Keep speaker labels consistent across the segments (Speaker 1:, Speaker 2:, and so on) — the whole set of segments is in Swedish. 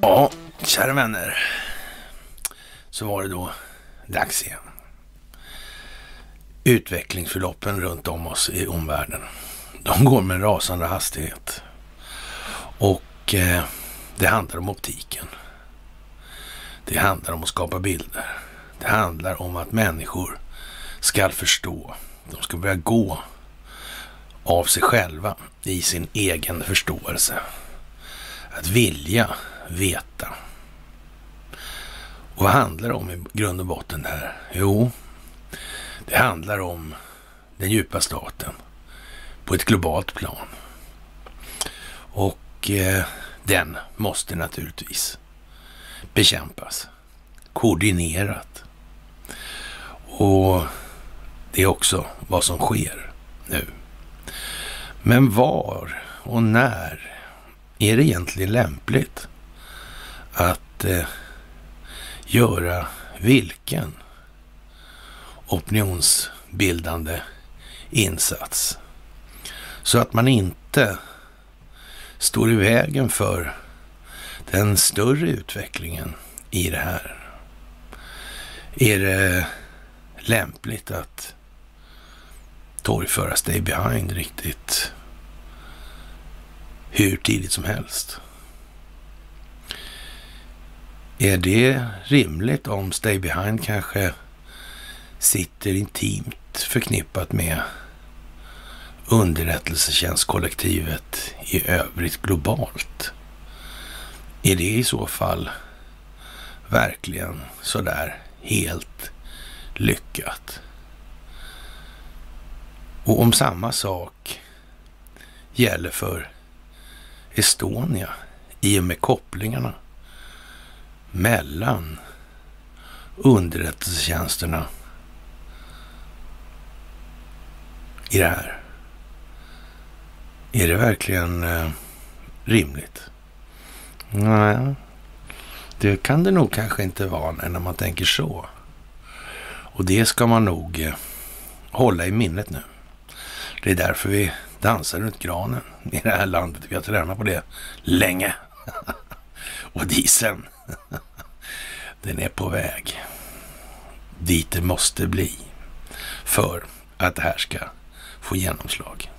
Speaker 1: Ja, kära vänner. Så var det då dags igen. Utvecklingsförloppen runt om oss i omvärlden. De går med en rasande hastighet. Och eh, det handlar om optiken. Det handlar om att skapa bilder. Det handlar om att människor ska förstå. De ska börja gå av sig själva i sin egen förståelse. Att vilja veta. Och vad handlar det om i grund och botten här? Jo, det handlar om den djupa staten på ett globalt plan. Och eh, den måste naturligtvis bekämpas koordinerat. Och det är också vad som sker nu. Men var och när är det egentligen lämpligt att eh, göra vilken opinionsbildande insats så att man inte står i vägen för den större utvecklingen i det här. Är det lämpligt att torgföra Stay Behind riktigt hur tidigt som helst? Är det rimligt om Stay Behind kanske sitter intimt förknippat med underrättelsetjänstkollektivet i övrigt globalt? Är det i så fall verkligen sådär helt lyckat? Och om samma sak gäller för Estonia i och med kopplingarna mellan underrättelsetjänsterna i det här. Är det verkligen eh, rimligt? Nej, det kan det nog kanske inte vara när man tänker så. Och det ska man nog eh, hålla i minnet nu. Det är därför vi dansar runt granen i det här landet. Vi har tränat på det länge. Och dieseln, den är på väg dit det måste bli för att det här ska få genomslag.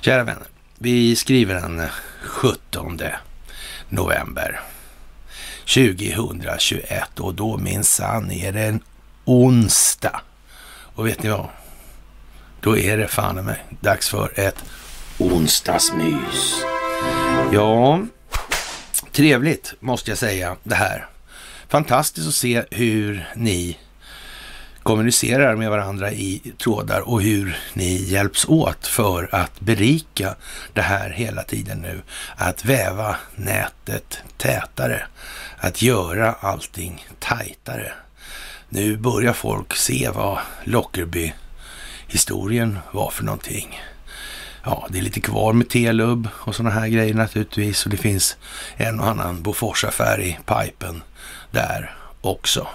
Speaker 1: Kära vänner, vi skriver den 17 november 2021 och då minsann är det en onsdag. Och vet ni vad? Då är det fan mig dags för ett onsdagsmys. Ja, trevligt måste jag säga det här. Fantastiskt att se hur ni kommunicerar med varandra i trådar och hur ni hjälps åt för att berika det här hela tiden nu. Att väva nätet tätare, att göra allting tajtare. Nu börjar folk se vad historien var för någonting. Ja, det är lite kvar med Telub och sådana här grejer naturligtvis. Och det finns en och annan Boforsaffär i pipen där också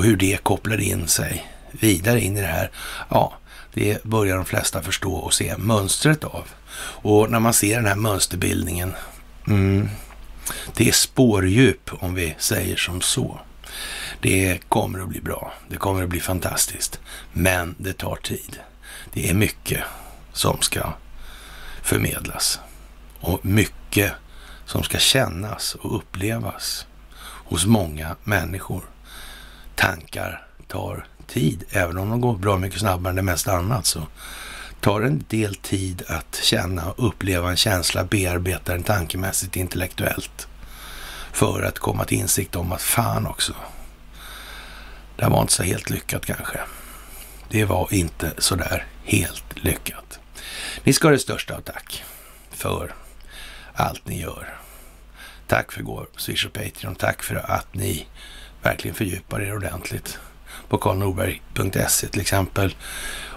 Speaker 1: och hur det kopplar in sig vidare in i det här. Ja, det börjar de flesta förstå och se mönstret av. Och när man ser den här mönsterbildningen, mm, det är spårdjup om vi säger som så. Det kommer att bli bra. Det kommer att bli fantastiskt. Men det tar tid. Det är mycket som ska förmedlas och mycket som ska kännas och upplevas hos många människor tankar tar tid. Även om de går bra mycket snabbare än det mesta annat så tar det en del tid att känna och uppleva en känsla, bearbeta den tankemässigt, intellektuellt. För att komma till insikt om att fan också, det var inte så helt lyckat kanske. Det var inte så där helt lyckat. Ni ska ha det största av tack för allt ni gör. Tack för går Swish och Patreon. Tack för att ni verkligen fördjupar er ordentligt på karlnorberg.se till exempel.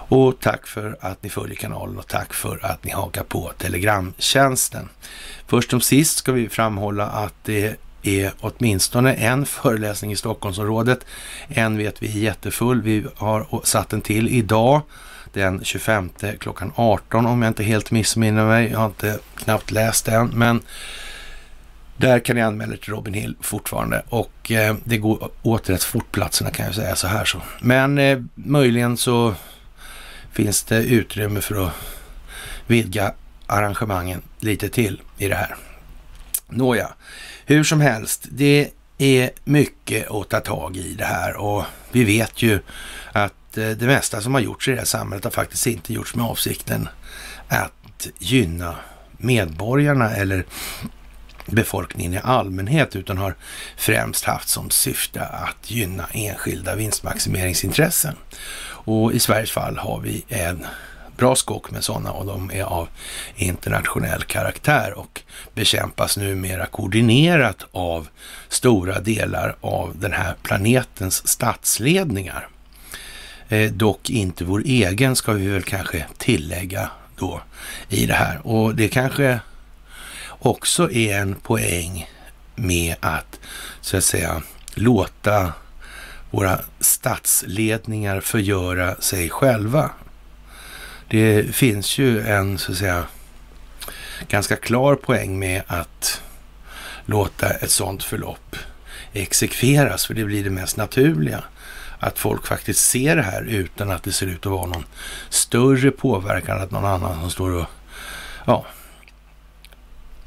Speaker 1: Och tack för att ni följer kanalen och tack för att ni hakar på Telegramtjänsten. Först som sist ska vi framhålla att det är åtminstone en föreläsning i Stockholmsområdet. En vet vi är jättefull. Vi har satt en till idag den 25 klockan 18 om jag inte helt missminner mig. Jag har inte knappt läst den, men där kan ni anmäla er till Robin Hill fortfarande och eh, det går åt rätt fort platserna kan jag säga så här så. Men eh, möjligen så finns det utrymme för att vidga arrangemangen lite till i det här. Nåja, hur som helst, det är mycket att ta tag i det här och vi vet ju att eh, det mesta som har gjorts i det här samhället har faktiskt inte gjorts med avsikten att gynna medborgarna eller befolkningen i allmänhet utan har främst haft som syfte att gynna enskilda vinstmaximeringsintressen. Och i Sveriges fall har vi en bra skock med sådana och de är av internationell karaktär och bekämpas numera koordinerat av stora delar av den här planetens statsledningar. Eh, dock inte vår egen ska vi väl kanske tillägga då i det här. Och det kanske också är en poäng med att så att säga låta våra statsledningar förgöra sig själva. Det finns ju en så att säga ganska klar poäng med att låta ett sådant förlopp exekveras, för det blir det mest naturliga. Att folk faktiskt ser det här utan att det ser ut att vara någon större påverkan, att någon annan som står och ja,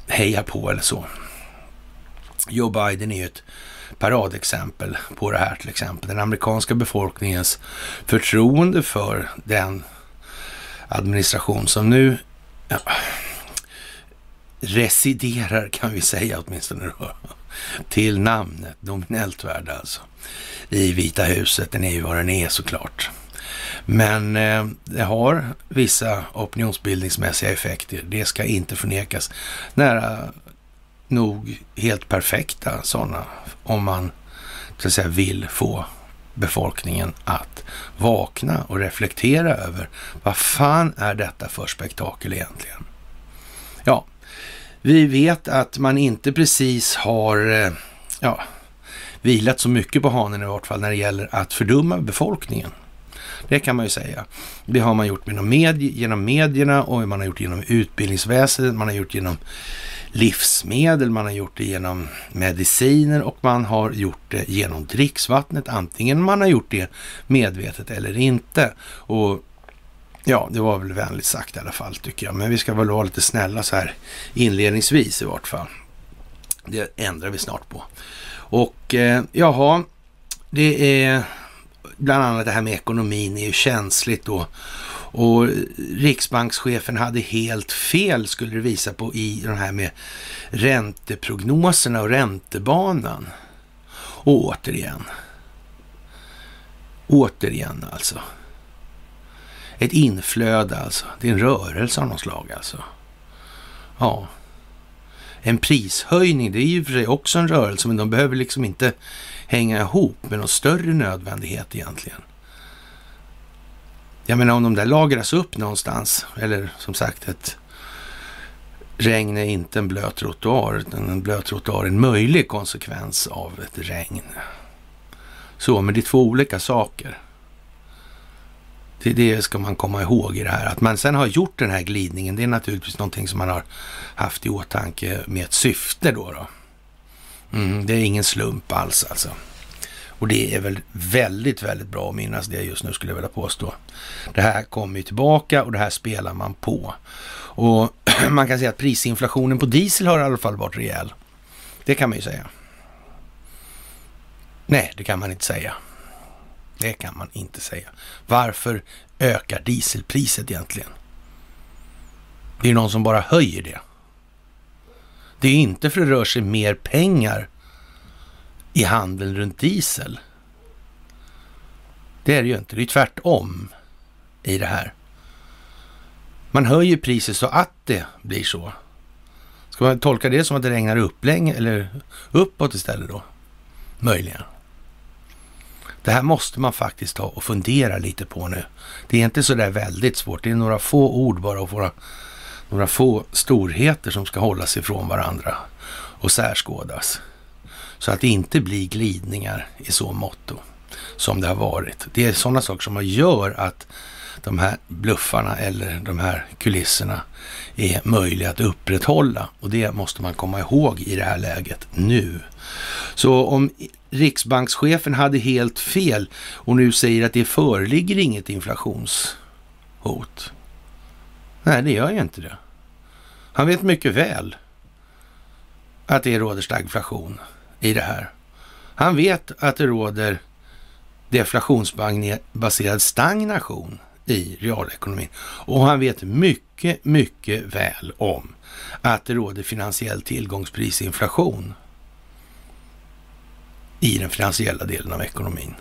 Speaker 1: hejar på eller så. Joe Biden är ju ett paradexempel på det här till exempel. Den amerikanska befolkningens förtroende för den administration som nu ja, residerar kan vi säga åtminstone då, till namnet, nominellt värde alltså, i Vita huset. Den är ju vad den är såklart. Men eh, det har vissa opinionsbildningsmässiga effekter. Det ska inte förnekas. Nära nog helt perfekta sådana om man så att säga, vill få befolkningen att vakna och reflektera över vad fan är detta för spektakel egentligen? Ja, vi vet att man inte precis har eh, ja, vilat så mycket på hanen i vart fall när det gäller att fördumma befolkningen. Det kan man ju säga. Det har man gjort genom, medie, genom medierna och man har gjort genom utbildningsväsendet, man har gjort genom livsmedel, man har gjort det genom mediciner och man har gjort det genom dricksvattnet. Antingen man har gjort det medvetet eller inte. Och Ja, det var väl vänligt sagt i alla fall tycker jag. Men vi ska väl vara lite snälla så här inledningsvis i vart fall. Det ändrar vi snart på. Och eh, jaha, det är bland annat det här med ekonomin är ju känsligt då. Och riksbankschefen hade helt fel skulle det visa på i de här med ränteprognoserna och räntebanan. Och återigen. Återigen alltså. Ett inflöde alltså. Det är en rörelse av något slag alltså. Ja. En prishöjning, det är ju för sig också en rörelse, men de behöver liksom inte hänga ihop med någon större nödvändighet egentligen. Jag menar om de där lagras upp någonstans, eller som sagt ett regn är inte en blöt trottoar, utan en blöt trottoar är en möjlig konsekvens av ett regn. Så, men det är två olika saker. Det, det ska man komma ihåg i det här. Att man sen har gjort den här glidningen, det är naturligtvis någonting som man har haft i åtanke med ett syfte då. då. Mm, det är ingen slump alls alltså. Och det är väl väldigt, väldigt bra att minnas det just nu skulle jag vilja påstå. Det här kommer ju tillbaka och det här spelar man på. Och man kan säga att prisinflationen på diesel har i alla fall varit rejäl. Det kan man ju säga. Nej, det kan man inte säga. Det kan man inte säga. Varför ökar dieselpriset egentligen? Det är någon som bara höjer det. Det är inte för att det rör sig mer pengar i handeln runt diesel. Det är det ju inte. Det är tvärtom i det här. Man höjer priset så att det blir så. Ska man tolka det som att det regnar upp länge eller uppåt istället då? Möjligen. Det här måste man faktiskt ta och fundera lite på nu. Det är inte så där väldigt svårt. Det är några få ord bara och några, några få storheter som ska hållas ifrån varandra och särskådas. Så att det inte blir glidningar i så motto som det har varit. Det är sådana saker som gör att de här bluffarna eller de här kulisserna är möjliga att upprätthålla. Och det måste man komma ihåg i det här läget nu. Så om riksbankschefen hade helt fel och nu säger att det föreligger inget inflationshot. Nej, det gör ju inte det. Han vet mycket väl att det råder stagflation i det här. Han vet att det råder deflationsbaserad stagnation i realekonomin. Och han vet mycket, mycket väl om att det råder finansiell tillgångsprisinflation i den finansiella delen av ekonomin.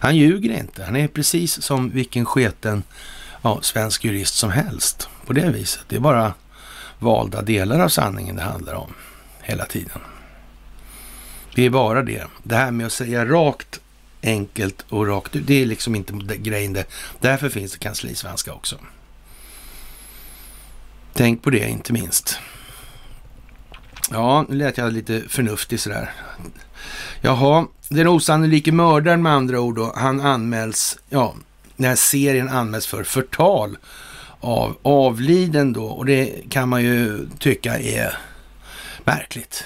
Speaker 1: Han ljuger inte. Han är precis som vilken sketen ja, svensk jurist som helst på det viset. Det är bara valda delar av sanningen det handlar om hela tiden. Det är bara det. Det här med att säga rakt, enkelt och rakt ut, det är liksom inte grejen det. Därför finns det kanslisvenska också. Tänk på det inte minst. Ja, nu lät jag lite förnuftig sådär. Jaha, den osannolike mördaren med andra ord då, han anmäls, ja, den här serien anmäls för förtal av avliden då och det kan man ju tycka är märkligt.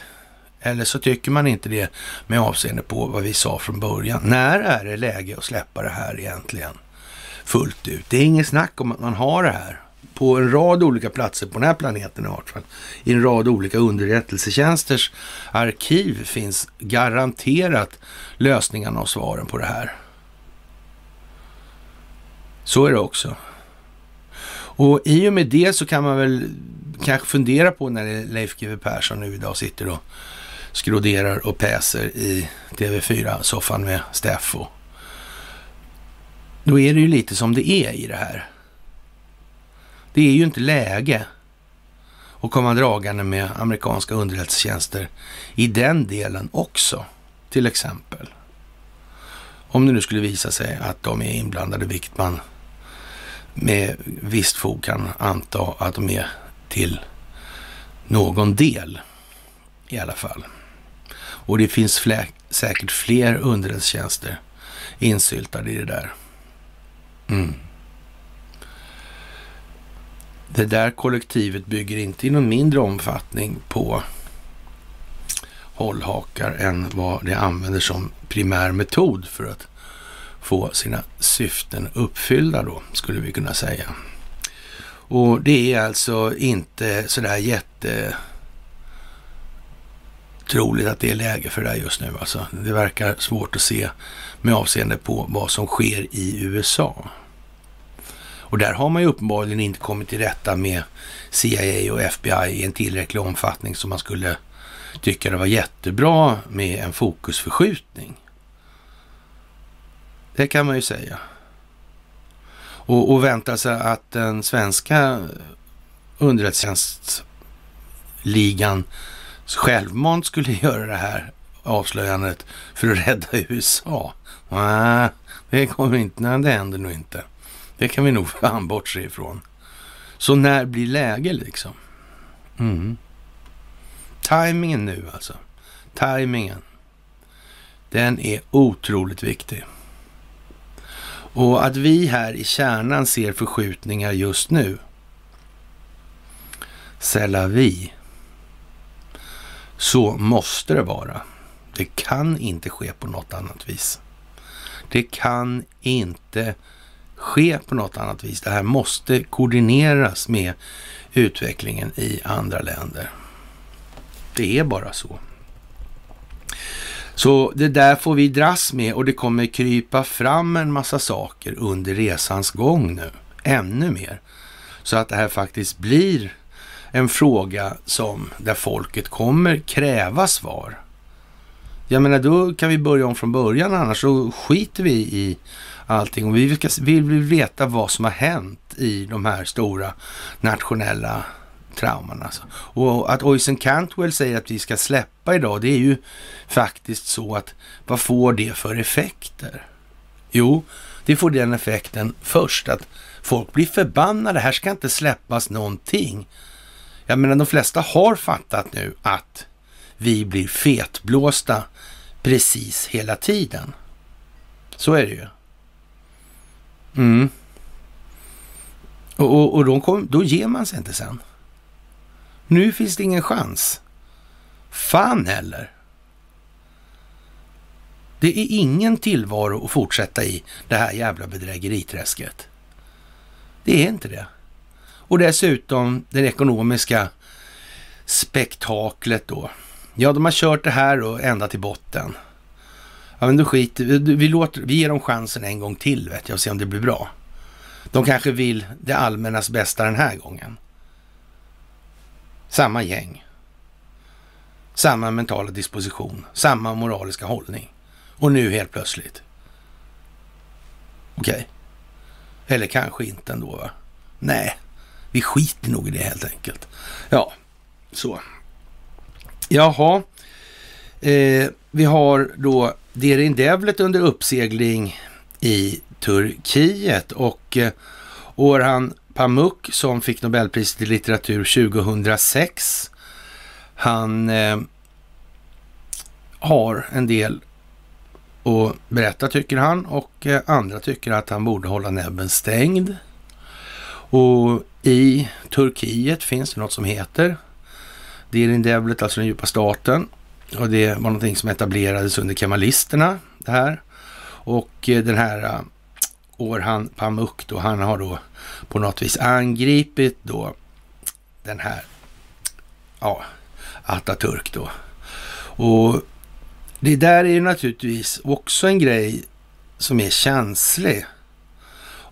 Speaker 1: Eller så tycker man inte det med avseende på vad vi sa från början. När är det läge att släppa det här egentligen fullt ut? Det är inget snack om att man har det här på en rad olika platser på den här planeten i vart fall. I en rad olika underrättelsetjänsters arkiv finns garanterat lösningarna och svaren på det här. Så är det också. Och i och med det så kan man väl kanske fundera på när Leif GW Persson nu idag sitter och skroderar och päser i TV4-soffan med Steffo. Då är det ju lite som det är i det här. Det är ju inte läge att komma dragande med amerikanska underrättelsetjänster i den delen också, till exempel. Om det nu skulle visa sig att de är inblandade, vilket man med visst fog kan anta att de är till någon del i alla fall. Och det finns flä, säkert fler underrättelsetjänster insyltade i det där. Mm. Det där kollektivet bygger inte i någon mindre omfattning på hållhakar än vad det använder som primär metod för att få sina syften uppfyllda då, skulle vi kunna säga. Och det är alltså inte sådär jätte Otroligt att det är läge för det just nu. Alltså, det verkar svårt att se med avseende på vad som sker i USA. Och där har man ju uppenbarligen inte kommit till rätta med CIA och FBI i en tillräcklig omfattning som man skulle tycka det var jättebra med en fokusförskjutning. Det kan man ju säga. Och, och vänta sig att den svenska underrättelsetjänstligan självmant skulle göra det här avslöjandet för att rädda USA. Nej, det kommer inte, nej, det händer nog inte. Det kan vi nog fan bortse ifrån. Så när blir läge liksom? Mm. Timingen nu alltså. Timingen. Den är otroligt viktig. Och att vi här i kärnan ser förskjutningar just nu. Sälla vi. Så måste det vara. Det kan inte ske på något annat vis. Det kan inte ske på något annat vis. Det här måste koordineras med utvecklingen i andra länder. Det är bara så. Så det där får vi dras med och det kommer krypa fram en massa saker under resans gång nu. Ännu mer. Så att det här faktiskt blir en fråga som där folket kommer kräva svar. Jag menar, då kan vi börja om från början, annars så skiter vi i allting. Och vi vill veta vad som har hänt i de här stora nationella trauman. Alltså. Och att Oisen Cantwell säger att vi ska släppa idag, det är ju faktiskt så att vad får det för effekter? Jo, det får den effekten först att folk blir förbannade. Här ska inte släppas någonting. Jag menar, de flesta har fattat nu att vi blir fetblåsta precis hela tiden. Så är det ju. Mm. Och, och, och då, kom, då ger man sig inte sen. Nu finns det ingen chans. Fan heller. Det är ingen tillvaro att fortsätta i det här jävla bedrägeriträsket. Det är inte det. Och dessutom det ekonomiska spektaklet då. Ja, de har kört det här då ända till botten. Ja, men då skiter vi, vi, låter, vi ger dem chansen en gång till vet jag och ser om det blir bra. De kanske vill det allmännas bästa den här gången. Samma gäng. Samma mentala disposition, samma moraliska hållning. Och nu helt plötsligt. Okej. Okay. Eller kanske inte ändå va? Nej, vi skiter nog i det helt enkelt. Ja, så. Jaha. Eh, vi har då Derin Devlet under uppsegling i Turkiet och eh, Orhan Pamuk som fick Nobelpriset i litteratur 2006. Han eh, har en del att berätta tycker han och eh, andra tycker att han borde hålla näbben stängd. Och i Turkiet finns det något som heter Dirin Devlet, alltså den djupa staten. Och det var någonting som etablerades under kemalisterna det här. Och eh, den här eh, Orhan Pamuk då, han har då på något vis angripit då den här, ja, Atatürk då. Och det där är ju naturligtvis också en grej som är känslig.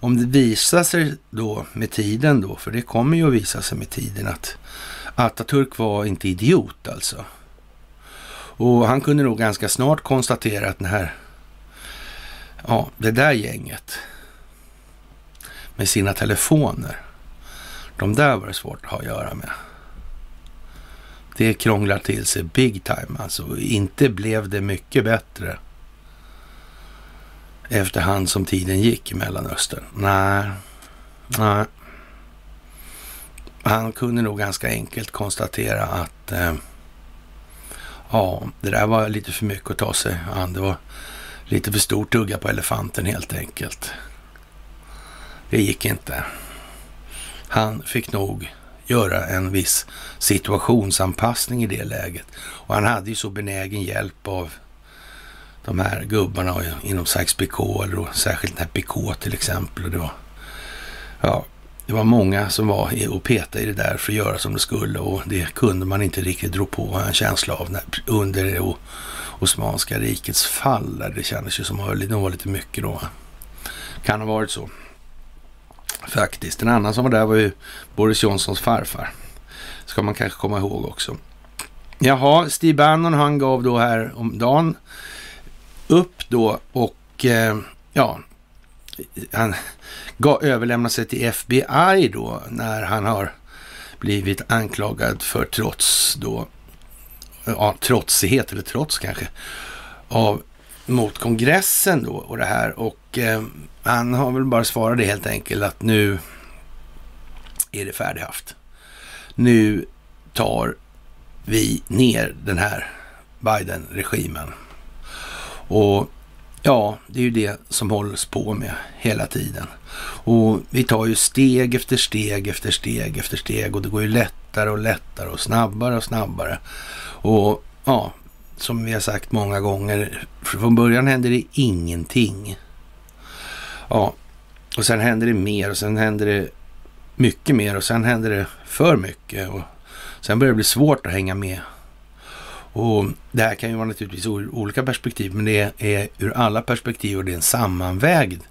Speaker 1: Om det visar sig då med tiden då, för det kommer ju att visa sig med tiden att Atatürk var inte idiot alltså. Och han kunde nog ganska snart konstatera att den här, ja, det där gänget med sina telefoner, de där var det svårt att ha att göra med. Det krånglar till sig big time alltså. Inte blev det mycket bättre efterhand som tiden gick i Mellanöstern. Nej, nej. Han kunde nog ganska enkelt konstatera att eh, ja, det där var lite för mycket att ta sig an. Det var lite för stor tugga på elefanten helt enkelt. Det gick inte. Han fick nog göra en viss situationsanpassning i det läget. Och han hade ju så benägen hjälp av de här gubbarna inom Sykes-Picot, eller då, särskilt den här Picot till exempel. Och det var, ja, det var många som var och petade i det där för att göra som det skulle och det kunde man inte riktigt ro på en känsla av när, under det Osmanska rikets fall. Där det kändes ju som att det var lite mycket då. Kan ha varit så. Faktiskt. En annan som var där var ju Boris Johnsons farfar. Ska man kanske komma ihåg också. Jaha, Steve Bannon han gav då här om dagen upp då och eh, ja, han gav, överlämnade sig till FBI då när han har blivit anklagad för trots då, eh, ja, trotsighet eller trots kanske, av mot kongressen då och det här och eh, han har väl bara svarat det helt enkelt att nu är det färdighaft. Nu tar vi ner den här Biden-regimen. Och ja, det är ju det som hålls på med hela tiden. Och vi tar ju steg efter steg efter steg efter steg och det går ju lättare och lättare och snabbare och snabbare. Och ja, som vi har sagt många gånger, från början händer det ingenting. Ja, och sen händer det mer och sen händer det mycket mer och sen händer det för mycket och sen börjar det bli svårt att hänga med. Och det här kan ju vara naturligtvis olika perspektiv, men det är ur alla perspektiv och det är en sammanvägd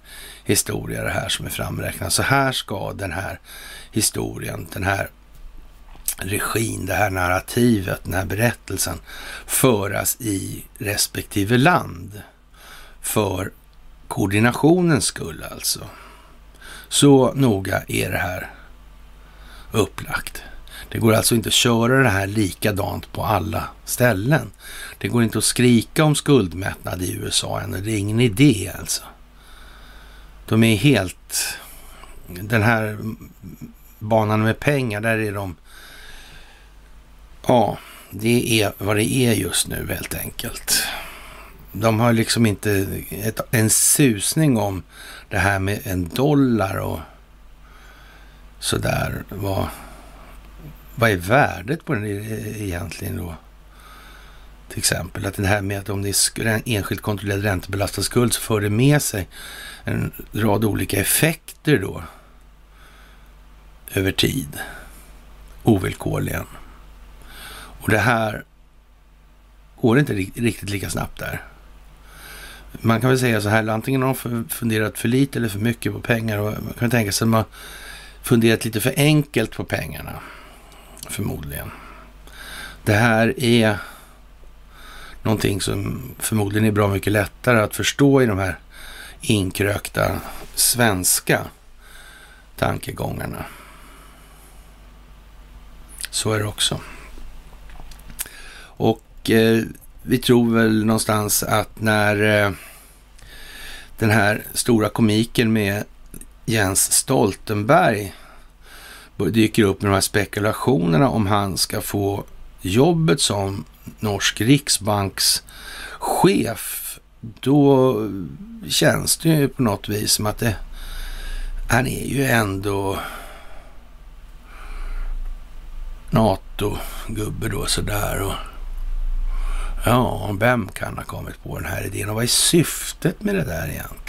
Speaker 1: historia det här som är framräknad. Så här ska den här historien, den här regin, det här narrativet, den här berättelsen föras i respektive land för koordinationens skull alltså. Så noga är det här upplagt. Det går alltså inte att köra det här likadant på alla ställen. Det går inte att skrika om skuldmättnad i USA än. Det är ingen idé alltså. De är helt... Den här banan med pengar, där är de... Ja, det är vad det är just nu helt enkelt. De har liksom inte ett, en susning om det här med en dollar och sådär. Vad, vad är värdet på den egentligen då? Till exempel att det här med att om det är en enskilt kontrollerad räntebelastad skuld så för det med sig en rad olika effekter då över tid. Ovillkorligen. Och det här går inte riktigt lika snabbt där. Man kan väl säga så här, antingen har de funderat för lite eller för mycket på pengar och man kan tänka sig att de har funderat lite för enkelt på pengarna. Förmodligen. Det här är någonting som förmodligen är bra mycket lättare att förstå i de här inkrökta svenska tankegångarna. Så är det också. Och eh, vi tror väl någonstans att när eh, den här stora komiken med Jens Stoltenberg dyker upp med de här spekulationerna om han ska få jobbet som norsk riksbankschef, då känns det ju på något vis som att det, han är ju ändå NATO-gubbe då sådär. Och, ja, vem kan ha kommit på den här idén och vad är syftet med det där egentligen?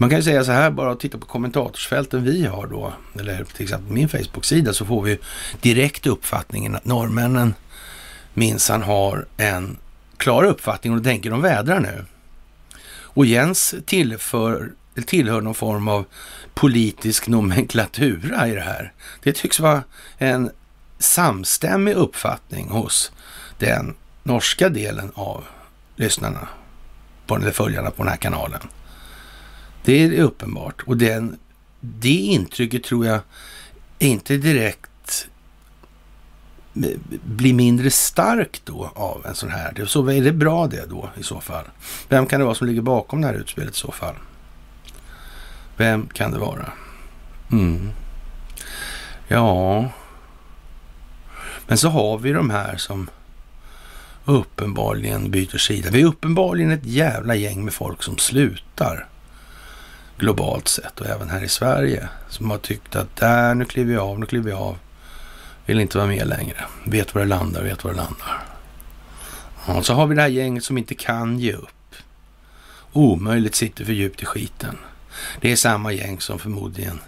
Speaker 1: Man kan ju säga så här bara att titta på kommentatorsfälten vi har då, eller till exempel min Facebook-sida, så får vi direkt uppfattningen att norrmännen minsann har en klar uppfattning och tänker de vädrar nu. Och Jens tillför, tillhör någon form av politisk nomenklatura i det här. Det tycks vara en samstämmig uppfattning hos den norska delen av lyssnarna, på, eller följarna på den här kanalen. Det är uppenbart och den, det intrycket tror jag inte direkt blir mindre starkt då av en sån här. Så är det bra det då i så fall? Vem kan det vara som ligger bakom det här utspelet i så fall? Vem kan det vara? Mm. Ja, men så har vi de här som uppenbarligen byter sida. Vi är uppenbarligen ett jävla gäng med folk som slutar globalt sett och även här i Sverige som har tyckt att där, nu kliver jag av, nu kliver jag av. Vill inte vara med längre. Vet var det landar, vet var det landar. Och så har vi det här gänget som inte kan ge upp. Omöjligt sitter för djupt i skiten. Det är samma gäng som förmodligen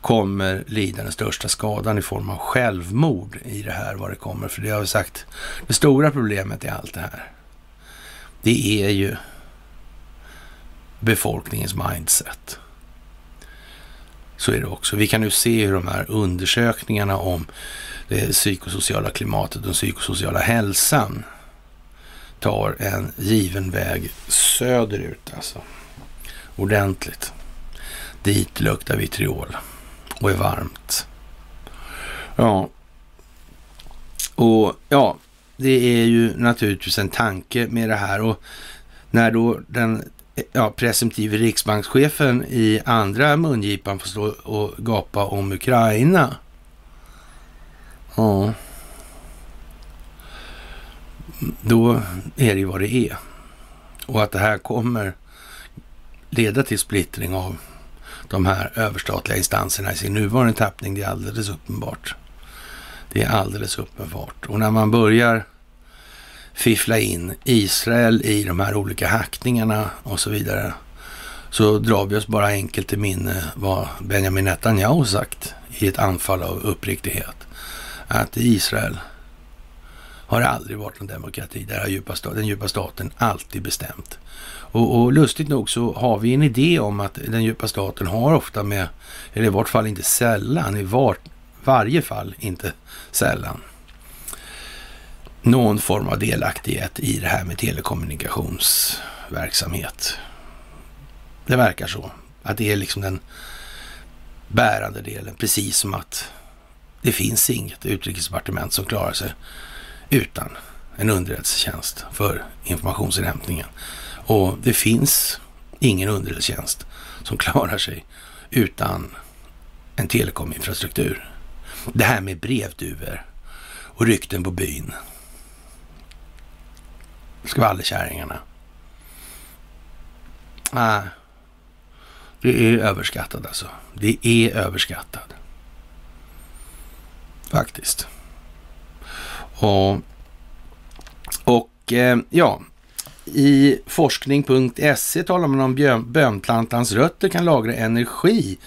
Speaker 1: kommer lida den största skadan i form av självmord i det här, vad det kommer. För det har vi sagt, det stora problemet i allt det här, det är ju befolkningens mindset. Så är det också. Vi kan nu se hur de här undersökningarna om det psykosociala klimatet och den psykosociala hälsan tar en given väg söderut alltså. Ordentligt. Dit luktar vitriol och är varmt. Ja, och ja, det är ju naturligtvis en tanke med det här och när då den ja, presumtive riksbankschefen i andra mungipan får stå och gapa om Ukraina. Ja. Då är det ju vad det är. Och att det här kommer leda till splittring av de här överstatliga instanserna i sin nuvarande tappning, det är alldeles uppenbart. Det är alldeles uppenbart. Och när man börjar fiffla in Israel i de här olika hackningarna och så vidare, så drar vi oss bara enkelt till minne vad Benjamin Netanyahu sagt i ett anfall av uppriktighet. Att Israel har aldrig varit en demokrati. Där har djupa den djupa staten alltid bestämt. Och, och, lustigt nog så har vi en idé om att den djupa staten har ofta med, eller i vart fall inte sällan, i var, varje fall inte sällan, någon form av delaktighet i det här med telekommunikationsverksamhet. Det verkar så. Att det är liksom den bärande delen. Precis som att det finns inget utrikesdepartement som klarar sig utan en underrättelsetjänst för informationsinhämtningen. Och det finns ingen underrättelsetjänst som klarar sig utan en telekominfrastruktur. Det här med brevduvor och rykten på byn skvallerkärringarna. Nej, Det är överskattat alltså. Det är överskattat. Faktiskt. Och, och eh, ja, i forskning.se talar man om bönplantans rötter kan lagra energi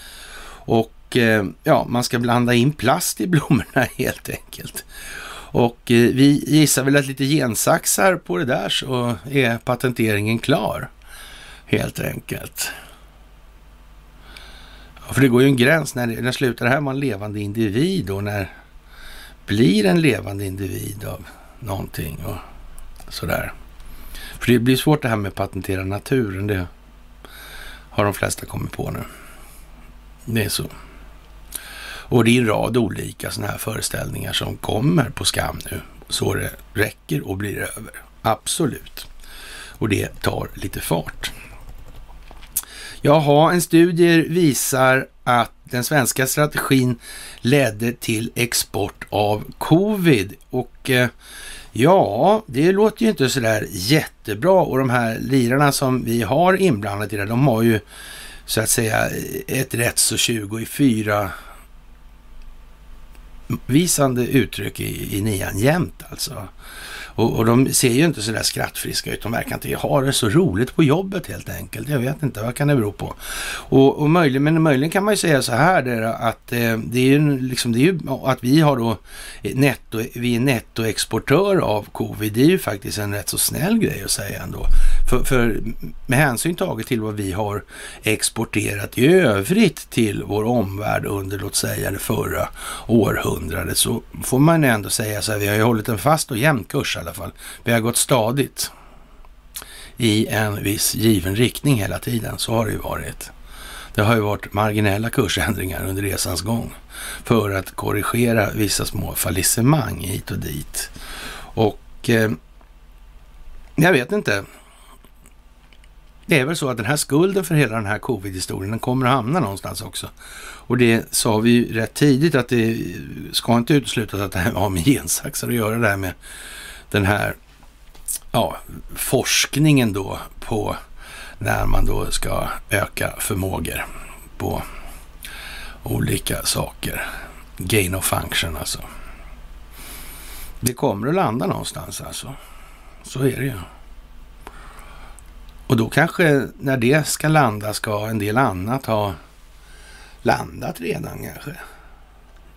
Speaker 1: och eh, ja, man ska blanda in plast i blommorna helt enkelt. Och eh, vi gissar väl att lite gensaxar på det där så är patenteringen klar. Helt enkelt. För det går ju en gräns. När, när slutar det här vara en levande individ och när blir en levande individ av någonting och sådär. För det blir svårt det här med att patentera naturen. Det har de flesta kommit på nu. Det är så. Och det är en rad olika sådana här föreställningar som kommer på skam nu. Så det räcker och blir över. Absolut. Och det tar lite fart. Jaha, en studie visar att den svenska strategin ledde till export av covid. Och eh, ja, det låter ju inte sådär jättebra. Och de här lirarna som vi har inblandat i det, de har ju så att säga ett rätt så 20 missvisande uttryck i, i nian jämt alltså. Och, och, de ser ju inte så där skrattfriska ut. De verkar inte ha det så roligt på jobbet helt enkelt. Jag vet inte, vad kan det bero på? Och, och möjligen, men möjligen kan man ju säga så här där, att eh, det är ju liksom, det är ju att vi har då eh, netto, vi är nettoexportör av covid. Det är ju faktiskt en rätt så snäll grej att säga ändå. För, för med hänsyn taget till vad vi har exporterat i övrigt till vår omvärld under, låt säga det förra århundradet, så får man ändå säga så här, vi har ju hållit en fast och jämn kurs i alla fall. Vi har gått stadigt i en viss given riktning hela tiden. Så har det ju varit. Det har ju varit marginella kursändringar under resans gång för att korrigera vissa små fallissemang hit och dit. Och eh, jag vet inte. Det är väl så att den här skulden för hela den här covid-historien, den kommer att hamna någonstans också. Och det sa vi ju rätt tidigt att det ska inte uteslutas att det här har med gensaxar att göra, det här med den här ja, forskningen då på när man då ska öka förmågor på olika saker. Gain of function alltså. Det kommer att landa någonstans alltså. Så är det ju. Och då kanske när det ska landa ska en del annat ha landat redan kanske.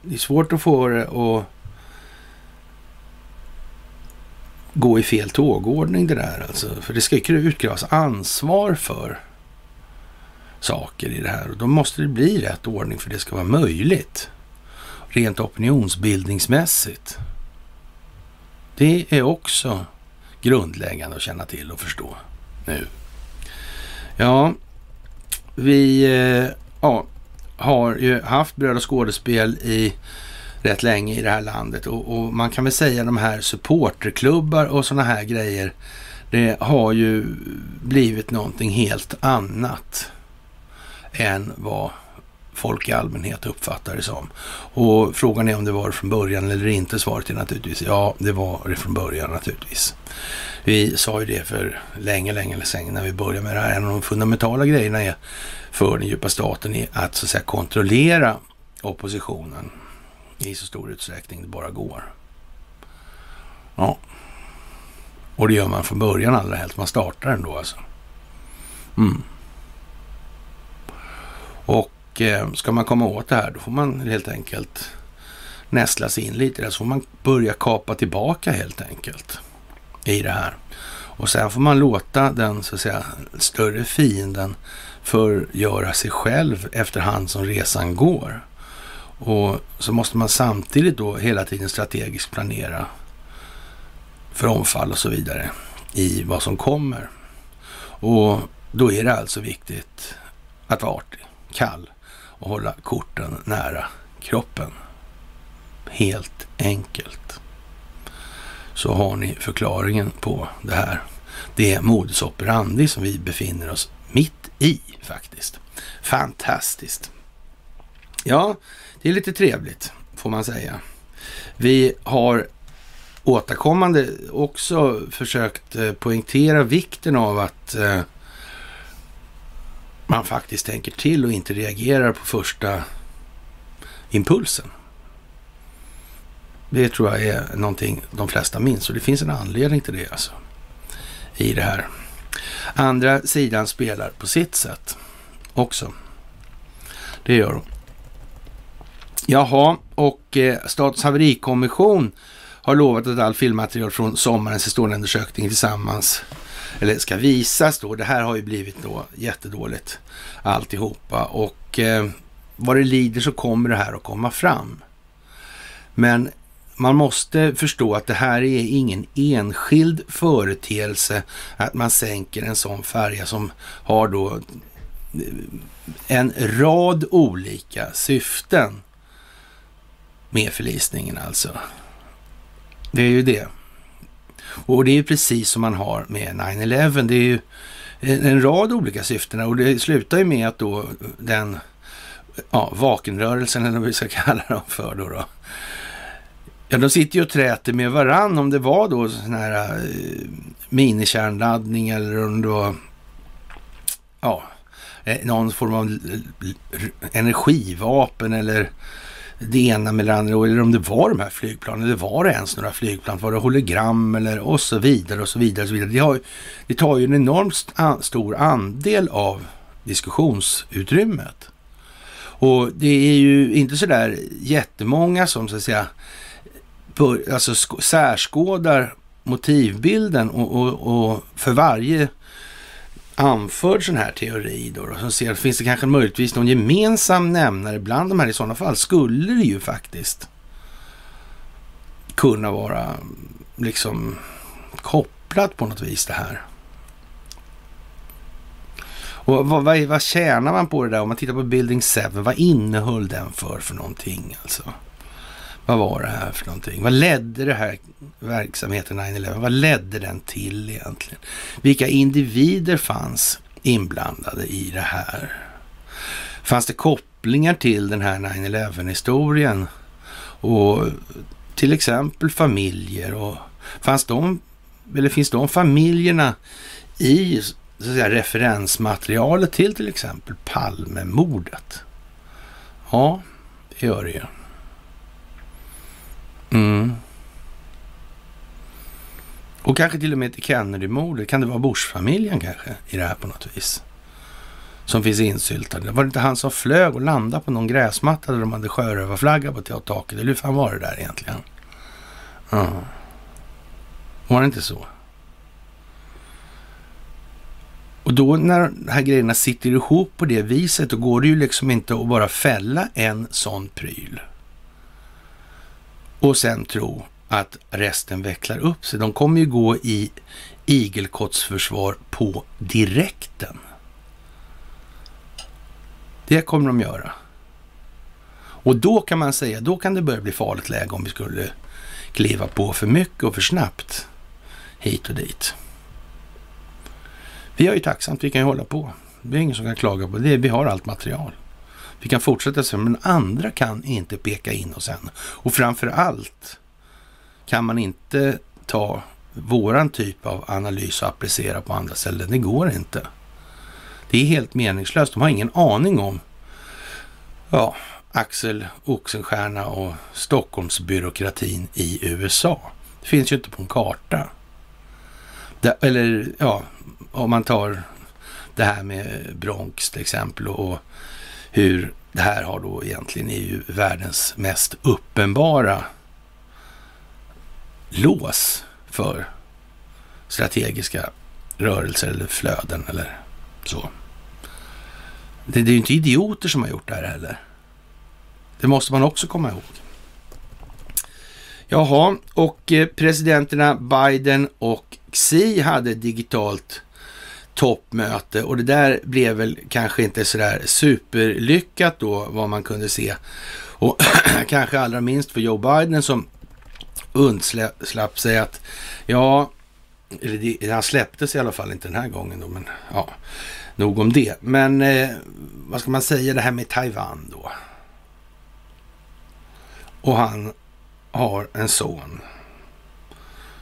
Speaker 1: Det är svårt att få det att gå i fel tågordning det där alltså. För det ska ju utkrävas ansvar för saker i det här. Och då måste det bli rätt ordning för det ska vara möjligt. Rent opinionsbildningsmässigt. Det är också grundläggande att känna till och förstå nu. Ja, vi eh, ja, har ju haft bröd och skådespel i rätt länge i det här landet och, och man kan väl säga de här supporterklubbar och sådana här grejer. Det har ju blivit någonting helt annat än vad folk i allmänhet uppfattar det som. Och frågan är om det var det från början eller inte. Svaret är naturligtvis ja, det var det från början naturligtvis. Vi sa ju det för länge, länge sedan när vi började med det här. En av de fundamentala grejerna är för den djupa staten är att så att säga kontrollera oppositionen i så stor utsträckning det bara går. Ja. Och det gör man från början allra helst. Man startar ändå alltså. Mm. Och eh, ska man komma åt det här då får man helt enkelt nästla sig in lite där. Så får man börja kapa tillbaka helt enkelt i det här. Och sen får man låta den så att säga större fienden förgöra sig själv efterhand som resan går. Och så måste man samtidigt då hela tiden strategiskt planera för omfall och så vidare i vad som kommer. Och då är det alltså viktigt att vara artig, kall och hålla korten nära kroppen. Helt enkelt. Så har ni förklaringen på det här. Det är modus operandi som vi befinner oss mitt i faktiskt. Fantastiskt. Ja, det är lite trevligt får man säga. Vi har återkommande också försökt eh, poängtera vikten av att eh, man faktiskt tänker till och inte reagerar på första impulsen. Det tror jag är någonting de flesta minns och det finns en anledning till det alltså. I det här. Andra sidan spelar på sitt sätt också. Det gör de. Jaha, och eh, Statens haverikommission har lovat att all filmmaterial från sommarens historieundersökning tillsammans, eller ska visas då. Det här har ju blivit då jättedåligt alltihopa och eh, vad det lider så kommer det här att komma fram. Men man måste förstå att det här är ingen enskild företeelse att man sänker en sån färja som har då eh, en rad olika syften med förlisningen alltså. Det är ju det. Och det är ju precis som man har med 9-11. Det är ju en rad olika syften och det slutar ju med att då den ja, vakenrörelsen eller vad vi ska kalla dem för då, då. Ja, de sitter ju och träter med varann om det var då sån här eh, minikärnladdning eller om det var ja, eh, någon form av energivapen eller det ena med det andra, eller om det var de här flygplanen, eller var det ens några flygplan, var det hologram eller och så vidare och så vidare. Och så vidare. Det, har, det tar ju en enormt stor andel av diskussionsutrymmet. Och det är ju inte så där jättemånga som så att säga bör, alltså särskådar motivbilden och, och, och för varje anförd sån här teori då, då som ser, finns det kanske möjligtvis någon gemensam nämnare bland de här i sådana fall skulle det ju faktiskt kunna vara liksom kopplat på något vis det här. Och vad, vad, vad tjänar man på det där? Om man tittar på Building 7, vad innehöll den för för någonting alltså? Vad var det här för någonting? Vad ledde det här verksamheten 9-11? Vad ledde den till egentligen? Vilka individer fanns inblandade i det här? Fanns det kopplingar till den här 9-11 historien? Och till exempel familjer och fanns de, eller finns de familjerna i så att säga, referensmaterialet till till exempel Palmemordet? Ja, det gör det ju. Mm. Och kanske till och med till Kennedy-mordet. Kan det vara Bush-familjen kanske i det här på något vis? Som finns insyltade. Var det inte han som flög och landade på någon gräsmatta där de hade sjörövarflagga på taket? Eller hur fan var det där egentligen? Ja. Var det inte så? Och då när de här grejerna sitter ihop på det viset, då går det ju liksom inte att bara fälla en sån pryl och sen tro att resten vecklar upp sig. De kommer ju gå i igelkottsförsvar på direkten. Det kommer de göra. Och då kan man säga, då kan det börja bli farligt läge om vi skulle kliva på för mycket och för snabbt hit och dit. Vi har ju tacksamt, vi kan ju hålla på. Det är ingen som kan klaga på det. Vi har allt material. Vi kan fortsätta så, men andra kan inte peka in oss än. Och framför allt kan man inte ta våran typ av analys och applicera på andra ställen. Det går inte. Det är helt meningslöst. De har ingen aning om ja, Axel Oxenstierna och Stockholmsbyråkratin i USA. Det finns ju inte på en karta. Det, eller ja, om man tar det här med Bronx till exempel och hur det här har då egentligen är ju världens mest uppenbara lås för strategiska rörelser eller flöden eller så. Det, det är ju inte idioter som har gjort det här heller. Det måste man också komma ihåg. Jaha, och eh, presidenterna Biden och Xi hade digitalt toppmöte och det där blev väl kanske inte sådär superlyckat då vad man kunde se. Och kanske allra minst för Joe Biden som undslapp sig att, ja, eller det, han släpptes i alla fall inte den här gången då, men ja, nog om det. Men eh, vad ska man säga, det här med Taiwan då. Och han har en son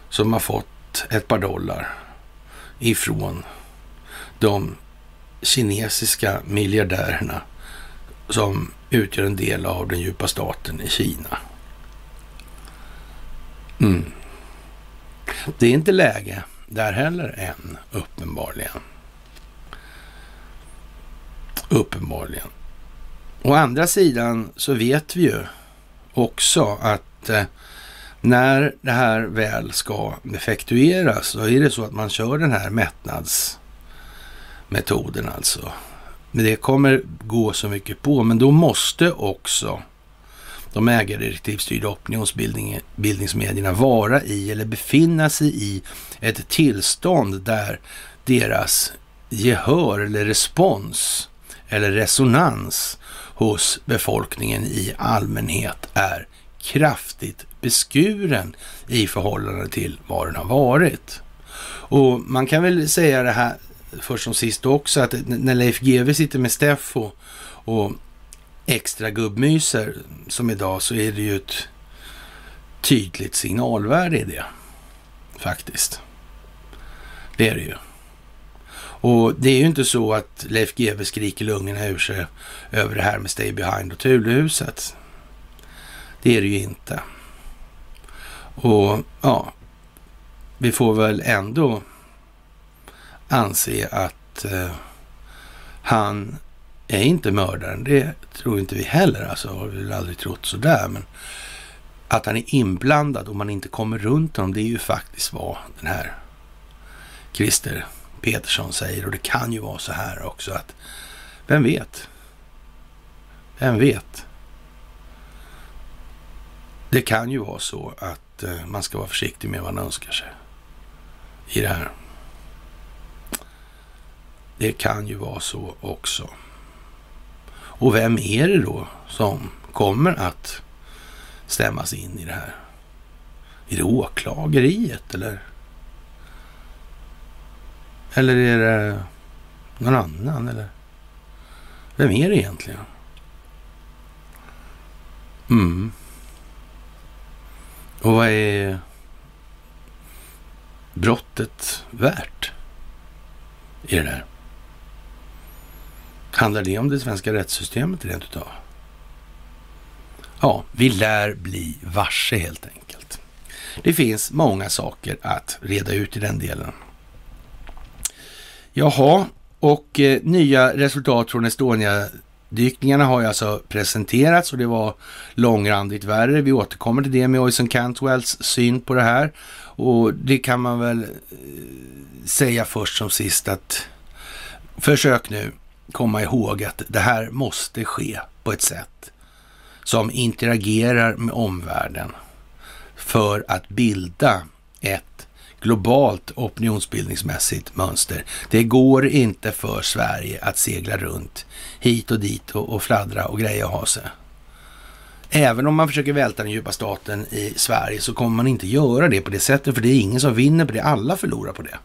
Speaker 1: som har fått ett par dollar ifrån de kinesiska miljardärerna som utgör en del av den djupa staten i Kina. Mm. Det är inte läge där heller än, uppenbarligen. Uppenbarligen. Å andra sidan så vet vi ju också att eh, när det här väl ska effektueras så är det så att man kör den här mättnads metoden alltså. Men det kommer gå så mycket på, men då måste också de ägardirektivstyrda opinionsbildningsmedierna vara i eller befinna sig i ett tillstånd där deras gehör eller respons eller resonans hos befolkningen i allmänhet är kraftigt beskuren i förhållande till vad den har varit. Och man kan väl säga det här först som sist också, att när Leif GW sitter med Steffo och extra gubbmyser som idag så är det ju ett tydligt signalvärde i det. Faktiskt. Det är det ju. Och det är ju inte så att Leif GW skriker lungorna ur sig över det här med Stay Behind och Tulehuset. Det är det ju inte. Och ja, vi får väl ändå anse att eh, han är inte mördaren. Det tror inte vi heller. Alltså, har vi väl aldrig trott sådär. Men att han är inblandad och man inte kommer runt honom, det är ju faktiskt vad den här Christer Petersson säger. Och det kan ju vara så här också att, vem vet? Vem vet? Det kan ju vara så att eh, man ska vara försiktig med vad man önskar sig i det här. Det kan ju vara så också. Och vem är det då som kommer att stämmas in i det här? Är det åklageriet eller? Eller är det någon annan eller? Vem är det egentligen? Mm. Och vad är brottet värt i det där? Handlar det om det svenska rättssystemet rent utav? Ja, vi lär bli varse helt enkelt. Det finns många saker att reda ut i den delen. Jaha, och eh, nya resultat från Estonia-dykningarna har ju alltså presenterats och det var långrandigt värre. Vi återkommer till det med Oisin Cantwells syn på det här. Och det kan man väl eh, säga först som sist att försök nu komma ihåg att det här måste ske på ett sätt som interagerar med omvärlden för att bilda ett globalt opinionsbildningsmässigt mönster. Det går inte för Sverige att segla runt hit och dit och, och fladdra och greja och ha sig. Även om man försöker välta den djupa staten i Sverige så kommer man inte göra det på det sättet, för det är ingen som vinner på det. Alla förlorar på det.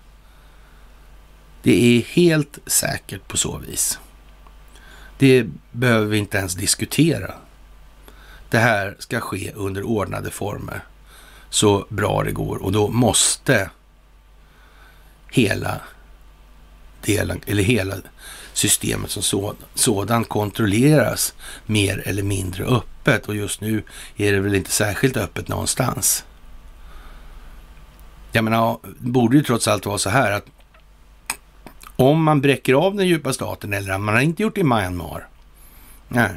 Speaker 1: Det är helt säkert på så vis. Det behöver vi inte ens diskutera. Det här ska ske under ordnade former så bra det går och då måste hela delen, eller hela systemet som så, sådant kontrolleras mer eller mindre öppet och just nu är det väl inte särskilt öppet någonstans. Jag menar, det borde ju trots allt vara så här att om man bräcker av den djupa staten, eller man har inte gjort det i Myanmar. Nej.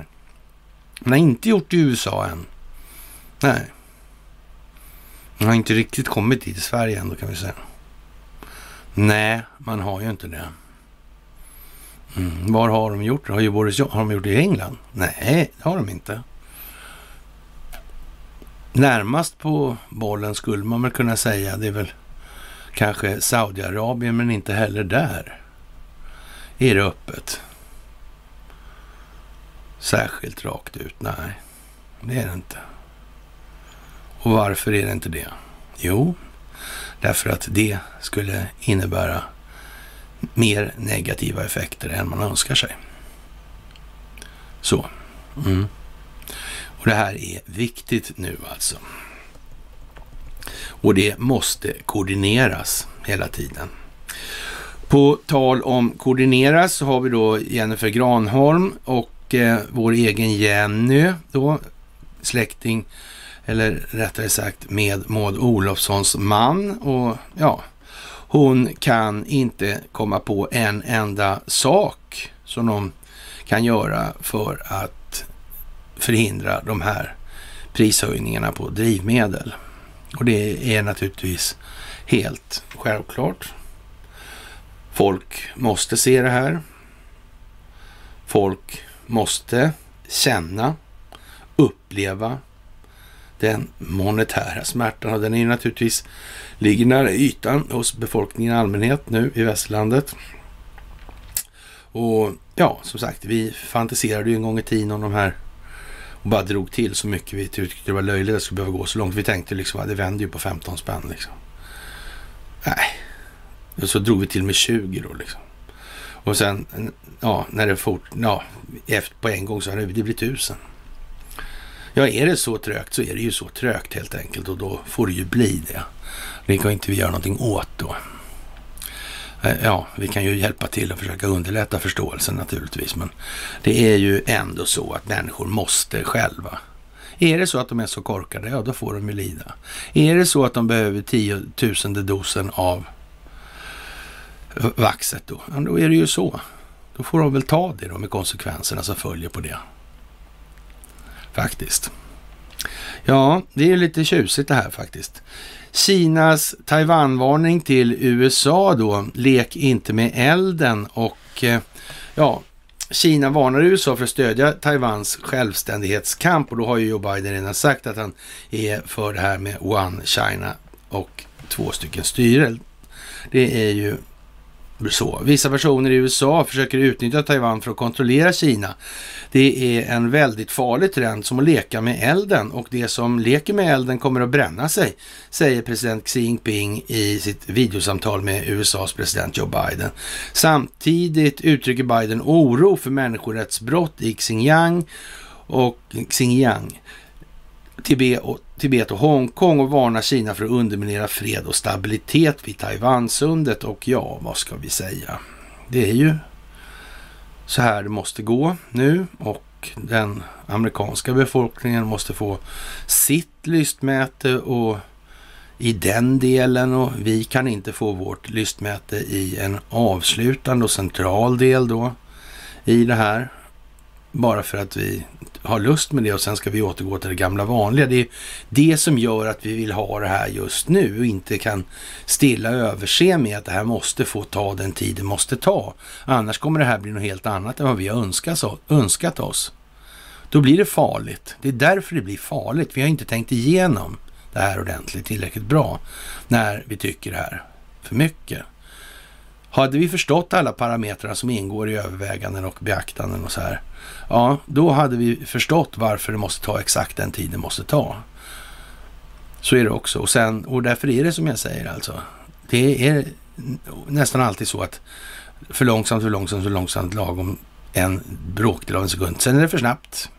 Speaker 1: Man har inte gjort det i USA än. Nej. Man har inte riktigt kommit dit i Sverige ändå kan vi säga. Nej, man har ju inte det. Mm. Var har de gjort det? Har, ju Boris, har de gjort det i England? Nej, det har de inte. Närmast på bollen skulle man väl kunna säga, det är väl kanske Saudiarabien, men inte heller där är det öppet. Särskilt rakt ut, nej. Det är det inte. Och varför är det inte det? Jo, därför att det skulle innebära mer negativa effekter än man önskar sig. Så. Mm. Och det här är viktigt nu alltså. Och det måste koordineras hela tiden. På tal om koordineras så har vi då Jennifer Granholm och eh, vår egen Jenny då, släkting, eller rättare sagt med Maud Olofssons man. Och ja, hon kan inte komma på en enda sak som de kan göra för att förhindra de här prishöjningarna på drivmedel. Och det är naturligtvis helt självklart. Folk måste se det här. Folk måste känna, uppleva den monetära smärtan. Och den är ju naturligtvis, ligger nära ytan hos befolkningen i allmänhet nu i västlandet. Och ja, som sagt, vi fantiserade ju en gång i tiden om de här och bara drog till så mycket. Vi tyckte det var löjligt att det skulle behöva gå så långt. Vi tänkte liksom att det vänder ju på 15 spänn liksom. Nej, så drog vi till med 20 då liksom. Och sen, ja, när det fort, ja, efter på en gång så har det blivit tusen. Ja, är det så trögt så är det ju så trögt helt enkelt och då får det ju bli det. Det kan inte vi göra någonting åt då. Eh, ja, vi kan ju hjälpa till och försöka underlätta förståelsen naturligtvis, men det är ju ändå så att människor måste själva. Är det så att de är så korkade, ja då får de ju lida. Är det så att de behöver tiotusende dosen av vaxet då, ja, då är det ju så. Då får de väl ta det då med konsekvenserna som följer på det. Faktiskt. Ja, det är lite tjusigt det här faktiskt. Kinas Taiwan-varning till USA då, lek inte med elden och eh, ja, Kina varnar USA för att stödja Taiwans självständighetskamp och då har ju Joe Biden redan sagt att han är för det här med One China och två stycken styre. Det är ju så. Vissa personer i USA försöker utnyttja Taiwan för att kontrollera Kina. Det är en väldigt farlig trend som att leka med elden och det som leker med elden kommer att bränna sig, säger president Xi Jinping i sitt videosamtal med USAs president Joe Biden. Samtidigt uttrycker Biden oro för människorättsbrott i Xinjiang och Xinjiang Tibet och, Tibet och Hongkong och varnar Kina för att underminera fred och stabilitet vid Taiwansundet. Och ja, vad ska vi säga? Det är ju så här det måste gå nu och den amerikanska befolkningen måste få sitt lystmäte och i den delen och vi kan inte få vårt lystmäte i en avslutande och central del då i det här. Bara för att vi har lust med det och sen ska vi återgå till det gamla vanliga. Det är det som gör att vi vill ha det här just nu och inte kan stilla överse med att det här måste få ta den tid det måste ta. Annars kommer det här bli något helt annat än vad vi har önskat, önskat oss. Då blir det farligt. Det är därför det blir farligt. Vi har inte tänkt igenom det här ordentligt tillräckligt bra när vi tycker det här för mycket. Hade vi förstått alla parametrar som ingår i överväganden och beaktanden och så här, ja, då hade vi förstått varför det måste ta exakt den tid det måste ta. Så är det också. Och, sen, och därför är det som jag säger alltså. Det är nästan alltid så att för långsamt, för långsamt, för långsamt, lagom en bråkdel av en sekund. Sen är det för snabbt.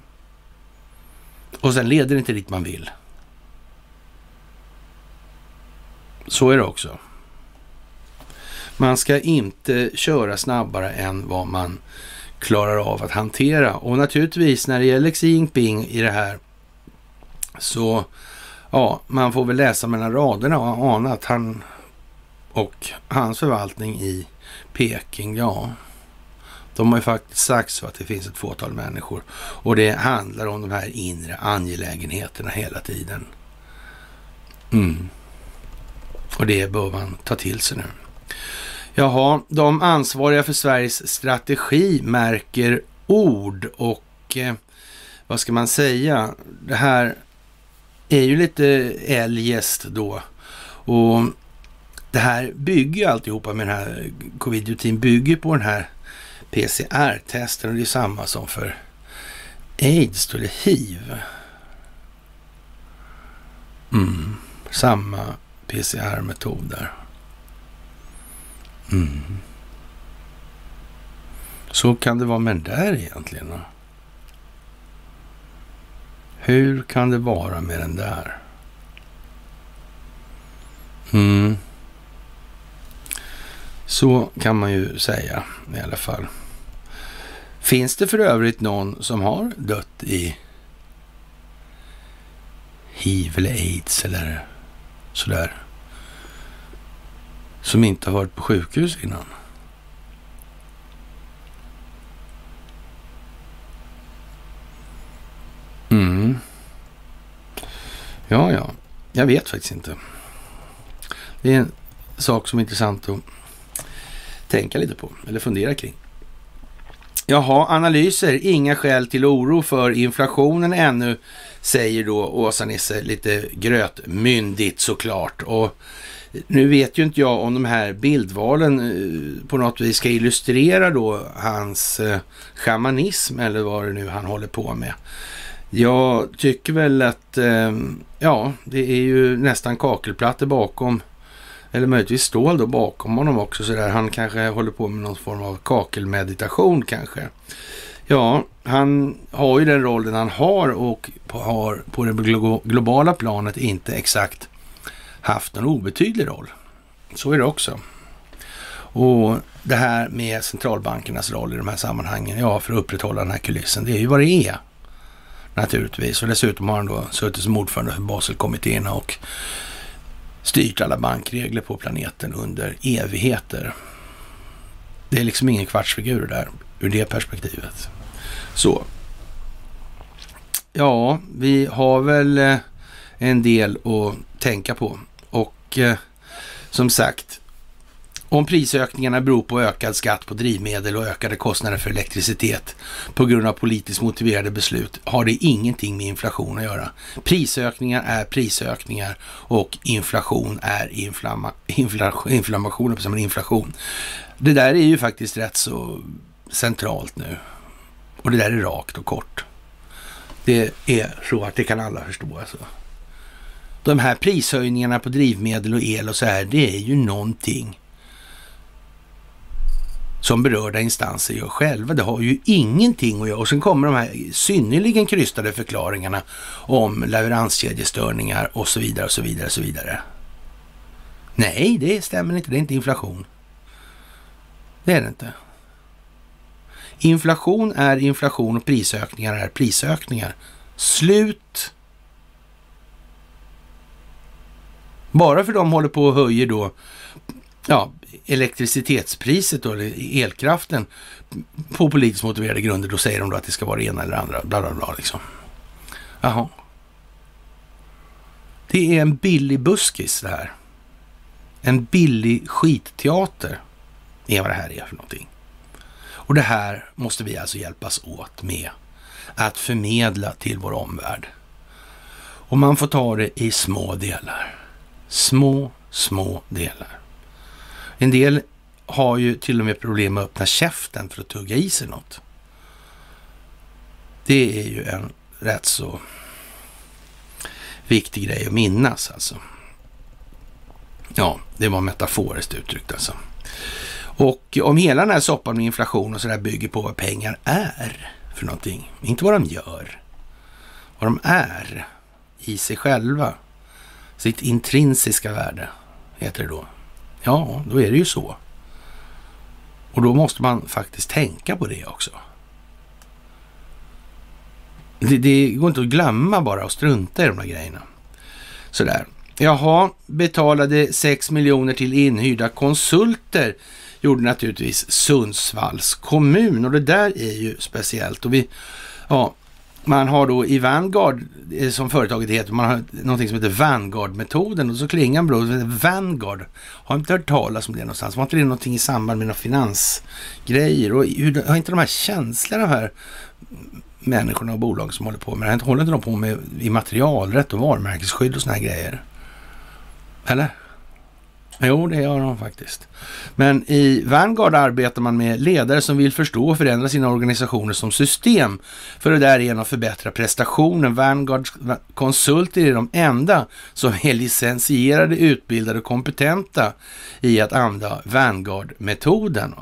Speaker 1: Och sen leder det inte dit man vill. Så är det också. Man ska inte köra snabbare än vad man klarar av att hantera. Och naturligtvis när det gäller Xi Jinping i det här så ja, man får väl läsa mellan raderna och ana att han och hans förvaltning i Peking, ja, de har ju faktiskt sagt så att det finns ett fåtal människor och det handlar om de här inre angelägenheterna hela tiden. Mm. Och det bör man ta till sig nu. Jaha, de ansvariga för Sveriges strategi märker ord och eh, vad ska man säga? Det här är ju lite eljest då. Och det här bygger alltihopa med den här covid-19 bygger på den här PCR-testen och det är samma som för aids eller hiv. Mm, samma PCR-metod där. Mm. Så kan det vara med den där egentligen. Då? Hur kan det vara med den där? Mm. Så kan man ju säga i alla fall. Finns det för övrigt någon som har dött i hiv eller aids eller sådär? Som inte har varit på sjukhus innan? Mm. Ja, ja. Jag vet faktiskt inte. Det är en sak som är intressant att tänka lite på eller fundera kring. Jaha, analyser. Inga skäl till oro för inflationen ännu, säger då Åsa-Nisse lite grötmyndigt såklart. Och nu vet ju inte jag om de här bildvalen eh, på något vis ska illustrera då hans eh, shamanism eller vad det nu han håller på med. Jag tycker väl att, eh, ja, det är ju nästan kakelplattor bakom eller möjligtvis stål då bakom honom också sådär. Han kanske håller på med någon form av kakelmeditation kanske. Ja, han har ju den rollen han har och har på det globala planet inte exakt haft någon obetydlig roll. Så är det också. Och det här med centralbankernas roll i de här sammanhangen, ja, för att upprätthålla den här kulissen, det är ju vad det är. Naturligtvis. Och dessutom har han då suttit som ordförande för Baselkommittéerna och styrt alla bankregler på planeten under evigheter. Det är liksom ingen kvartsfigur där ur det perspektivet. Så. Ja, vi har väl eh, en del att tänka på och eh, som sagt, om prisökningarna beror på ökad skatt på drivmedel och ökade kostnader för elektricitet på grund av politiskt motiverade beslut har det ingenting med inflation att göra. Prisökningar är prisökningar och inflation är inflamma, inflation, inflammation, som inflation. Det där är ju faktiskt rätt så centralt nu. Och det där är rakt och kort. Det är så att det kan alla förstå alltså. De här prishöjningarna på drivmedel och el och så här, det är ju någonting som berörda instanser gör själva. Det har ju ingenting att göra. Och sen kommer de här synnerligen krystade förklaringarna om leveranskedjestörningar och så vidare och så vidare och så vidare. Nej, det stämmer inte. Det är inte inflation. Det är det inte. Inflation är inflation och prisökningar är prisökningar. Slut. Bara för de håller på och höjer då ja, elektricitetspriset då, eller elkraften på politiskt motiverade grunder, då säger de då att det ska vara det ena eller andra, bla bla bla liksom. Jaha. Det är en billig buskis det här. En billig skitteater är vad det här är för någonting. Och det här måste vi alltså hjälpas åt med att förmedla till vår omvärld. Och man får ta det i små delar. Små, små delar. En del har ju till och med problem med att öppna käften för att tugga i sig något. Det är ju en rätt så viktig grej att minnas alltså. Ja, det var metaforiskt uttryckt alltså. Och om hela den här soppan med inflation och sådär bygger på vad pengar är för någonting, inte vad de gör, vad de är i sig själva, sitt intrinsiska värde, heter det då. Ja, då är det ju så. Och då måste man faktiskt tänka på det också. Det, det går inte att glömma bara och strunta i de där grejerna. Sådär. Jaha, betalade 6 miljoner till inhyrda konsulter gjorde naturligtvis Sundsvalls kommun och det där är ju speciellt. Och vi, ja, man har då i Vanguard, eh, som företaget heter, man har någonting som heter Vanguard-metoden och så klingar bra, Vanguard. Har inte hört talas om det någonstans. Var inte det någonting i samband med några finansgrejer? Och hur, har inte de här känslorna, de här människorna och bolag som håller på med det här, håller inte de på med immaterialrätt och varumärkesskydd och såna här grejer? Eller? Jo, det gör de faktiskt. Men i Vanguard arbetar man med ledare som vill förstå och förändra sina organisationer som system för att därigenom förbättra prestationen. Vanguards konsulter är de enda som är licensierade, utbildade och kompetenta i att använda Vanguard-metoden.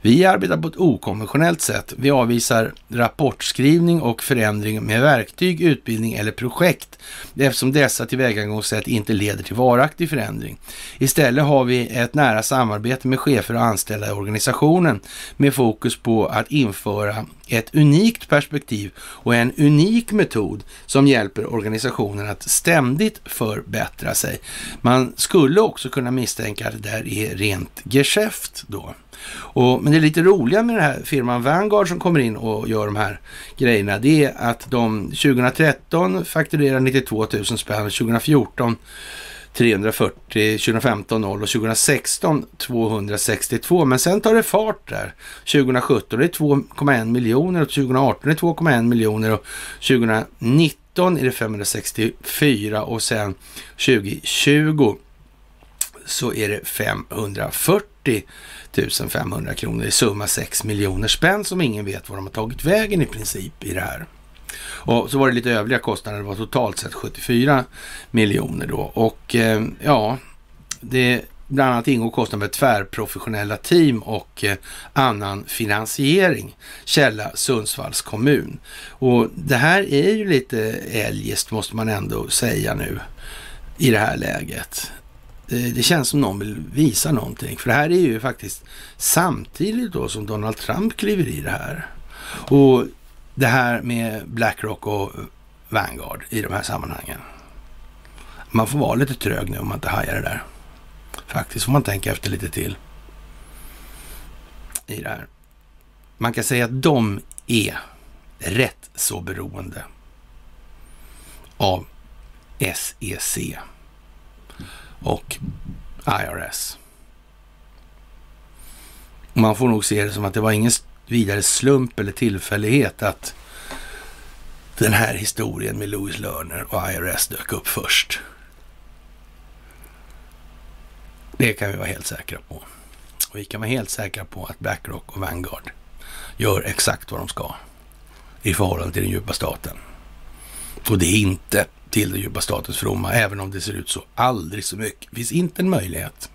Speaker 1: Vi arbetar på ett okonventionellt sätt. Vi avvisar rapportskrivning och förändring med verktyg, utbildning eller projekt eftersom dessa tillvägagångssätt inte leder till varaktig förändring. Istället Istället har vi ett nära samarbete med chefer och anställda i organisationen med fokus på att införa ett unikt perspektiv och en unik metod som hjälper organisationen att ständigt förbättra sig. Man skulle också kunna misstänka att det där är rent geschäft då. Och, men det är lite roliga med den här firman Vanguard som kommer in och gör de här grejerna, det är att de 2013 fakturerar 92 000 spänn, 2014 340, 2015 0 och 2016 262. Men sen tar det fart där. 2017 är det 2,1 miljoner och 2018 är det 2,1 miljoner och 2019 är det 564 och sen 2020 så är det 540 500 kronor i summa 6 miljoner spänn som ingen vet var de har tagit vägen i princip i det här. Och så var det lite övriga kostnader, det var totalt sett 74 miljoner då. Och eh, ja, det bland annat ingår kostnader med tvärprofessionella team och eh, annan finansiering. Källa Sundsvalls kommun. Och det här är ju lite eljest måste man ändå säga nu i det här läget. Det, känns som någon vill visa någonting. För det här är ju faktiskt samtidigt då som Donald Trump kliver i det här. Och det här med Blackrock och Vanguard i de här sammanhangen. Man får vara lite trög nu om man inte hajar det där. Faktiskt får man tänka efter lite till. I det här. Man kan säga att de är rätt så beroende av SEC och IRS. Man får nog se det som att det var ingen vidare slump eller tillfällighet att den här historien med Louis Lerner och IRS dök upp först. Det kan vi vara helt säkra på. Och vi kan vara helt säkra på att Blackrock och Vanguard gör exakt vad de ska i förhållande till den djupa staten. Och det är inte till den djupa statens fromma, även om det ser ut så aldrig så mycket. Det finns inte en möjlighet.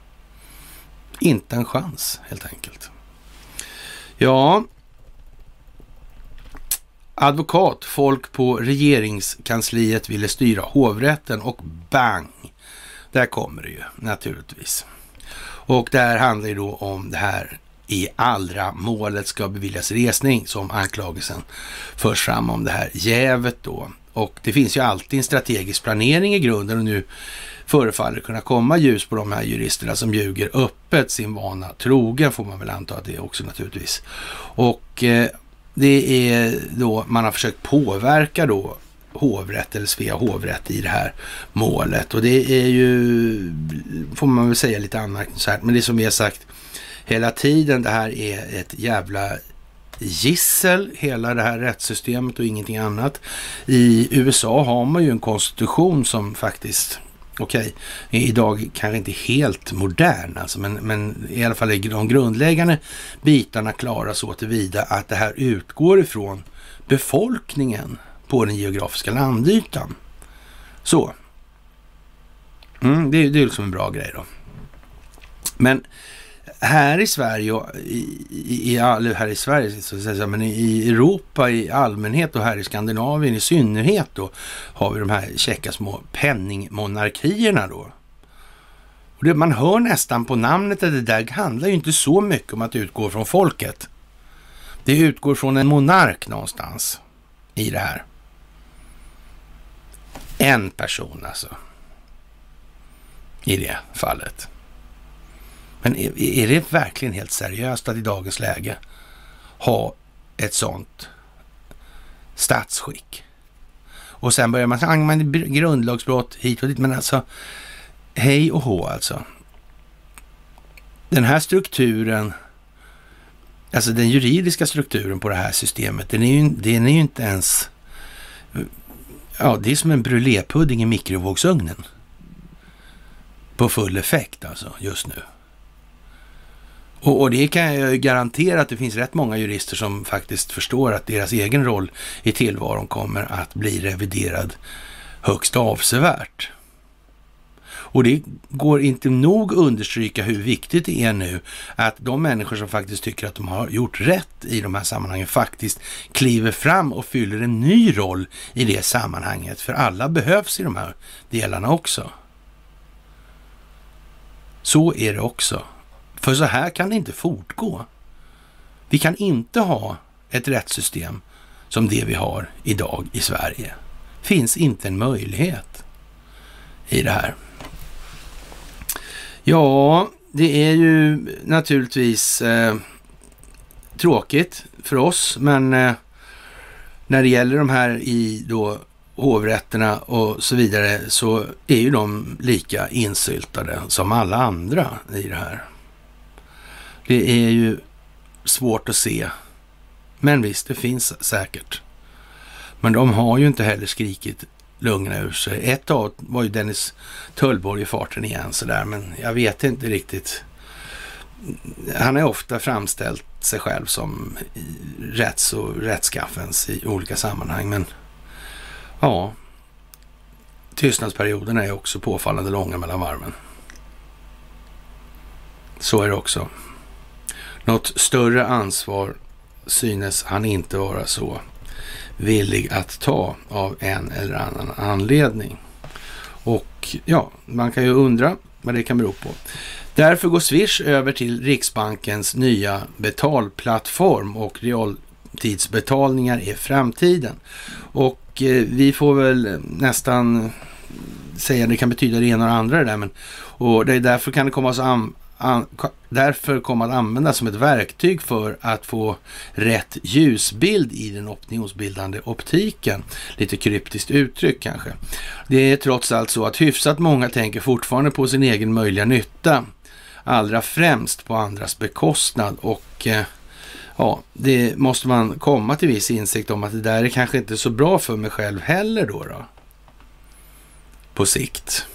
Speaker 1: Inte en chans, helt enkelt. Ja, advokat, folk på regeringskansliet ville styra hovrätten och bang, där kommer det ju naturligtvis. Och det här handlar ju då om det här i allra målet ska beviljas resning som anklagelsen förs fram om det här jävet då. Och det finns ju alltid en strategisk planering i grunden och nu förefaller kunna komma ljus på de här juristerna som ljuger öppet sin vana trogen får man väl anta att det är också naturligtvis. Och eh, det är då man har försökt påverka då hovrätt eller Svea hovrätt i det här målet och det är ju, får man väl säga lite anmärkningsvärt, men det som vi har sagt hela tiden, det här är ett jävla gissel, hela det här rättssystemet och ingenting annat. I USA har man ju en konstitution som faktiskt okej, okay, idag kanske inte helt modern alltså, men, men i alla fall är de grundläggande bitarna klara så tillvida att det här utgår ifrån befolkningen på den geografiska landytan. Så. Mm, det, det är liksom en bra grej då. Men här i Sverige, och i, i, här i Sverige, så att säga, men i Europa i allmänhet och här i Skandinavien i synnerhet då har vi de här käcka små penningmonarkierna då. Och det, man hör nästan på namnet att det där handlar ju inte så mycket om att utgå från folket. Det utgår från en monark någonstans i det här. En person alltså. I det fallet. Men är, är det verkligen helt seriöst att i dagens läge ha ett sånt statsskick? Och sen börjar man ah, säga, grundlagsbrott hit och dit, men alltså hej och hå alltså. Den här strukturen, alltså den juridiska strukturen på det här systemet, den är ju, den är ju inte ens, ja det är som en brulépudding i mikrovågsugnen. På full effekt alltså, just nu. Och, och, det kan jag garantera att det finns rätt många jurister som faktiskt förstår att deras egen roll i tillvaron kommer att bli reviderad högst avsevärt. Och det går inte nog understryka hur viktigt det är nu att de människor som faktiskt tycker att de har gjort rätt i de här sammanhangen faktiskt kliver fram och fyller en ny roll i det sammanhanget. För alla behövs i de här delarna också. Så är det också. För så här kan det inte fortgå. Vi kan inte ha ett rättssystem som det vi har idag i Sverige. Finns inte en möjlighet i det här. Ja, det är ju naturligtvis eh, tråkigt för oss, men eh, när det gäller de här i då hovrätterna och så vidare så är ju de lika insyltade som alla andra i det här. Det är ju svårt att se. Men visst, det finns säkert. Men de har ju inte heller skrikit lugna ur sig. Ett tag var ju Dennis Tullborg i farten igen sådär, men jag vet inte riktigt. Han har ofta framställt sig själv som rätts och rättskaffens i olika sammanhang, men ja, tystnadsperioderna är också påfallande långa mellan varven. Så är det också. Något större ansvar synes han inte vara så villig att ta av en eller annan anledning. Och ja, man kan ju undra vad det kan bero på. Därför går Swish över till Riksbankens nya betalplattform och realtidsbetalningar är framtiden. Och eh, vi får väl nästan säga att det kan betyda det ena och det andra det där. Men, och det är därför kan det komma därför kom att användas som ett verktyg för att få rätt ljusbild i den opinionsbildande optiken. Lite kryptiskt uttryck kanske. Det är trots allt så att hyfsat många tänker fortfarande på sin egen möjliga nytta. Allra främst på andras bekostnad och eh, ja, det måste man komma till viss insikt om att det där är kanske inte så bra för mig själv heller då. då på sikt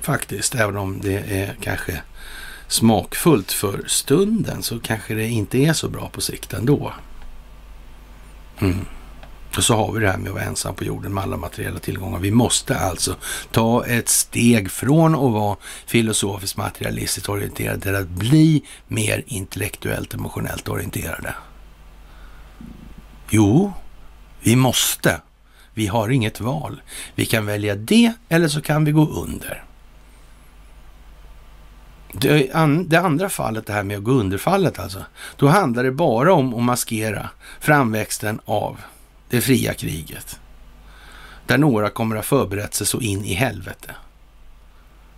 Speaker 1: faktiskt. Även om det är kanske smakfullt för stunden så kanske det inte är så bra på sikt ändå. Mm. Och så har vi det här med att vara ensam på jorden med alla materiella tillgångar. Vi måste alltså ta ett steg från att vara filosofiskt materialistiskt orienterade till att bli mer intellektuellt emotionellt orienterade. Jo, vi måste. Vi har inget val. Vi kan välja det eller så kan vi gå under. Det, det, andra fallet, det här med att gå under fallet alltså, då handlar det bara om att maskera framväxten av det fria kriget. Där några kommer att ha förberett sig så in i helvete.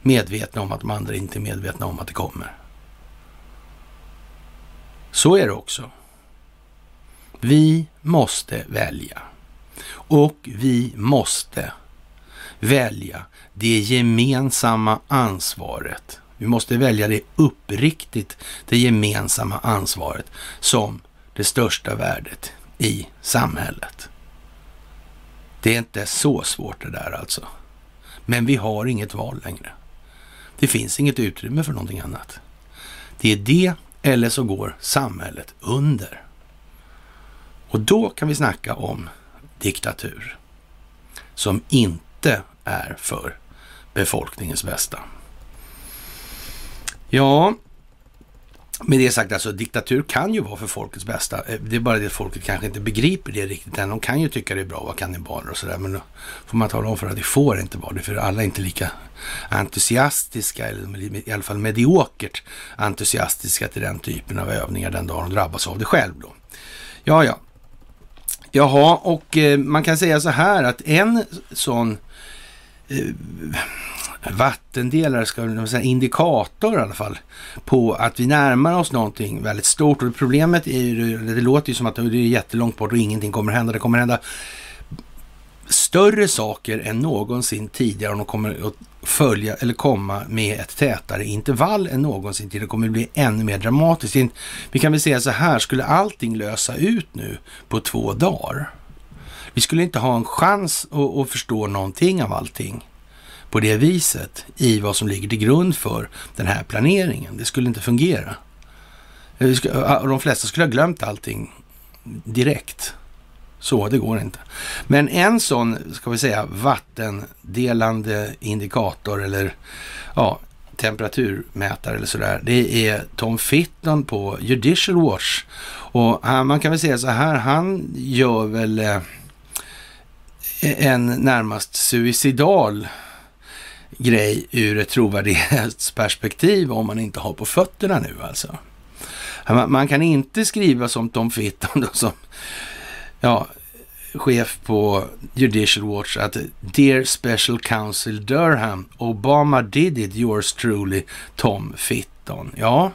Speaker 1: Medvetna om att de andra inte är medvetna om att det kommer. Så är det också. Vi måste välja. Och vi måste välja det gemensamma ansvaret vi måste välja det uppriktigt, det gemensamma ansvaret som det största värdet i samhället. Det är inte så svårt det där alltså. Men vi har inget val längre. Det finns inget utrymme för någonting annat. Det är det eller så går samhället under. Och då kan vi snacka om diktatur som inte är för befolkningens bästa. Ja, med det sagt, alltså diktatur kan ju vara för folkets bästa. Eh, det är bara det att folket kanske inte begriper det riktigt än. De kan ju tycka det är bra att vara kannibaler och sådär, men då får man tala om för att det får inte vara det, för alla är inte lika entusiastiska, eller i alla fall mediokert entusiastiska till den typen av övningar den dagen de drabbas av det själv då. Ja, ja. Jaha, och eh, man kan säga så här att en sån eh, vattendelare, ska man säga, indikator i alla fall, på att vi närmar oss någonting väldigt stort. Och problemet är ju, det låter ju som att det är jättelångt bort och ingenting kommer hända. Det kommer hända större saker än någonsin tidigare och de kommer att följa eller komma med ett tätare intervall än någonsin tidigare. Det kommer att bli ännu mer dramatiskt. Vi kan väl säga så här, skulle allting lösa ut nu på två dagar? Vi skulle inte ha en chans att, att förstå någonting av allting på det viset i vad som ligger till grund för den här planeringen. Det skulle inte fungera. Eh, eh, ah, de flesta skulle ha glömt allting direkt. Så, det går inte. Men en sån, ska vi säga, vattendelande indikator eller ja, temperaturmätare eller sådär, det är Tom Fitton på Judicial Watch. Och han, man kan väl säga så här, han gör väl eh, en närmast suicidal grej ur ett trovärdighetsperspektiv om man inte har på fötterna nu alltså. Man kan inte skriva som Tom Fitton som ja, chef på Judicial Watch att Dear Special Counsel Durham, Obama did it, yours truly, Tom Fitton. Ja,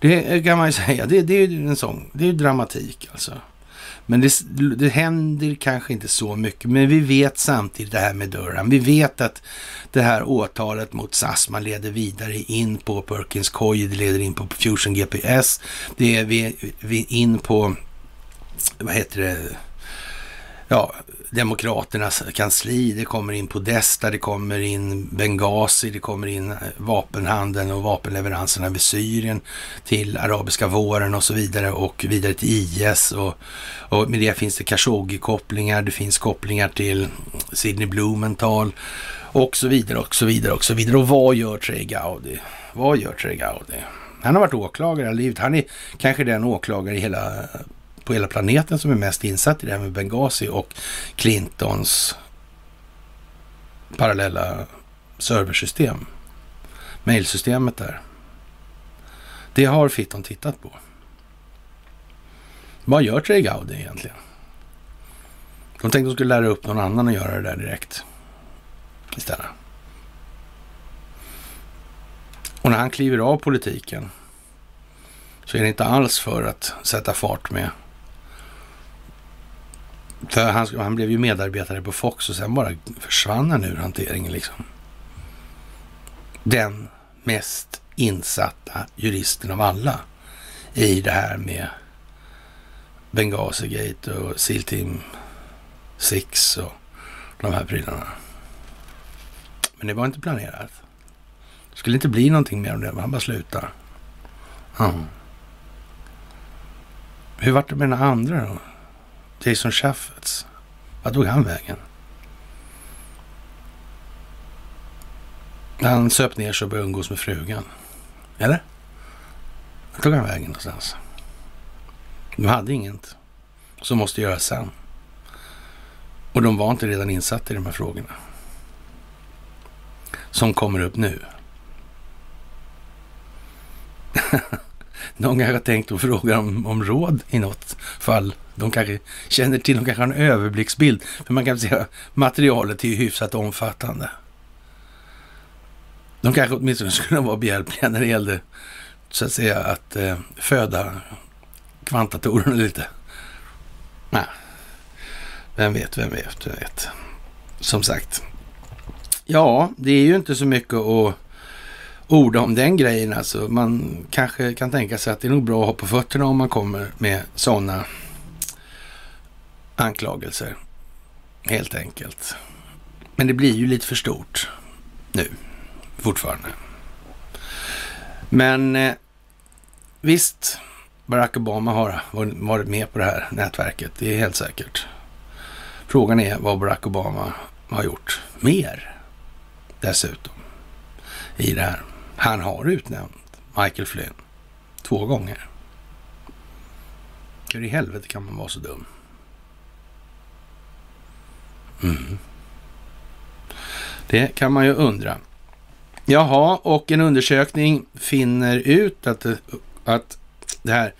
Speaker 1: det kan man ju säga. Det, det är ju en sån, det är ju dramatik alltså. Men det, det händer kanske inte så mycket. Men vi vet samtidigt det här med Durham. Vi vet att det här åtalet mot SAS, man leder vidare in på Perkins Coy, det leder in på Fusion GPS. Det är vi, vi in på, vad heter det, ja, Demokraternas kansli, det kommer in Podesta, det kommer in Benghazi, det kommer in eh, vapenhandeln och vapenleveranserna vid Syrien till arabiska våren och så vidare och vidare till IS och, och med det finns det Khashoggi-kopplingar, det finns kopplingar till Sidney Blumenthal och så vidare och så vidare och så vidare. Och vad gör Trey Gowdy? Vad gör Trey Gowdy? Han har varit åklagare hela livet. Han är kanske den åklagare i hela på hela planeten som är mest insatt i det här med Benghazi och Clintons parallella serversystem. Mailsystemet där. Det har Fitton tittat på. Vad gör Trey Gowdy egentligen? De tänkte att de skulle lära upp någon annan att göra det där direkt. Istället. Och när han kliver av politiken så är det inte alls för att sätta fart med han, han blev ju medarbetare på Fox och sen bara försvann han ur hanteringen liksom. Den mest insatta juristen av alla i det här med Benghazi-gate och SEAL Team 6 och de här prylarna. Men det var inte planerat. Det skulle inte bli någonting mer om det, han bara slutade. Mm. Hur vart det med den andra då? Jason Chaffetz. Vad tog han vägen? Han söp ner sig och började umgås med frugan. Eller? Vart tog han vägen någonstans? De hade inget som måste göras sen. Och de var inte redan insatta i de här frågorna. Som kommer upp nu. Någon kanske har tänkt att fråga om, om råd i något fall de kanske känner till, de kanske har en överblicksbild. För man kan säga materialet är ju hyfsat omfattande. De kanske åtminstone skulle vara behjälpliga när det gällde så att säga att eh, föda kvantatorerna lite. Nej, vem vet, vem vet, vem vet. Som sagt. Ja, det är ju inte så mycket att orda om den grejen. Alltså, man kanske kan tänka sig att det är nog bra att ha på fötterna om man kommer med sådana anklagelser. Helt enkelt. Men det blir ju lite för stort nu, fortfarande. Men eh, visst, Barack Obama har varit med på det här nätverket. Det är helt säkert. Frågan är vad Barack Obama har gjort mer dessutom i det här. Han har utnämnt Michael Flynn två gånger. Hur i helvete kan man vara så dum? Mm. Det kan man ju undra. Jaha, och en undersökning finner ut att, att det här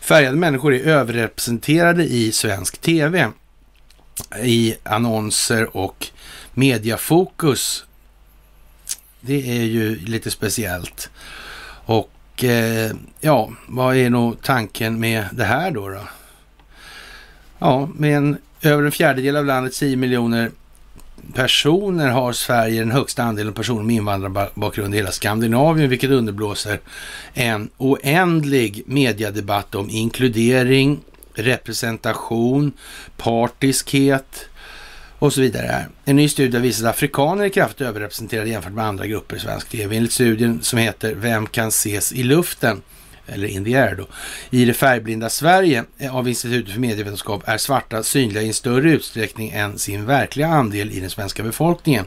Speaker 1: färgade människor är överrepresenterade i svensk tv i annonser och mediafokus. Det är ju lite speciellt. Och eh, ja, vad är nog tanken med det här då? då? Ja, med en över en fjärdedel av landets 10 miljoner personer har Sverige den högsta andelen personer med invandrarbakgrund i hela Skandinavien, vilket underblåser en oändlig mediadebatt om inkludering, representation, partiskhet och så vidare. En ny studie visar att afrikaner är kraftigt överrepresenterade jämfört med andra grupper i svensk tv. Enligt studien som heter Vem kan ses i luften? Eller in the air då. I det färgblinda Sverige eh, av Institutet för medievetenskap är svarta synliga i en större utsträckning än sin verkliga andel i den svenska befolkningen.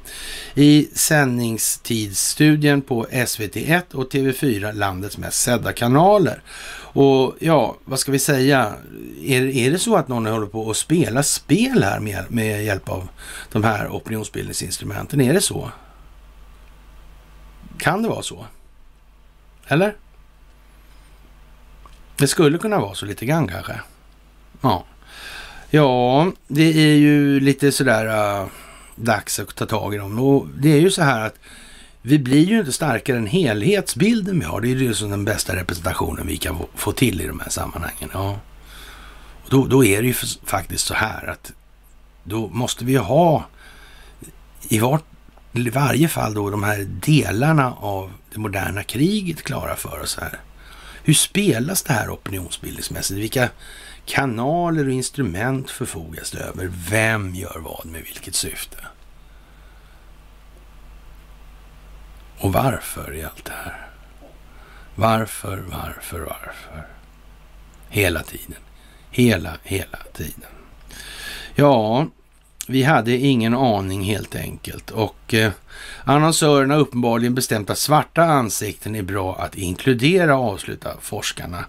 Speaker 1: I sändningstidsstudien på SVT1 och TV4, landets mest sedda kanaler. Och ja, vad ska vi säga? Är, är det så att någon håller på att spela spel här med, med hjälp av de här opinionsbildningsinstrumenten? Är det så? Kan det vara så? Eller? Det skulle kunna vara så lite grann kanske. Ja. Ja, det är ju lite sådär äh, dags att ta tag i dem. Och det är ju så här att vi blir ju inte starkare än helhetsbilden vi har. Det är ju som den bästa representationen vi kan få till i de här sammanhangen. Ja. Och då, då är det ju faktiskt så här att då måste vi ha i vart, varje fall då de här delarna av det moderna kriget klara för oss här. Hur spelas det här opinionsbildningsmässigt? Vilka kanaler och instrument förfogas det över? Vem gör vad med vilket syfte? Och varför i allt det här? Varför, varför, varför? Hela tiden. Hela, hela tiden. Ja, vi hade ingen aning helt enkelt. Och eh, annonsörerna har uppenbarligen bestämt att svarta ansikten är bra att inkludera, avsluta forskarna.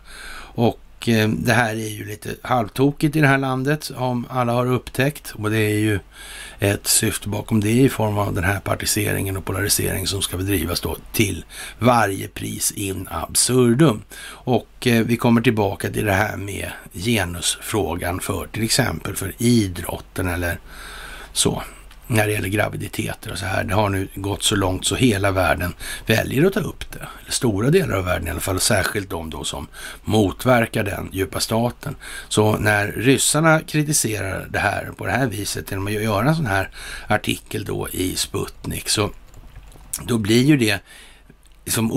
Speaker 1: Och eh, det här är ju lite halvtokigt i det här landet om alla har upptäckt. Och det är ju ett syfte bakom det i form av den här partiseringen och polariseringen som ska bedrivas då till varje pris in absurdum. Och eh, vi kommer tillbaka till det här med genusfrågan för till exempel för idrotten eller så när det gäller graviditeter och så här. Det har nu gått så långt så hela världen väljer att ta upp det. Eller stora delar av världen i alla fall, och särskilt de då som motverkar den djupa staten. Så när ryssarna kritiserar det här på det här viset genom att göra en sån här artikel då i Sputnik, så då blir ju det som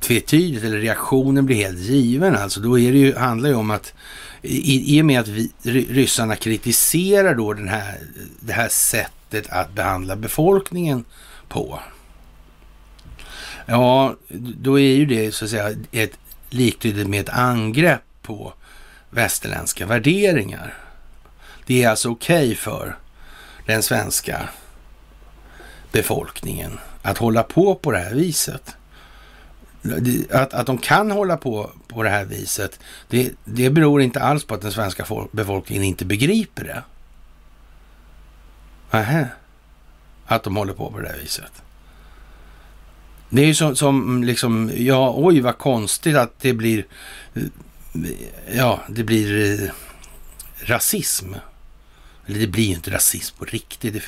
Speaker 1: otvetydigt, eller reaktionen blir helt given alltså. Då är det ju, handlar det ju om att i, i och med att vi, ryssarna kritiserar då den här, det här sättet att behandla befolkningen på. Ja, då är ju det så att säga ett liktydigt med ett angrepp på västerländska värderingar. Det är alltså okej okay för den svenska befolkningen att hålla på på det här viset. Att, att de kan hålla på på det här viset, det, det beror inte alls på att den svenska befolkningen inte begriper det. Nähä. Att de håller på på det här viset. Det är ju som, som liksom, ja, oj vad konstigt att det blir, ja, det blir eh, rasism. Eller det blir ju inte rasism på riktigt. Det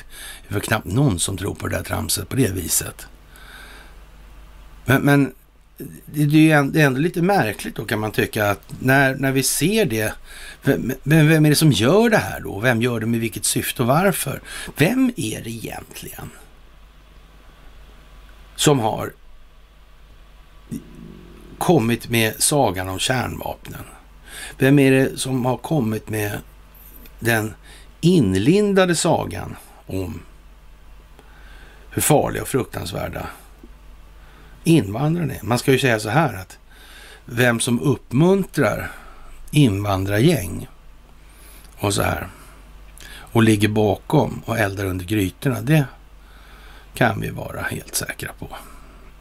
Speaker 1: är för knappt någon som tror på det där tramset på det viset. Men, men det är ändå lite märkligt då kan man tycka att när, när vi ser det, vem, vem är det som gör det här då? Vem gör det med vilket syfte och varför? Vem är det egentligen som har kommit med sagan om kärnvapnen? Vem är det som har kommit med den inlindade sagan om hur farliga och fruktansvärda invandrarna är. Man ska ju säga så här att vem som uppmuntrar invandrargäng och så här och ligger bakom och eldar under grytorna, det kan vi vara helt säkra på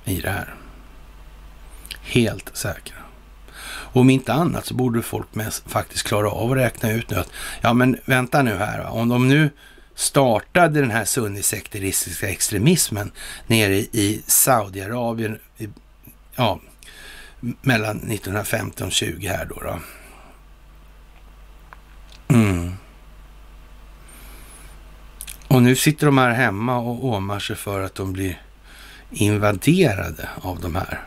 Speaker 1: i det här. Helt säkra. Och om inte annat så borde folk faktiskt klara av att räkna ut nu att ja men vänta nu här, om de nu startade den här sunnisekteristiska extremismen nere i Saudiarabien ja, mellan 1915 och 20 här då. då. Mm. Och nu sitter de här hemma och åmar sig för att de blir invaderade av de här.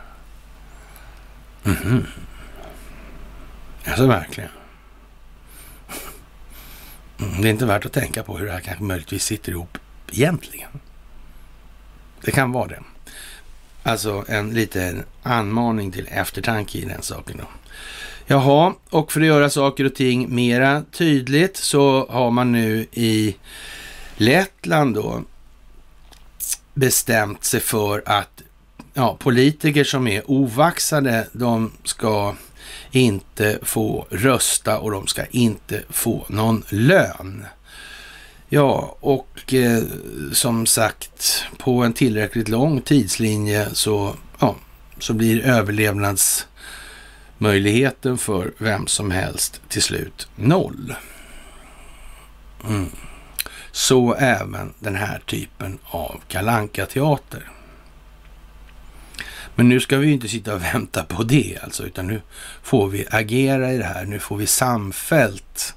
Speaker 1: Mm. Alltså verkligen. Mm, det är inte värt att tänka på hur det här kanske möjligtvis sitter ihop egentligen. Det kan vara det. Alltså en liten anmaning till eftertanke i den saken då. Jaha, och för att göra saker och ting mera tydligt så har man nu i Lettland då bestämt sig för att ja, politiker som är ovaxade, de ska inte få rösta och de ska inte få någon lön. Ja, och eh, som sagt, på en tillräckligt lång tidslinje så, ja, så blir överlevnadsmöjligheten för vem som helst till slut noll. Mm. Så även den här typen av kalanka teater men nu ska vi ju inte sitta och vänta på det alltså, utan nu får vi agera i det här. Nu får vi samfällt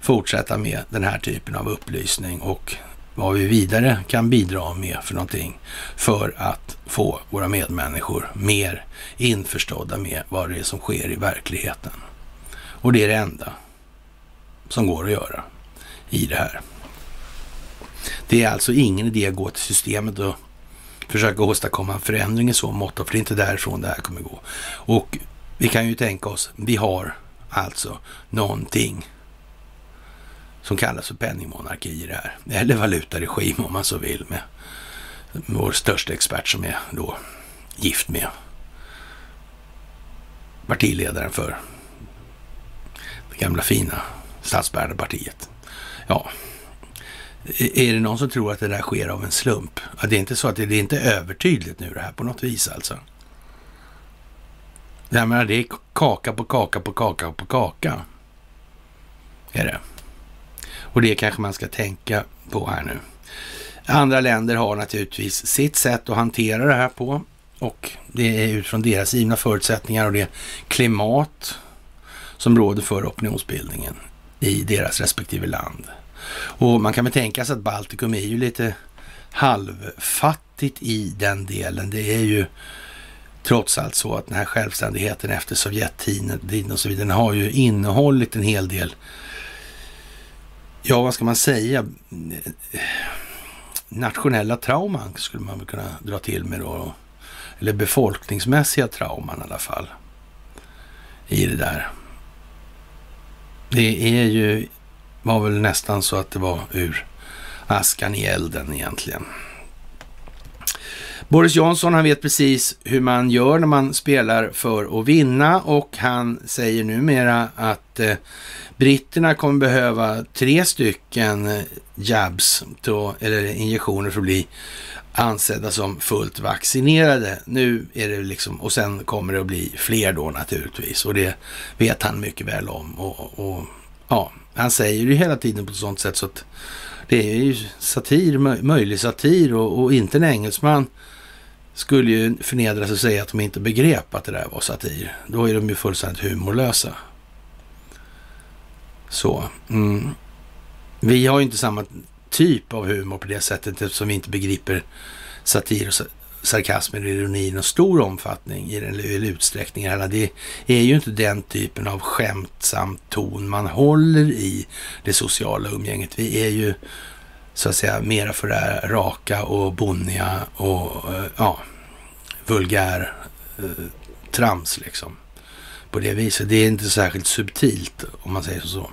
Speaker 1: fortsätta med den här typen av upplysning och vad vi vidare kan bidra med för någonting för att få våra medmänniskor mer införstådda med vad det är som sker i verkligheten. Och det är det enda som går att göra i det här. Det är alltså ingen idé att gå till systemet och försöka åstadkomma en förändring i så mått, för det är inte därifrån det här kommer gå. Och vi kan ju tänka oss, vi har alltså någonting som kallas för penningmonarki i det här. Eller valutaregim om man så vill med vår största expert som är då gift med partiledaren för det gamla fina statsbärande partiet. Ja, är det någon som tror att det där sker av en slump? Att det är inte så att det, det är inte övertydligt nu det här på något vis alltså. Jag menar, det är kaka på kaka på kaka på kaka. Är det. Och det kanske man ska tänka på här nu. Andra länder har naturligtvis sitt sätt att hantera det här på och det är utifrån deras givna förutsättningar och det klimat som råder för opinionsbildningen i deras respektive land. Och man kan väl tänka sig att Baltikum är ju lite halvfattigt i den delen. Det är ju trots allt så att den här självständigheten efter Sovjettiden och så vidare, den har ju innehållit en hel del, ja vad ska man säga, nationella trauman skulle man väl kunna dra till med då. Eller befolkningsmässiga trauman i alla fall. I det där. Det är ju var väl nästan så att det var ur askan i elden egentligen. Boris Johnson, han vet precis hur man gör när man spelar för att vinna och han säger numera att eh, britterna kommer behöva tre stycken eh, jabs, då, eller injektioner för att bli ansedda som fullt vaccinerade. Nu är det liksom, och sen kommer det att bli fler då naturligtvis och det vet han mycket väl om. Och, och ja, han säger det hela tiden på ett sånt sätt så att det är ju satir, möjlig satir och, och inte en engelsman skulle ju förnedra sig och säga att de inte begrep att det där var satir. Då är de ju fullständigt humorlösa. Så. Mm. Vi har ju inte samma typ av humor på det sättet eftersom vi inte begriper satir och sarkasmen och ironi i någon stor omfattning i den eller utsträckning. Det är ju inte den typen av skämtsam ton man håller i det sociala umgänget. Vi är ju så att säga mera för det här raka och bonniga och eh, ja, vulgär eh, trams liksom. På det viset. Det är inte särskilt subtilt om man säger så.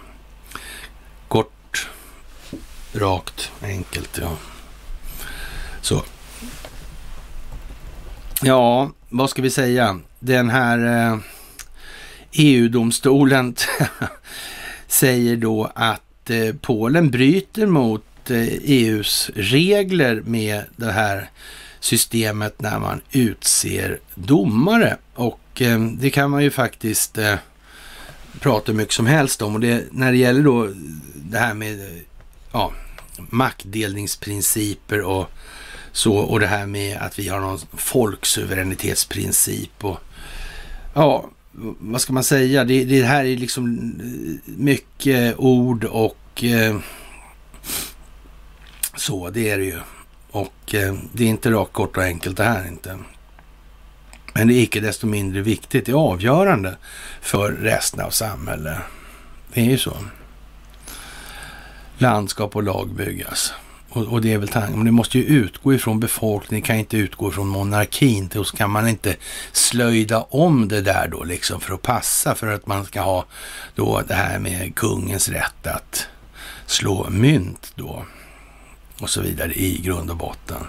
Speaker 1: Kort, rakt, enkelt. Ja. Så. Ja, vad ska vi säga? Den här eh, EU-domstolen säger då att eh, Polen bryter mot eh, EUs regler med det här systemet när man utser domare. Och eh, det kan man ju faktiskt eh, prata mycket som helst om. Och det, när det gäller då det här med ja, maktdelningsprinciper och så, och det här med att vi har någon folksuveränitetsprincip och ja, vad ska man säga? Det, det här är liksom mycket ord och eh, så, det är det ju. Och eh, det är inte rakt, kort och enkelt det här inte. Men det är icke desto mindre viktigt. Det är avgörande för resten av samhället. Det är ju så. Landskap och lag byggas. Och, och, det är väl tanken. Men det måste ju utgå ifrån befolkningen, det kan inte utgå ifrån monarkin. Och så kan man inte slöjda om det där då liksom för att passa för att man ska ha då det här med kungens rätt att slå mynt då och så vidare i grund och botten.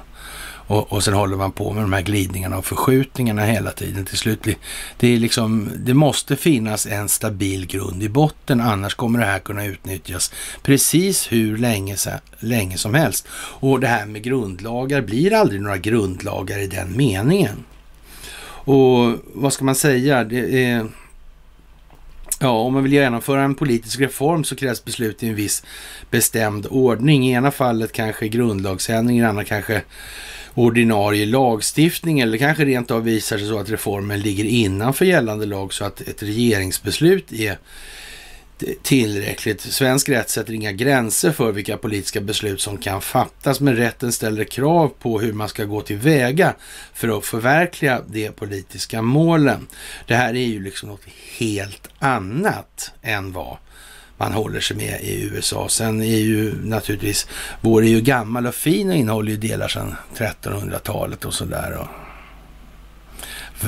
Speaker 1: Och, och sen håller man på med de här glidningarna och förskjutningarna hela tiden. Till slut, det, är liksom, det måste finnas en stabil grund i botten, annars kommer det här kunna utnyttjas precis hur länge, länge som helst. Och det här med grundlagar blir aldrig några grundlagar i den meningen. Och vad ska man säga? Det är, Ja, om man vill genomföra en politisk reform så krävs beslut i en viss bestämd ordning. I ena fallet kanske grundlagsändring, i andra kanske ordinarie lagstiftning eller kanske rent av visar sig så att reformen ligger innanför gällande lag så att ett regeringsbeslut är tillräckligt. Svensk rätt sätter inga gränser för vilka politiska beslut som kan fattas, men rätten ställer krav på hur man ska gå tillväga för att förverkliga de politiska målen. Det här är ju liksom något helt annat än vad man håller sig med i USA. Sen är ju naturligtvis, vår är ju gammal och fin och innehåller ju delar sedan 1300-talet och sådär. Och...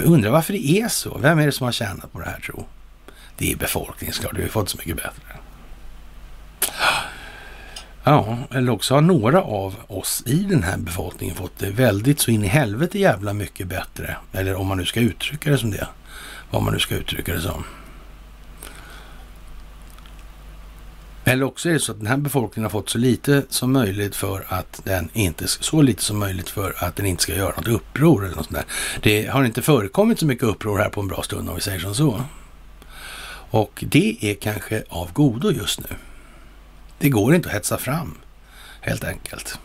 Speaker 1: undrar varför det är så. Vem är det som har tjänat på det här tro? Det är befolkningen såklart. Vi har fått så mycket bättre. Ja, eller också har några av oss i den här befolkningen fått det väldigt så in i helvete jävla mycket bättre. Eller om man nu ska uttrycka det som det. Vad man nu ska uttrycka det som. Eller också är det så att den här befolkningen har fått så lite som möjligt för att den inte, så lite som möjligt för att den inte ska göra något uppror eller något sånt där. Det har inte förekommit så mycket uppror här på en bra stund om vi säger som så. Och det är kanske av godo just nu. Det går inte att hetsa fram, helt enkelt.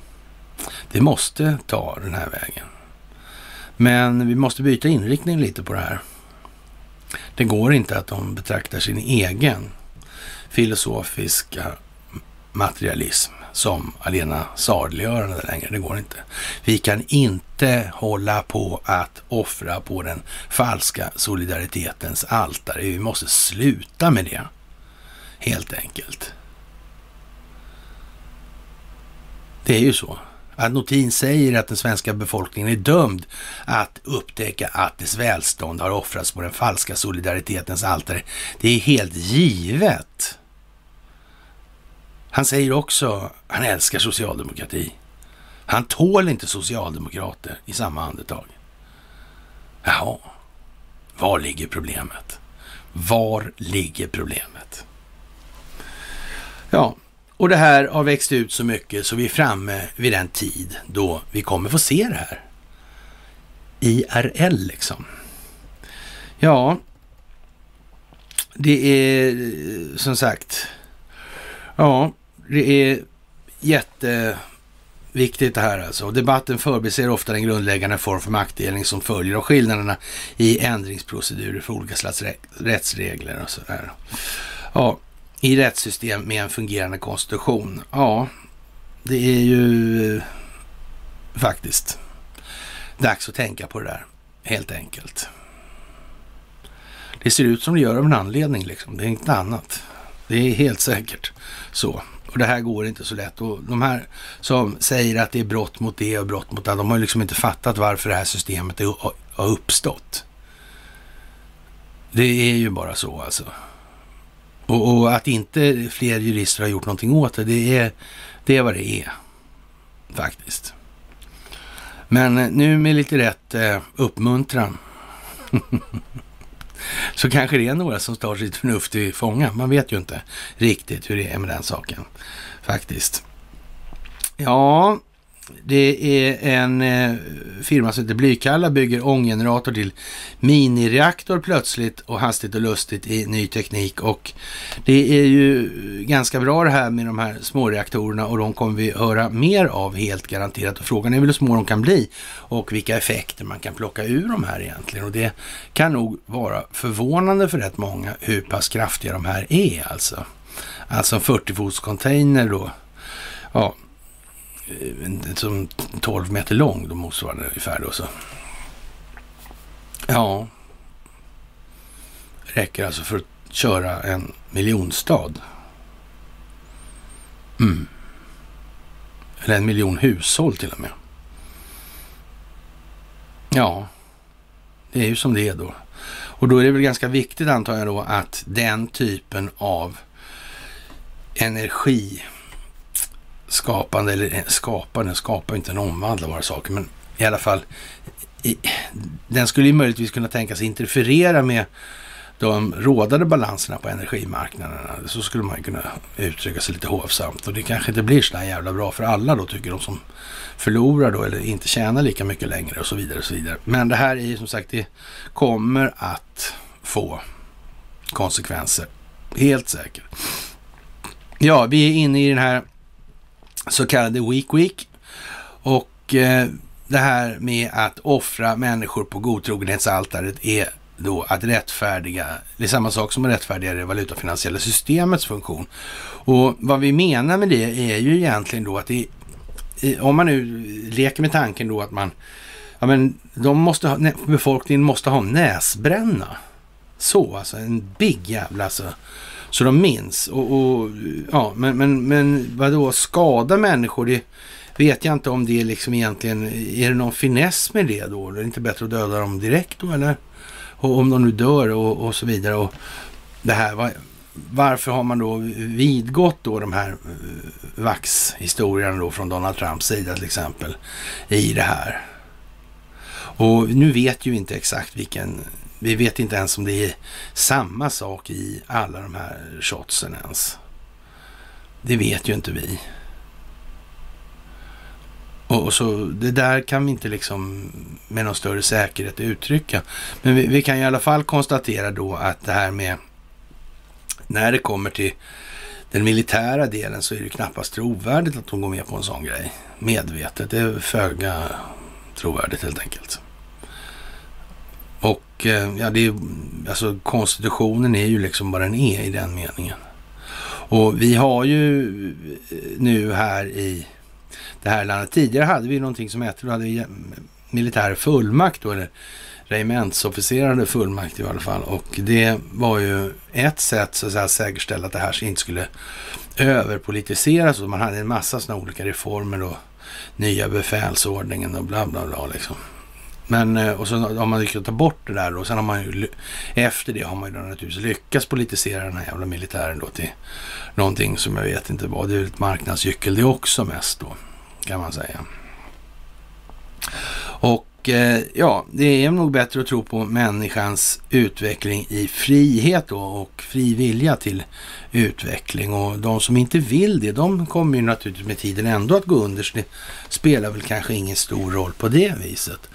Speaker 1: Det måste ta den här vägen. Men vi måste byta inriktning lite på det här. Det går inte att de betraktar sin egen filosofiska materialism som alena saliggörande längre. Det går inte. Vi kan inte hålla på att offra på den falska solidaritetens altare. Vi måste sluta med det. Helt enkelt. Det är ju så. Att Notin säger att den svenska befolkningen är dömd att upptäcka att dess välstånd har offrats på den falska solidaritetens altare. Det är helt givet. Han säger också att han älskar socialdemokrati. Han tål inte socialdemokrater i samma andetag. Jaha, var ligger problemet? Var ligger problemet? Ja, och det här har växt ut så mycket så vi är framme vid den tid då vi kommer få se det här. IRL liksom. Ja, det är som sagt, ja, det är jätteviktigt det här alltså. Debatten förbiser ofta den grundläggande form för maktdelning som följer av skillnaderna i ändringsprocedurer för olika slags rättsregler och sådär. Ja, i rättssystem med en fungerande konstitution. Ja, det är ju eh, faktiskt dags att tänka på det där, helt enkelt. Det ser ut som det gör av en anledning, liksom. det är inget annat. Det är helt säkert så. Och det här går inte så lätt. Och de här som säger att det är brott mot det och brott mot det, de har ju liksom inte fattat varför det här systemet har uppstått. Det är ju bara så alltså. Och, och, att inte fler jurister har gjort någonting åt det, det är, det är vad det är. Faktiskt. Men eh, nu med lite rätt eh, uppmuntran så kanske det är några som tar sitt förnuft i fånga. Man vet ju inte riktigt hur det är med den saken faktiskt. Ja, det är en eh, firma som heter Blykalla bygger ånggenerator till minireaktor plötsligt och hastigt och lustigt i ny teknik. Och det är ju ganska bra det här med de här småreaktorerna och de kommer vi höra mer av helt garanterat. Och frågan är väl hur små de kan bli och vilka effekter man kan plocka ur de här egentligen. Och det kan nog vara förvånande för rätt många hur pass kraftiga de här är alltså. Alltså en 40 fots container då. Ja, Eh, som 12 meter lång, då motsvarande ungefär då så. Ja, räcker alltså för att köra en miljonstad. Mm. Eller en miljon hushåll till och med. Ja, det är ju som det är då. Och då är det väl ganska viktigt antar jag då att den typen av energi skapande, eller skapande, skapar inte en omvandla bara saker, men i alla fall, i, den skulle ju möjligtvis kunna tänkas interferera med de rådande balanserna på energimarknaderna. Så skulle man kunna uttrycka sig lite hovsamt. Och det kanske inte blir så jävla bra för alla då, tycker de som förlorar då eller inte tjänar lika mycket längre och så vidare. och så vidare. Men det här är ju som sagt, det kommer att få konsekvenser. Helt säkert. Ja, vi är inne i den här så kallade Week Week. Och eh, det här med att offra människor på godtrogenhetsaltaret är då att rättfärdiga, det är samma sak som att rättfärdiga det valutafinansiella systemets funktion. Och vad vi menar med det är ju egentligen då att det, om man nu leker med tanken då att man, ja men de måste ha, befolkningen måste ha näsbränna. Så alltså, en big jävla alltså. Så de minns. Och, och ja, men, men, men vadå, skada människor, det vet jag inte om det liksom egentligen, är det någon finess med det då? Är det inte bättre att döda dem direkt då eller? Och om de nu dör och, och så vidare. Och det här, var, varför har man då vidgått då de här eh, vaxhistorierna då från Donald Trumps sida till exempel i det här? Och nu vet ju inte exakt vilken, vi vet inte ens om det är samma sak i alla de här shotsen ens. Det vet ju inte vi. Och, så det där kan vi inte liksom med någon större säkerhet uttrycka. Men vi, vi, kan i alla fall konstatera då att det här med när det kommer till den militära delen så är det knappast trovärdigt att de går med på en sån grej. Medvetet. Det är föga trovärdigt helt enkelt. Och eh, ja, det är, alltså konstitutionen är ju liksom vad den är i den meningen. Och vi har ju eh, nu här i det här landet. Tidigare hade vi någonting som hette, då hade vi militär fullmakt då, eller regementsofficerande fullmakt i alla fall. Och det var ju ett sätt så att säga säkerställa att det här inte skulle överpolitiseras. Och man hade en massa sådana olika reformer och nya befälsordningen och bla bla bla liksom. Men eh, och så har man lyckats ta bort det där då. sen har man ju efter det har man ju naturligtvis lyckats politisera den här jävla militären då till någonting som jag vet inte vad. Det är ett marknadsgyckel det också mest då kan man säga. Och eh, ja, det är nog bättre att tro på människans utveckling i frihet då och fri vilja till utveckling. Och de som inte vill det, de kommer ju naturligtvis med tiden ändå att gå under. Så det spelar väl kanske ingen stor roll på det viset.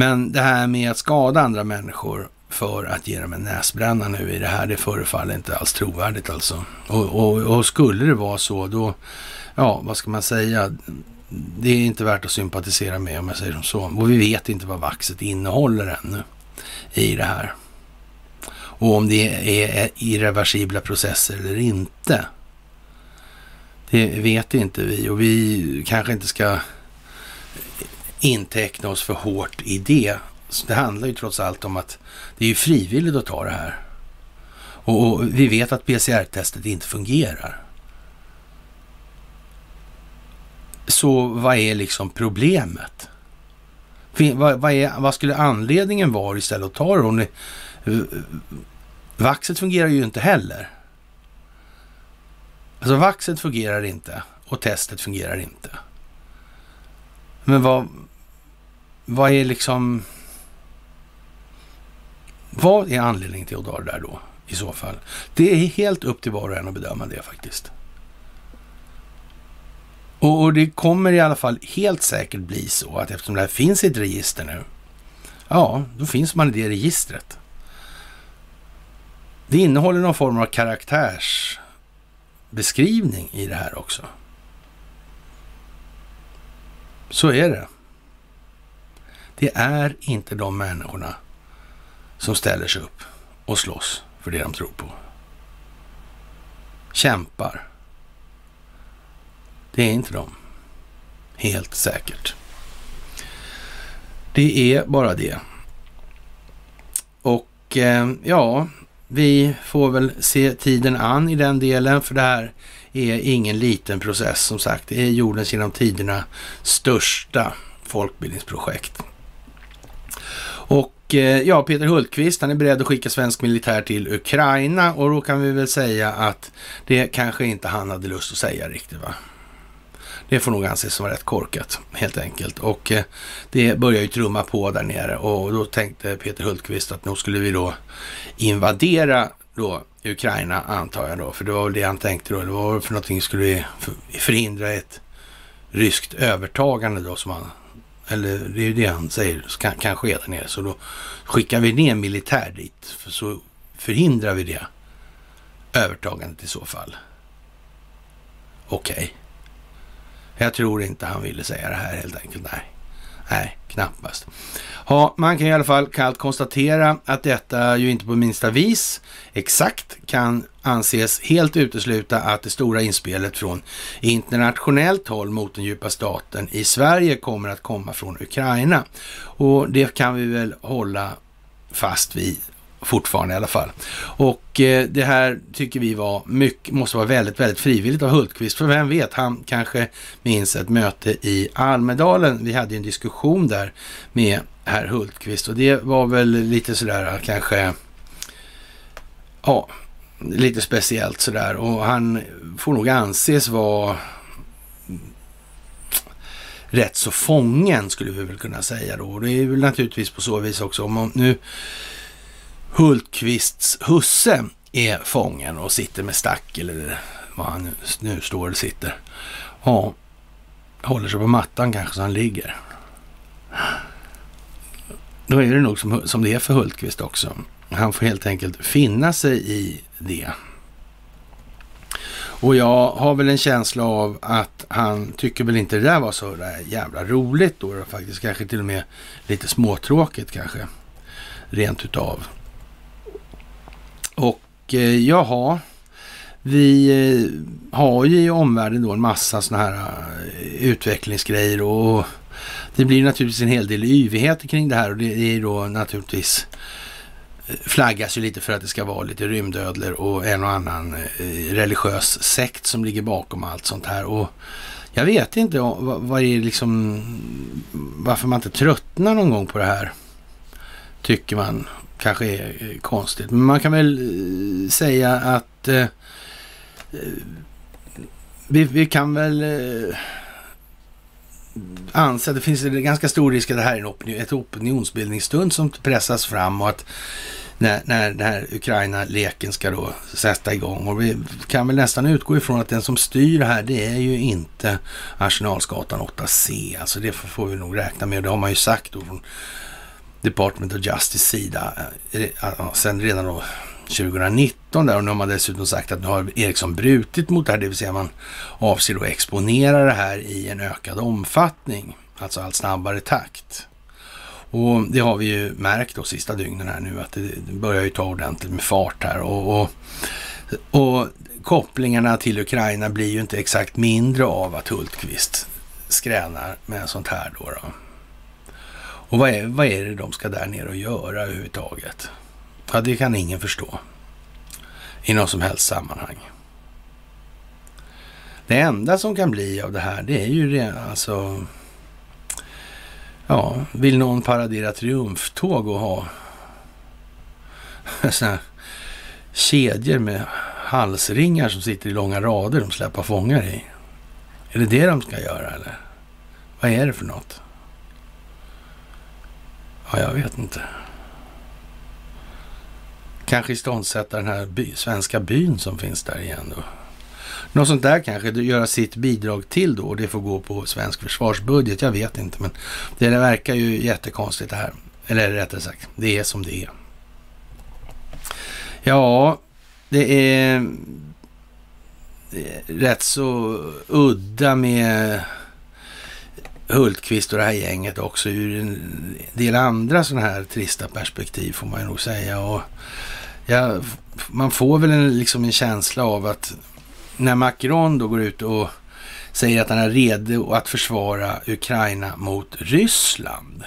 Speaker 1: Men det här med att skada andra människor för att ge dem en näsbränna nu i det här, det förefaller inte alls trovärdigt alltså. Och, och, och skulle det vara så, då ja, vad ska man säga? Det är inte värt att sympatisera med om jag säger som så. Och vi vet inte vad vaxet innehåller ännu i det här. Och om det är irreversibla processer eller inte. Det vet inte vi och vi kanske inte ska inteckna oss för hårt i det. Så det handlar ju trots allt om att det är ju frivilligt att ta det här. Och, vi vet att PCR-testet inte fungerar. Så vad är liksom problemet? Vad, vad, är, vad skulle anledningen vara istället att ta det? Om eh, vaxet fungerar ju inte heller. Alltså vaxet fungerar inte och testet fungerar inte. Men vad, vad är liksom... Vad är anledningen till att dra det där då i så fall? Det är helt upp till var och en att bedöma det faktiskt. Och, och, det kommer i alla fall helt säkert bli så att eftersom det här finns i ett register nu, ja, då finns man i det registret. Det innehåller någon form av karaktärsbeskrivning i det här också. Så är det. Det är inte de människorna som ställer sig upp och slåss för det de tror på. Kämpar det är inte de. Helt säkert. Det är bara det. Och eh, ja, vi får väl se tiden an i den delen, för det här är ingen liten process som sagt. Det är jordens genom tiderna största folkbildningsprojekt. Och eh, ja, Peter Hultqvist, han är beredd att skicka svensk militär till Ukraina och då kan vi väl säga att det kanske inte han hade lust att säga riktigt va. Det får nog anses som rätt korkat helt enkelt. Och eh, det börjar ju trumma på där nere och då tänkte Peter Hultqvist att nu skulle vi då invadera då Ukraina antar jag då, för det var väl det han tänkte då. Det var för någonting skulle vi förhindra ett ryskt övertagande då som han, eller det är ju det han säger kan, kan ske där nere. Så då skickar vi ner militär dit, för så förhindrar vi det övertagandet i så fall. Okej. Okay. Jag tror inte han ville säga det här helt enkelt. Nej, Nej, knappast. Ja, man kan i alla fall kallt konstatera att detta ju inte på minsta vis exakt kan anses helt utesluta att det stora inspelet från internationellt håll mot den djupa staten i Sverige kommer att komma från Ukraina. Och det kan vi väl hålla fast vid fortfarande i alla fall. Och eh, det här tycker vi var mycket, måste vara väldigt, väldigt frivilligt av Hultqvist. För vem vet, han kanske minns ett möte i Almedalen. Vi hade en diskussion där med herr Hultqvist och det var väl lite sådär kanske, ja, lite speciellt sådär och han får nog anses vara rätt så fången skulle vi väl kunna säga då. Det är väl naturligtvis på så vis också. Om nu Hultqvists husse är fången och sitter med stack eller vad han nu, står och sitter. Ja, håller sig på mattan kanske så han ligger. Då är det nog som, som det är för Hultqvist också. Han får helt enkelt finna sig i det. Och jag har väl en känsla av att han tycker väl inte det där var så där jävla roligt då. Faktiskt kanske till och med lite småtråkigt kanske. Rent utav. Och eh, jaha, vi eh, har ju i omvärlden då en massa sådana här eh, utvecklingsgrejer och det blir naturligtvis en hel del yvigheter kring det här och det är då naturligtvis eh, flaggas ju lite för att det ska vara lite rymdödlor och en och annan eh, religiös sekt som ligger bakom allt sånt här. Och jag vet inte vad, är liksom, varför man inte tröttnar någon gång på det här. Tycker man kanske är eh, konstigt. Men man kan väl eh, säga att eh, vi, vi, kan väl eh, anser att det finns en ganska stor risk att det här är en opinion, ett opinionsbildningsstund som pressas fram och att när, när den här Ukraina-leken ska då sätta igång. Och vi kan väl nästan utgå ifrån att den som styr det här, det är ju inte Arsenalsgatan 8C. Alltså det får vi nog räkna med och det har man ju sagt då från Department of Justice sida eh, eh, sen redan då 2019 där och nu har man dessutom sagt att nu har Ericsson brutit mot det här, det vill säga man avser att exponera det här i en ökad omfattning, alltså allt snabbare takt. Och det har vi ju märkt då sista dygnen här nu att det börjar ju ta ordentligt med fart här och, och, och kopplingarna till Ukraina blir ju inte exakt mindre av att Hultqvist skränar med sånt här då. då. Och vad är, vad är det de ska där nere och göra överhuvudtaget? Ja, det kan ingen förstå i något som helst sammanhang. Det enda som kan bli av det här, det är ju det, alltså... Ja, vill någon paradera triumftåg och ha såna här kedjor med halsringar som sitter i långa rader de släpper fångar i? Är det det de ska göra eller? Vad är det för något? Ja, jag vet inte. Kanske iståndsätta den här by, svenska byn som finns där igen då. Något sånt där kanske, göra sitt bidrag till då och det får gå på svensk försvarsbudget. Jag vet inte, men det verkar ju jättekonstigt det här. Eller rättare sagt, det är som det är. Ja, det är rätt så udda med Hultqvist och det här gänget också ur en del andra sådana här trista perspektiv får man ju nog säga. Och ja, man får väl en, liksom en känsla av att när Macron då går ut och säger att han är redo att försvara Ukraina mot Ryssland.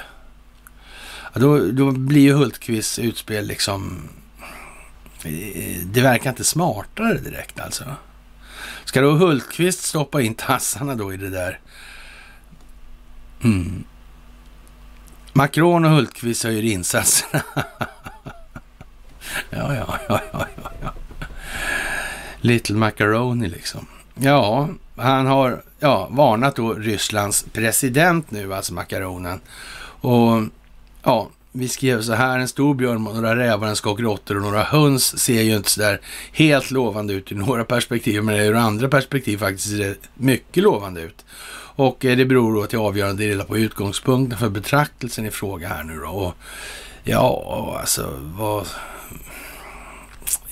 Speaker 1: Ja, då, då blir ju Hultqvists utspel liksom... Eh, det verkar inte smartare direkt alltså. Ska då Hultqvist stoppa in tassarna då i det där Mm. Macron och Hultqvist höjer insatserna. ja, ja, ja, ja, ja. Little Macaroni liksom. Ja, han har ja, varnat då Rysslands president nu, alltså Macaronen. Och ja, vi skrev så här, en stor björn, några rävar, en skock råttor och några höns ser ju inte så där helt lovande ut i några perspektiv, men ur andra perspektiv faktiskt ser det mycket lovande ut. Och eh, det beror då till avgörande del på utgångspunkten för betraktelsen i fråga här nu då. Och ja, alltså vad...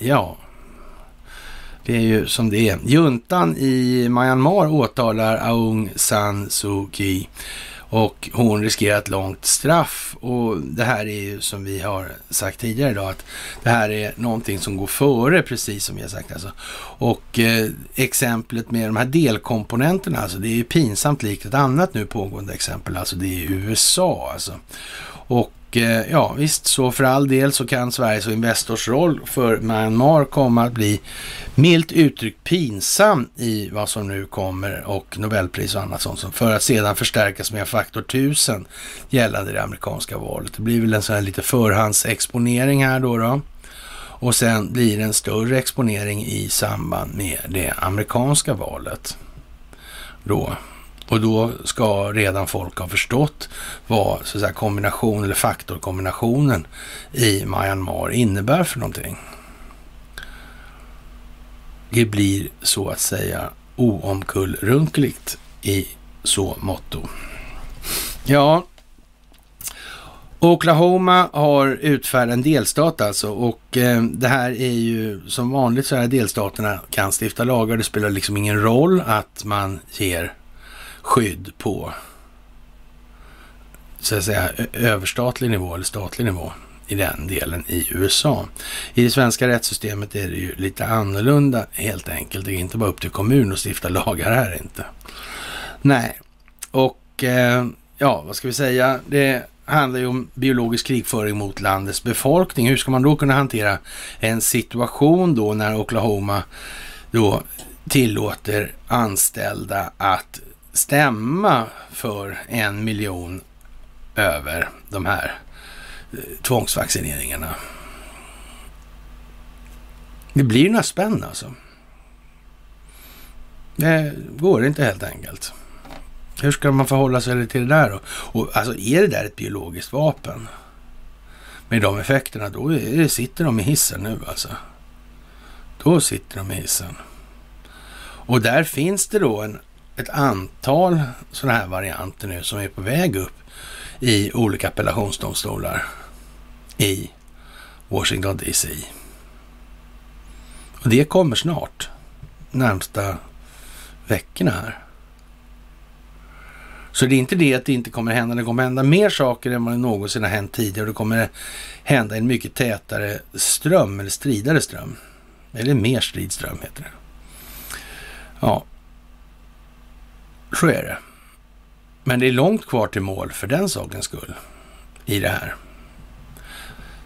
Speaker 1: Ja, det är ju som det är. Juntan i Myanmar åtalar Aung San Suu Kyi Och hon riskerar ett långt straff och det här är ju som vi har sagt tidigare idag att det här är någonting som går före precis som vi har sagt alltså. Och eh, exemplet med de här delkomponenterna, alltså det är ju pinsamt likt ett annat nu pågående exempel, alltså det är USA alltså. Och Eh, ja, visst, så för all del så kan Sveriges och Investors roll för Myanmar komma att bli milt uttryckt pinsam i vad som nu kommer och Nobelpris och annat sånt för att sedan förstärkas med faktor 1000 gällande det amerikanska valet. Det blir väl en sån här lite förhandsexponering här då. då. Och sen blir det en större exponering i samband med det amerikanska valet. Då. Och då ska redan folk ha förstått vad så att säga, kombination eller faktorkombinationen i Myanmar innebär för någonting. Det blir så att säga oomkullrunkeligt i så motto. Ja, Oklahoma har utfärdat en delstat alltså och eh, det här är ju som vanligt så här delstaterna kan stifta lagar. Det spelar liksom ingen roll att man ger skydd på så att säga överstatlig nivå eller statlig nivå i den delen i USA. I det svenska rättssystemet är det ju lite annorlunda helt enkelt. Det är inte bara upp till kommun att stifta lagar här inte. Nej, och eh, ja, vad ska vi säga? Det handlar ju om biologisk krigföring mot landets befolkning. Hur ska man då kunna hantera en situation då när Oklahoma då tillåter anställda att stämma för en miljon över de här eh, tvångsvaccineringarna. Det blir några spänn alltså. Det går inte helt enkelt. Hur ska man förhålla sig till det där då? Och alltså är det där ett biologiskt vapen med de effekterna, då det, sitter de i hissen nu alltså. Då sitter de i hissen. Och där finns det då en ett antal sådana här varianter nu som är på väg upp i olika appellationsdomstolar i Washington DC. Och det kommer snart, närmsta veckorna här. Så det är inte det att det inte kommer hända. Det kommer hända mer saker än vad det någonsin har hänt tidigare. Det kommer hända en mycket tätare ström, eller stridare ström. Eller mer stridström heter det. Ja, så är det. Men det är långt kvar till mål för den sakens skull i det här.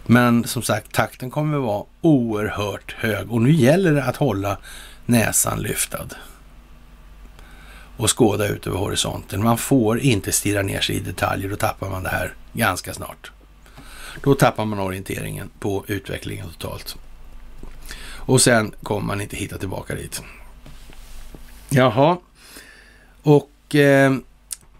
Speaker 1: Men som sagt, takten kommer att vara oerhört hög och nu gäller det att hålla näsan lyftad och skåda ut över horisonten. Man får inte stirra ner sig i detaljer, då tappar man det här ganska snart. Då tappar man orienteringen på utvecklingen totalt. Och sen kommer man inte hitta tillbaka dit. Jaha, och eh,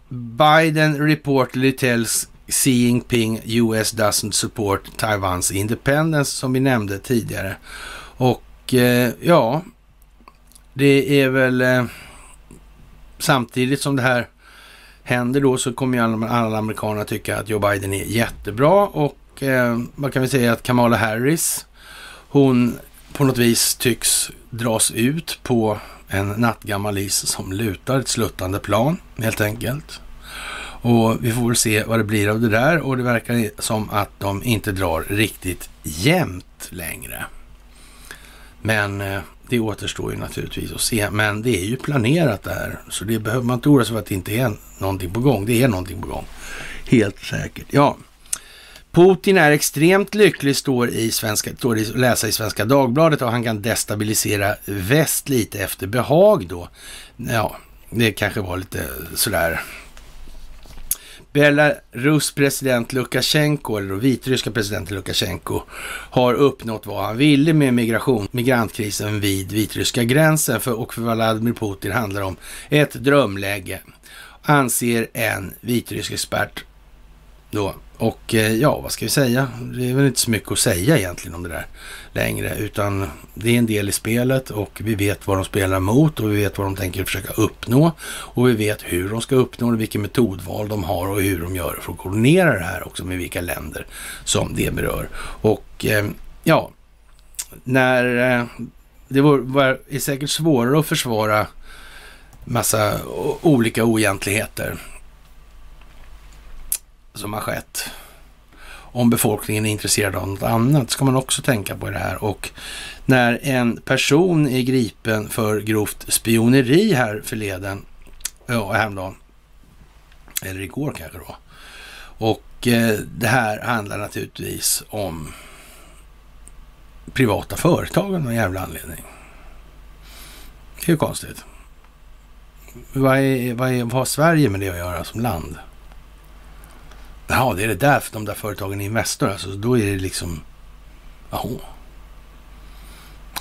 Speaker 1: Biden reportedly tells Xi Jinping US doesn't support Taiwans independence som vi nämnde tidigare. Och eh, ja, det är väl eh, samtidigt som det här händer då så kommer ju alla, alla amerikaner tycka att Joe Biden är jättebra och eh, vad kan vi säga att Kamala Harris, hon på något vis tycks dras ut på en nattgammal is som lutar ett sluttande plan helt enkelt. Och vi får väl se vad det blir av det där och det verkar som att de inte drar riktigt jämnt längre. Men eh, det återstår ju naturligtvis att se. Men det är ju planerat det här. Så det behöver man inte oroa sig för att det inte är någonting på gång. Det är någonting på gång. Helt säkert. Ja, Putin är extremt lycklig, står, i svenska, står det att läsa i Svenska Dagbladet och han kan destabilisera väst lite efter behag då. Ja, det kanske var lite sådär. Belarus president Lukasjenko, eller vitryska presidenten Lukasjenko, har uppnått vad han ville med migration, migrantkrisen vid vitryska gränsen. För, och för Vladimir Putin handlar om ett drömläge, anser en vitrysk expert då. Och eh, ja, vad ska vi säga? Det är väl inte så mycket att säga egentligen om det där längre, utan det är en del i spelet och vi vet vad de spelar mot och vi vet vad de tänker försöka uppnå och vi vet hur de ska uppnå det, vilket metodval de har och hur de gör för att koordinera det här också med vilka länder som det berör. Och eh, ja, när eh, det var, var, är säkert svårare att försvara massa olika oegentligheter som har skett. Om befolkningen är intresserad av något annat ska man också tänka på det här. Och när en person är gripen för grovt spioneri här förleden, ja, häromdagen, eller igår kanske då. Och eh, det här handlar naturligtvis om privata företag av någon jävla anledning. Det är ju konstigt. Vad, är, vad, är, vad har Sverige med det att göra som land? Ja, det är det där för de där företagen är Investor alltså. Då är det liksom... Jaha.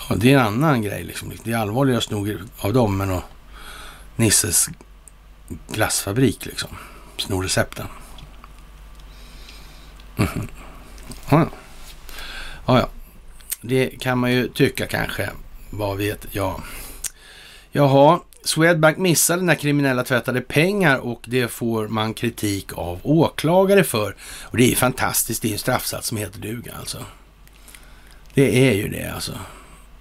Speaker 1: Ja, det är en annan grej liksom. Det är allvarligare nog av dem än att Nisses glassfabrik liksom. Snor recepten. Mm -hmm. ja. ja, ja. Det kan man ju tycka kanske. Vad vet jag. Jaha, Swedbank missade när kriminella tvättade pengar och det får man kritik av åklagare för. Och det är fantastiskt, det är en straffsats som heter duga alltså. Det är ju det alltså.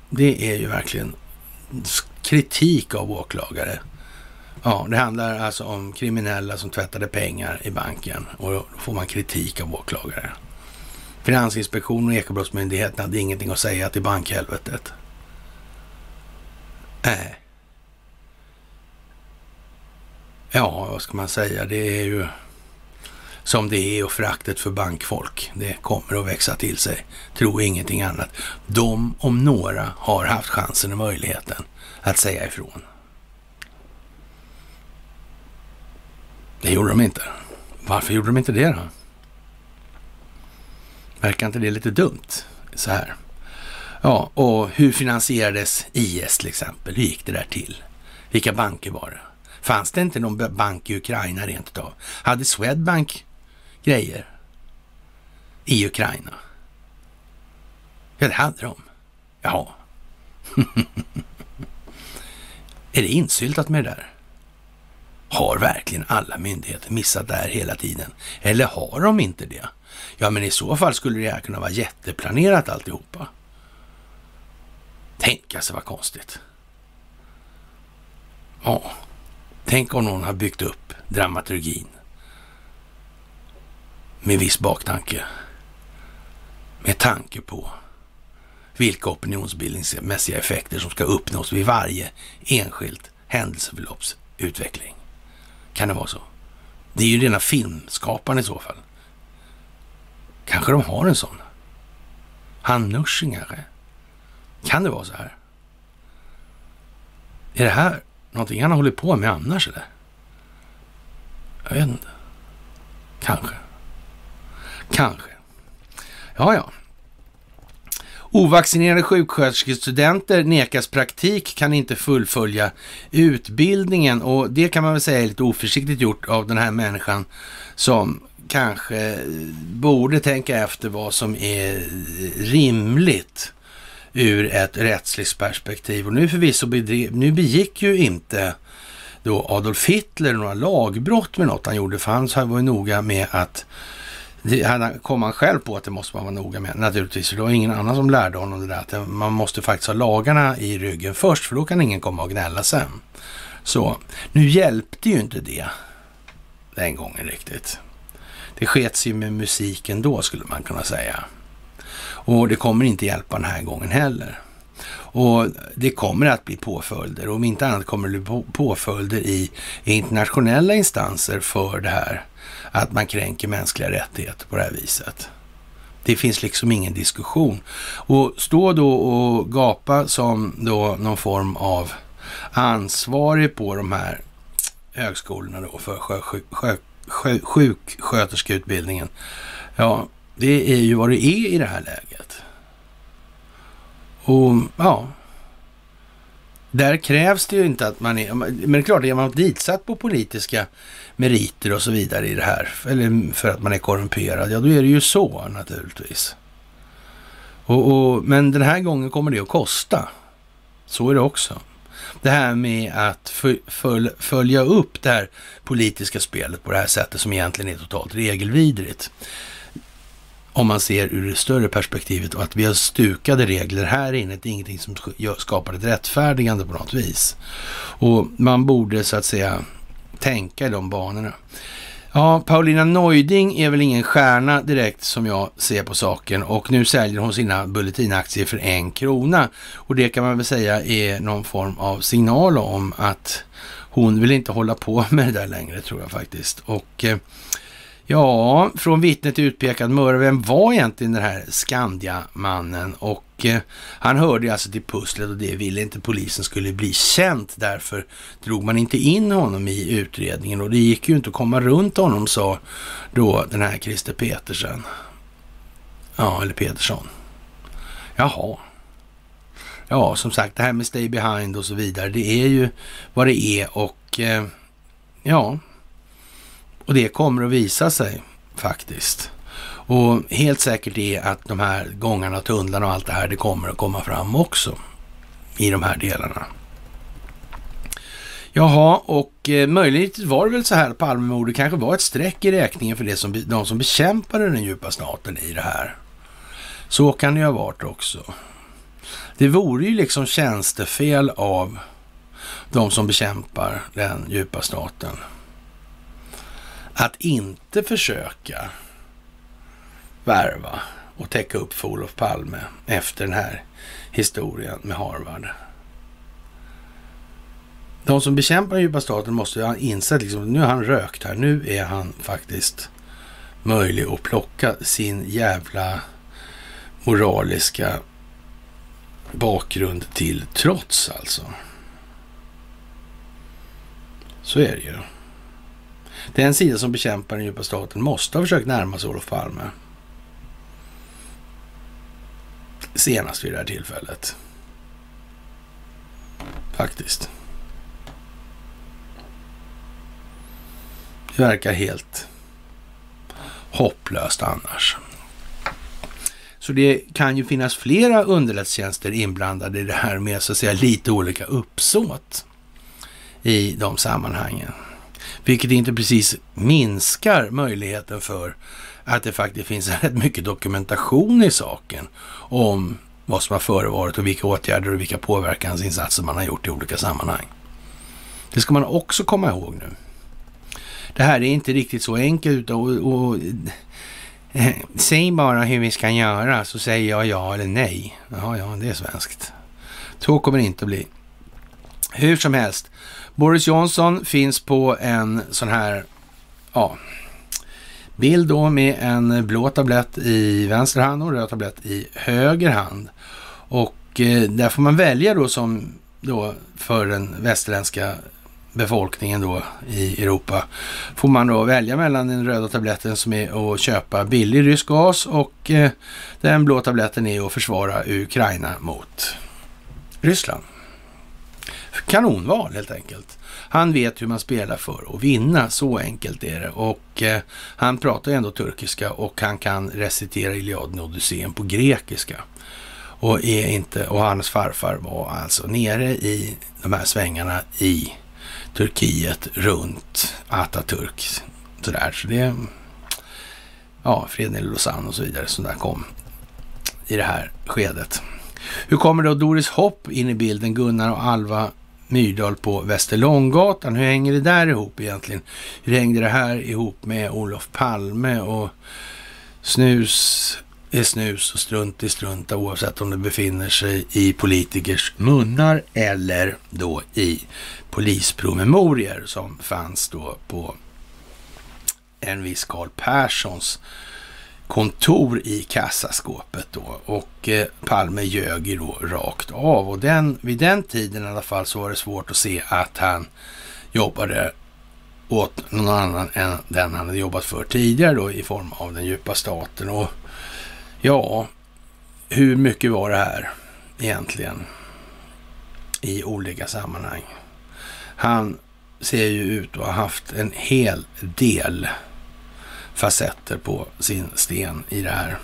Speaker 1: Det är ju verkligen kritik av åklagare. Ja, det handlar alltså om kriminella som tvättade pengar i banken och då får man kritik av åklagare. Finansinspektionen och Ekobrottsmyndigheten hade ingenting att säga till bankhelvetet. Nej. Ja, vad ska man säga? Det är ju som det är och föraktet för bankfolk. Det kommer att växa till sig. Tro ingenting annat. De om några har haft chansen och möjligheten att säga ifrån. Det gjorde de inte. Varför gjorde de inte det då? Verkar inte det lite dumt? Så här. Ja, och hur finansierades IS till exempel? Hur gick det där till? Vilka banker var det? Fanns det inte någon bank i Ukraina rent utav? Hade Swedbank grejer i Ukraina? Ja, det hade de. Jaha. är det insyltat med det där? Har verkligen alla myndigheter missat det här hela tiden? Eller har de inte det? Ja, men i så fall skulle det här kunna vara jätteplanerat alltihopa. Tänk alltså vad konstigt. Ja, tänk om någon har byggt upp dramaturgin med viss baktanke. Med tanke på vilka opinionsbildningsmässiga effekter som ska uppnås vid varje enskilt händelseförlopps utveckling. Kan det vara så? Det är ju rena filmskaparen i så fall. Kanske de har en sån. Han Nursing kanske. Kan det vara så här? Är det här någonting han har hållit på med annars eller? Jag vet inte. Kanske. Kanske. Ja, ja. Ovaccinerade sjuksköterskestudenter nekas praktik, kan inte fullfölja utbildningen och det kan man väl säga är lite oförsiktigt gjort av den här människan som kanske borde tänka efter vad som är rimligt ur ett rättsligt perspektiv. Och nu förvisso nu begick ju inte då Adolf Hitler några lagbrott med något han gjorde, för han var ju noga med att det kom han själv på att det måste man vara noga med naturligtvis. För det var ingen annan som lärde honom det där. Att man måste faktiskt ha lagarna i ryggen först, för då kan ingen komma och gnälla sen. Så nu hjälpte ju inte det den gången riktigt. Det skets ju med musiken då skulle man kunna säga. Och det kommer inte hjälpa den här gången heller. Och det kommer att bli påföljder. Om inte annat kommer det bli påföljder i internationella instanser för det här. Att man kränker mänskliga rättigheter på det här viset. Det finns liksom ingen diskussion. Och stå då och gapa som då någon form av ansvarig på de här högskolorna då för sjö, sjö, sjö, sjuksköterskeutbildningen. Ja, det är ju vad det är i det här läget. Och ja, där krävs det ju inte att man är, men det är klart, är man ditsatt på politiska meriter och så vidare i det här, eller för att man är korrumperad, ja då är det ju så naturligtvis. Och, och, men den här gången kommer det att kosta. Så är det också. Det här med att följa upp det här politiska spelet på det här sättet som egentligen är totalt regelvidrigt om man ser ur det större perspektivet och att vi har stukade regler här inne. Det är ingenting som skapar ett rättfärdigande på något vis. Och man borde så att säga tänka i de banorna. Ja, Paulina Neuding är väl ingen stjärna direkt som jag ser på saken och nu säljer hon sina Bulletinaktier för en krona. Och det kan man väl säga är någon form av signal om att hon vill inte hålla på med det där längre tror jag faktiskt. Och eh, ja, från vittne till utpekad mördare, vem var egentligen den här Skandiamannen? Och eh, han hörde alltså till pusslet och det ville inte polisen skulle bli känt. Därför drog man inte in honom i utredningen och det gick ju inte att komma runt honom, sa då den här Christer Petersen. Ja, eller Petersson. Jaha. Ja, som sagt, det här med stay behind och så vidare, det är ju vad det är och eh, ja, och det kommer att visa sig faktiskt. Och helt säkert är att de här gångarna, tunnlarna och allt det här, det kommer att komma fram också i de här delarna. Jaha, och eh, möjligt var det väl så här att Palmemordet kanske var ett streck i räkningen för det som, de som bekämpade den djupa staten i det här. Så kan det ju ha varit också. Det vore ju liksom tjänstefel av de som bekämpar den djupa staten att inte försöka värva och täcka upp för Olof Palme efter den här historien med Harvard. De som bekämpar den djupa staten måste ju ha insett liksom, nu har han rökt här. Nu är han faktiskt möjlig att plocka sin jävla moraliska bakgrund till trots alltså. Så är det ju. Den sida som bekämpar den djupa staten måste ha försökt närma sig Olof Palme. Senast vid det här tillfället. Faktiskt. Det verkar helt hopplöst annars. Så det kan ju finnas flera underrättelsetjänster inblandade i det här med så att säga lite olika uppsåt i de sammanhangen. Vilket inte precis minskar möjligheten för att det faktiskt finns rätt mycket dokumentation i saken om vad som har förevarit och vilka åtgärder och vilka påverkansinsatser man har gjort i olika sammanhang. Det ska man också komma ihåg nu. Det här är inte riktigt så enkelt och, och eh, säg bara hur vi ska göra så säger jag ja eller nej. Ja, ja, det är svenskt. Så kommer det inte att bli. Hur som helst, Boris Johnson finns på en sån här, ja, bild då med en blå tablett i vänster hand och en röd tablett i höger hand. Och eh, där får man välja då som då för den västerländska befolkningen då i Europa får man då välja mellan den röda tabletten som är att köpa billig rysk gas och eh, den blå tabletten är att försvara Ukraina mot Ryssland. Kanonval helt enkelt. Han vet hur man spelar för att vinna, så enkelt är det. Och eh, han pratar ju ändå turkiska och han kan recitera Iliaden och Odysseen på grekiska. Och, är inte, och hans farfar var alltså nere i de här svängarna i Turkiet runt Atatürk. Sådär, så det... Ja, freden i Lausanne och så vidare som där kom i det här skedet. Hur kommer då Doris Hopp in i bilden? Gunnar och Alva Myrdal på Västerlånggatan. Hur hänger det där ihop egentligen? Hur hängde det här ihop med Olof Palme och snus är snus och strunt är strunt oavsett om det befinner sig i politikers munnar eller då i polispromemorier som fanns då på en viss Karl Perssons kontor i kassaskåpet då. Och eh, Palme ljög ju då rakt av. Och den, vid den tiden i alla fall så var det svårt att se att han jobbade åt någon annan än den han hade jobbat för tidigare då i form av den djupa staten. Och ja, hur mycket var det här egentligen i olika sammanhang? Han ser ju ut att ha haft en hel del facetter på sin sten i det här.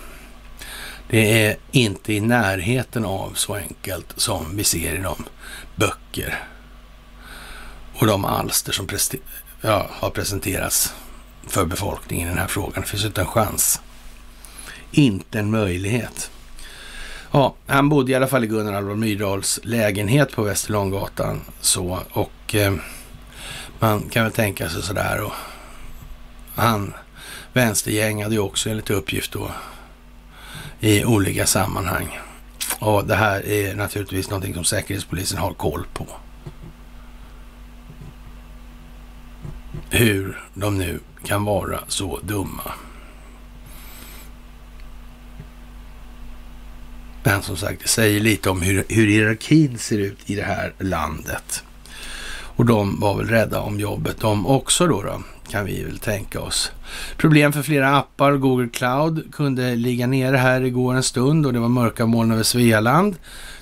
Speaker 1: Det är inte i närheten av så enkelt som vi ser i de böcker och de alster som ja, har presenterats för befolkningen i den här frågan. Det finns inte en chans. Inte en möjlighet. Ja, han bodde i alla fall i Gunnar Alvar Myrdals lägenhet på Västerlånggatan så och eh, man kan väl tänka sig sådär och Han vänstergäng hade ju också enligt uppgift då i olika sammanhang. Och det här är naturligtvis någonting som Säkerhetspolisen har koll på. Hur de nu kan vara så dumma. Men som sagt, det säger lite om hur, hur hierarkin ser ut i det här landet. Och de var väl rädda om jobbet de också då, då, kan vi väl tänka oss. Problem för flera appar. Google Cloud kunde ligga nere här igår en stund och det var mörka moln över Svealand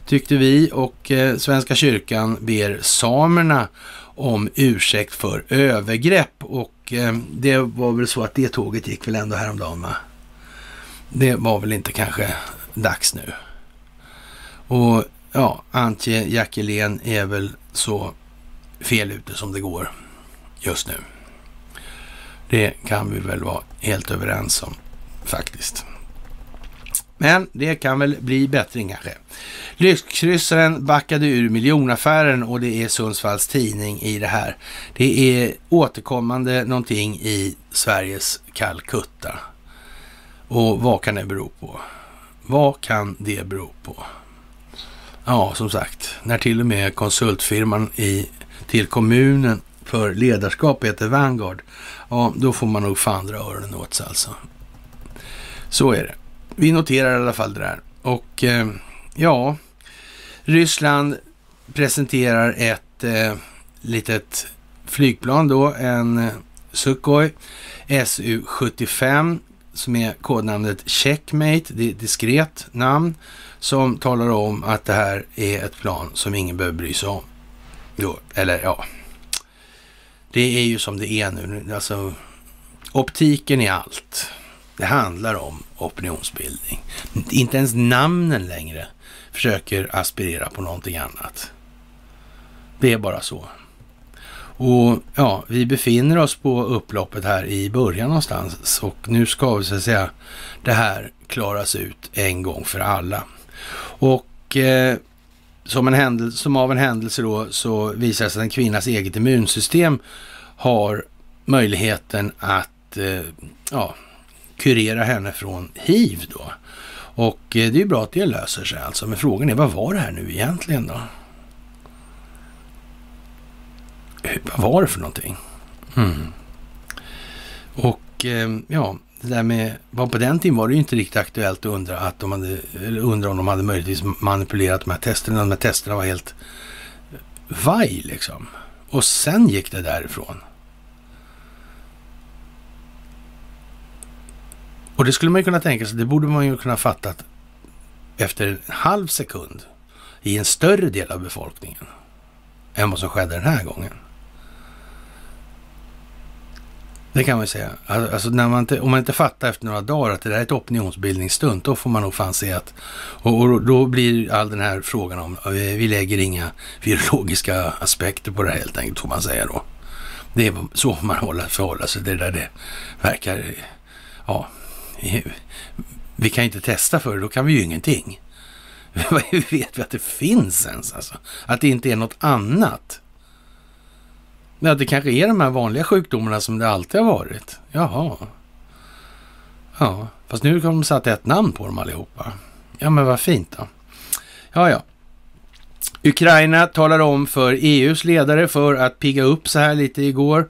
Speaker 1: tyckte vi och eh, Svenska kyrkan ber samerna om ursäkt för övergrepp och eh, det var väl så att det tåget gick väl ändå häromdagen va? Det var väl inte kanske dags nu. Och ja, Antje Jackelén är väl så fel ute som det går just nu. Det kan vi väl vara helt överens om faktiskt. Men det kan väl bli bättre kanske. Lyxkryssaren backade ur miljonaffären och det är Sundsvalls tidning i det här. Det är återkommande någonting i Sveriges Calcutta. Och vad kan det bero på? Vad kan det bero på? Ja, som sagt, när till och med konsultfirman i, till kommunen för ledarskap heter Vanguard, ja, då får man nog fan dra öronen åt sig alltså. Så är det. Vi noterar i alla fall det där. Och eh, ja, Ryssland presenterar ett eh, litet flygplan då, en eh, Sukhoi Su-75 som är kodnamnet Checkmate, det är ett diskret namn som talar om att det här är ett plan som ingen behöver bry sig om. Jo, eller ja, det är ju som det är nu. Alltså, optiken är allt. Det handlar om opinionsbildning. Inte ens namnen längre försöker aspirera på någonting annat. Det är bara så. Och ja, vi befinner oss på upploppet här i början någonstans och nu ska vi så att säga det här klaras ut en gång för alla. Och eh, som, en händelse, som av en händelse då så visar det sig att en kvinnas eget immunsystem har möjligheten att eh, ja, kurera henne från hiv då. Och eh, det är ju bra att det löser sig alltså. Men frågan är, vad var det här nu egentligen då? Vad var det för någonting? Mm. Och eh, ja, det där med, på den tiden var det ju inte riktigt aktuellt att undra, att de hade, eller undra om de hade möjligtvis manipulerat de här testerna. De här testerna var helt vaj liksom. Och sen gick det därifrån. Och det skulle man ju kunna tänka sig, det borde man ju kunna fattat efter en halv sekund i en större del av befolkningen än vad som skedde den här gången. Det kan man ju säga. Alltså, alltså när man inte, om man inte fattar efter några dagar att det där är ett opinionsbildningsstunt, då får man nog fan se att... Och, och då blir all den här frågan om, eh, vi lägger inga virologiska aspekter på det här helt enkelt, får man säga då. Det är så man håller, förhåller sig. Det där det verkar... Ja, vi kan ju inte testa för det, då kan vi ju ingenting. Hur vet vi att det finns ens alltså? Att det inte är något annat? Ja, det kanske är de här vanliga sjukdomarna som det alltid har varit. Jaha. Ja, fast nu har de satt ett namn på dem allihopa. Ja, men vad fint då. Ja, ja. Ukraina talar om för EUs ledare för att pigga upp så här lite igår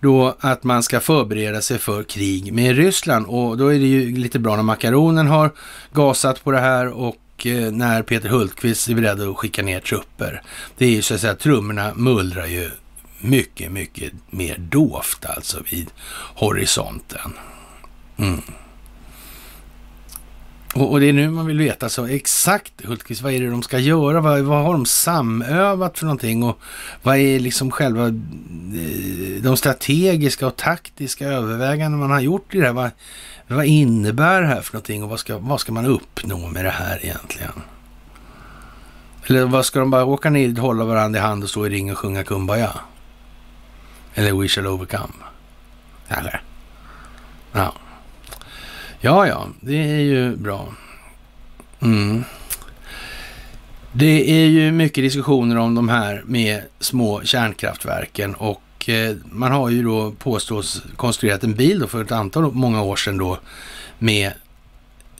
Speaker 1: då att man ska förbereda sig för krig med Ryssland och då är det ju lite bra när makaronen har gasat på det här och eh, när Peter Hultqvist är beredd att skicka ner trupper. Det är ju så att säga, trummorna mullrar ju mycket, mycket mer dovt alltså vid horisonten. Mm. Och, och, det är nu man vill veta så exakt, Hultqvist, vad är det de ska göra? Vad, vad, har de samövat för någonting? Och vad är liksom själva eh, de strategiska och taktiska överväganden man har gjort i det här? Vad, vad innebär det här för någonting och vad ska, vad ska man uppnå med det här egentligen? Eller vad ska de bara åka ner, hålla varandra i hand och stå i ring och sjunga Kumbaya? Eller We shall overcome? Eller? Ja. Ja, ja, det är ju bra. Mm. Det är ju mycket diskussioner om de här med små kärnkraftverken och eh, man har ju då påstås konstruerat en bil då för ett antal, många år sedan då med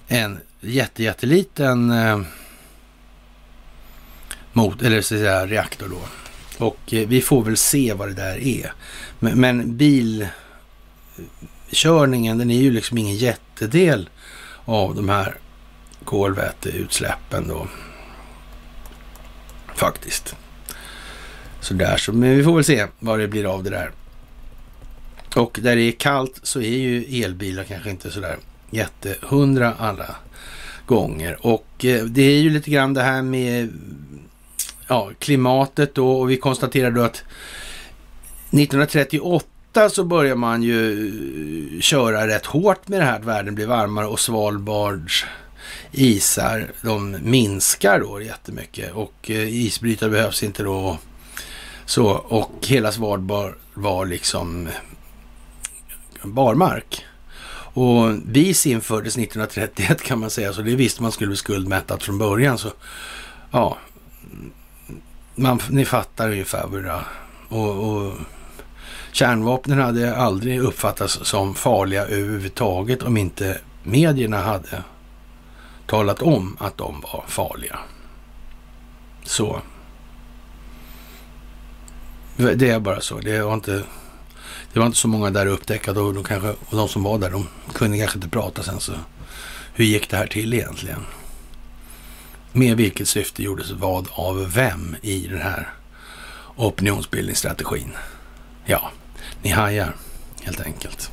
Speaker 1: en jätte, jätteliten eh, mot, eller så att säga, reaktor då. Och eh, vi får väl se vad det där är. Men, men bilkörningen, den är ju liksom ingen jättedel av de här kolväteutsläppen då. Faktiskt. Så där så, men vi får väl se vad det blir av det där. Och där det är kallt så är ju elbilar kanske inte sådär jättehundra alla gånger. Och eh, det är ju lite grann det här med ja, klimatet då och vi konstaterar då att 1938 så börjar man ju köra rätt hårt med det här att världen blir varmare och Svalbards isar de minskar då jättemycket och eh, isbrytare behövs inte då. Så, och hela Svalbard var liksom barmark. Och BIS infördes 1931 kan man säga, så det visste man skulle bli skuldmättat från början. Så ja, man, ni fattar ungefär hur det och, och kärnvapnen hade aldrig uppfattats som farliga överhuvudtaget om inte medierna hade talat om att de var farliga. Så. Det är bara så. Det var inte, det var inte så många där upptäckade och, de kanske, och de som var där de kunde kanske inte prata sen. Så hur gick det här till egentligen? Med vilket syfte gjordes vad av vem i den här opinionsbildningsstrategin? Ja, ni hajar helt enkelt.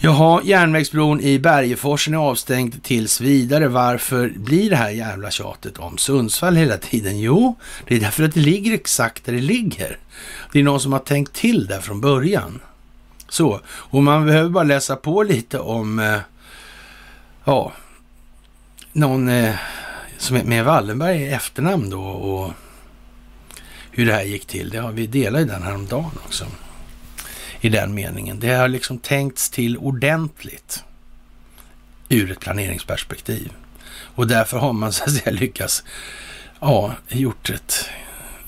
Speaker 1: Jaha, järnvägsbron i Bergeforsen är avstängd tills vidare. Varför blir det här jävla tjatet om Sundsvall hela tiden? Jo, det är därför att det ligger exakt där det ligger. Det är någon som har tänkt till där från början. Så, och man behöver bara läsa på lite om, eh, ja, någon eh, med Wallenberg i efternamn då och hur det här gick till. Det har vi delat i den häromdagen också i den meningen. Det har liksom tänkts till ordentligt ur ett planeringsperspektiv. Och därför har man så att säga lyckats, ja, gjort ett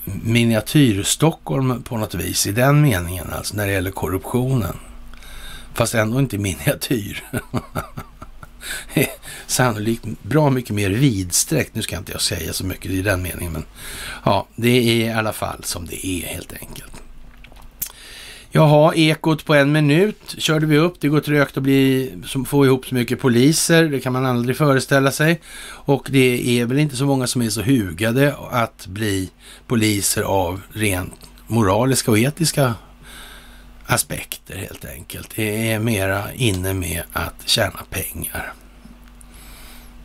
Speaker 1: miniatyr-Stockholm på något vis i den meningen, alltså när det gäller korruptionen. Fast ändå inte miniatyr. Sannolikt bra mycket mer vidsträckt. Nu ska inte jag säga så mycket i den meningen, men ja, det är i alla fall som det är helt enkelt. Jaha, Ekot på en minut körde vi upp. Det går trögt att bli, få ihop så mycket poliser. Det kan man aldrig föreställa sig. Och det är väl inte så många som är så hugade att bli poliser av rent moraliska och etiska aspekter helt enkelt. Det är mera inne med att tjäna pengar.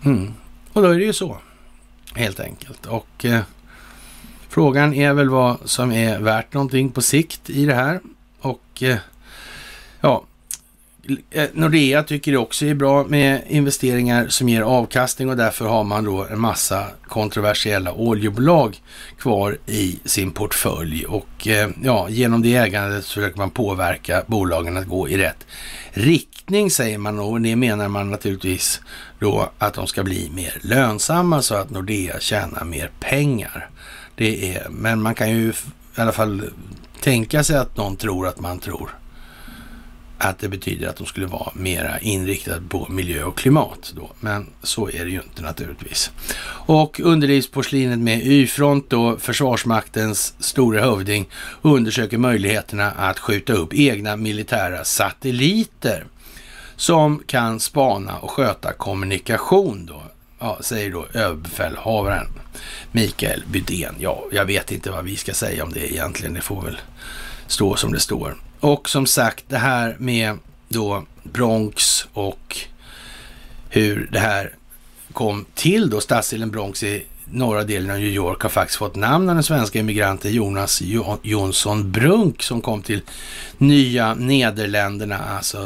Speaker 1: Mm. Och då är det ju så, helt enkelt. Och eh, frågan är väl vad som är värt någonting på sikt i det här. Och eh, ja, Eh, Nordea tycker det också är bra med investeringar som ger avkastning och därför har man då en massa kontroversiella oljebolag kvar i sin portfölj. Och eh, ja, genom det ägandet så försöker man påverka bolagen att gå i rätt riktning säger man och det menar man naturligtvis då att de ska bli mer lönsamma så att Nordea tjänar mer pengar. Det är, men man kan ju i alla fall tänka sig att någon tror att man tror att det betyder att de skulle vara mera inriktade på miljö och klimat då. Men så är det ju inte naturligtvis. Och underlivsporslinet med Y-front då, Försvarsmaktens stora hövding, undersöker möjligheterna att skjuta upp egna militära satelliter som kan spana och sköta kommunikation då, ja, säger då överbefälhavaren Mikael Bydén. Ja, jag vet inte vad vi ska säga om det egentligen. Det får väl stå som det står. Och som sagt, det här med då Bronx och hur det här kom till då. Stadsdelen Bronx i norra delen av New York har faktiskt fått namn av den svenska immigranten Jonas Jonsson Brunk som kom till Nya Nederländerna, alltså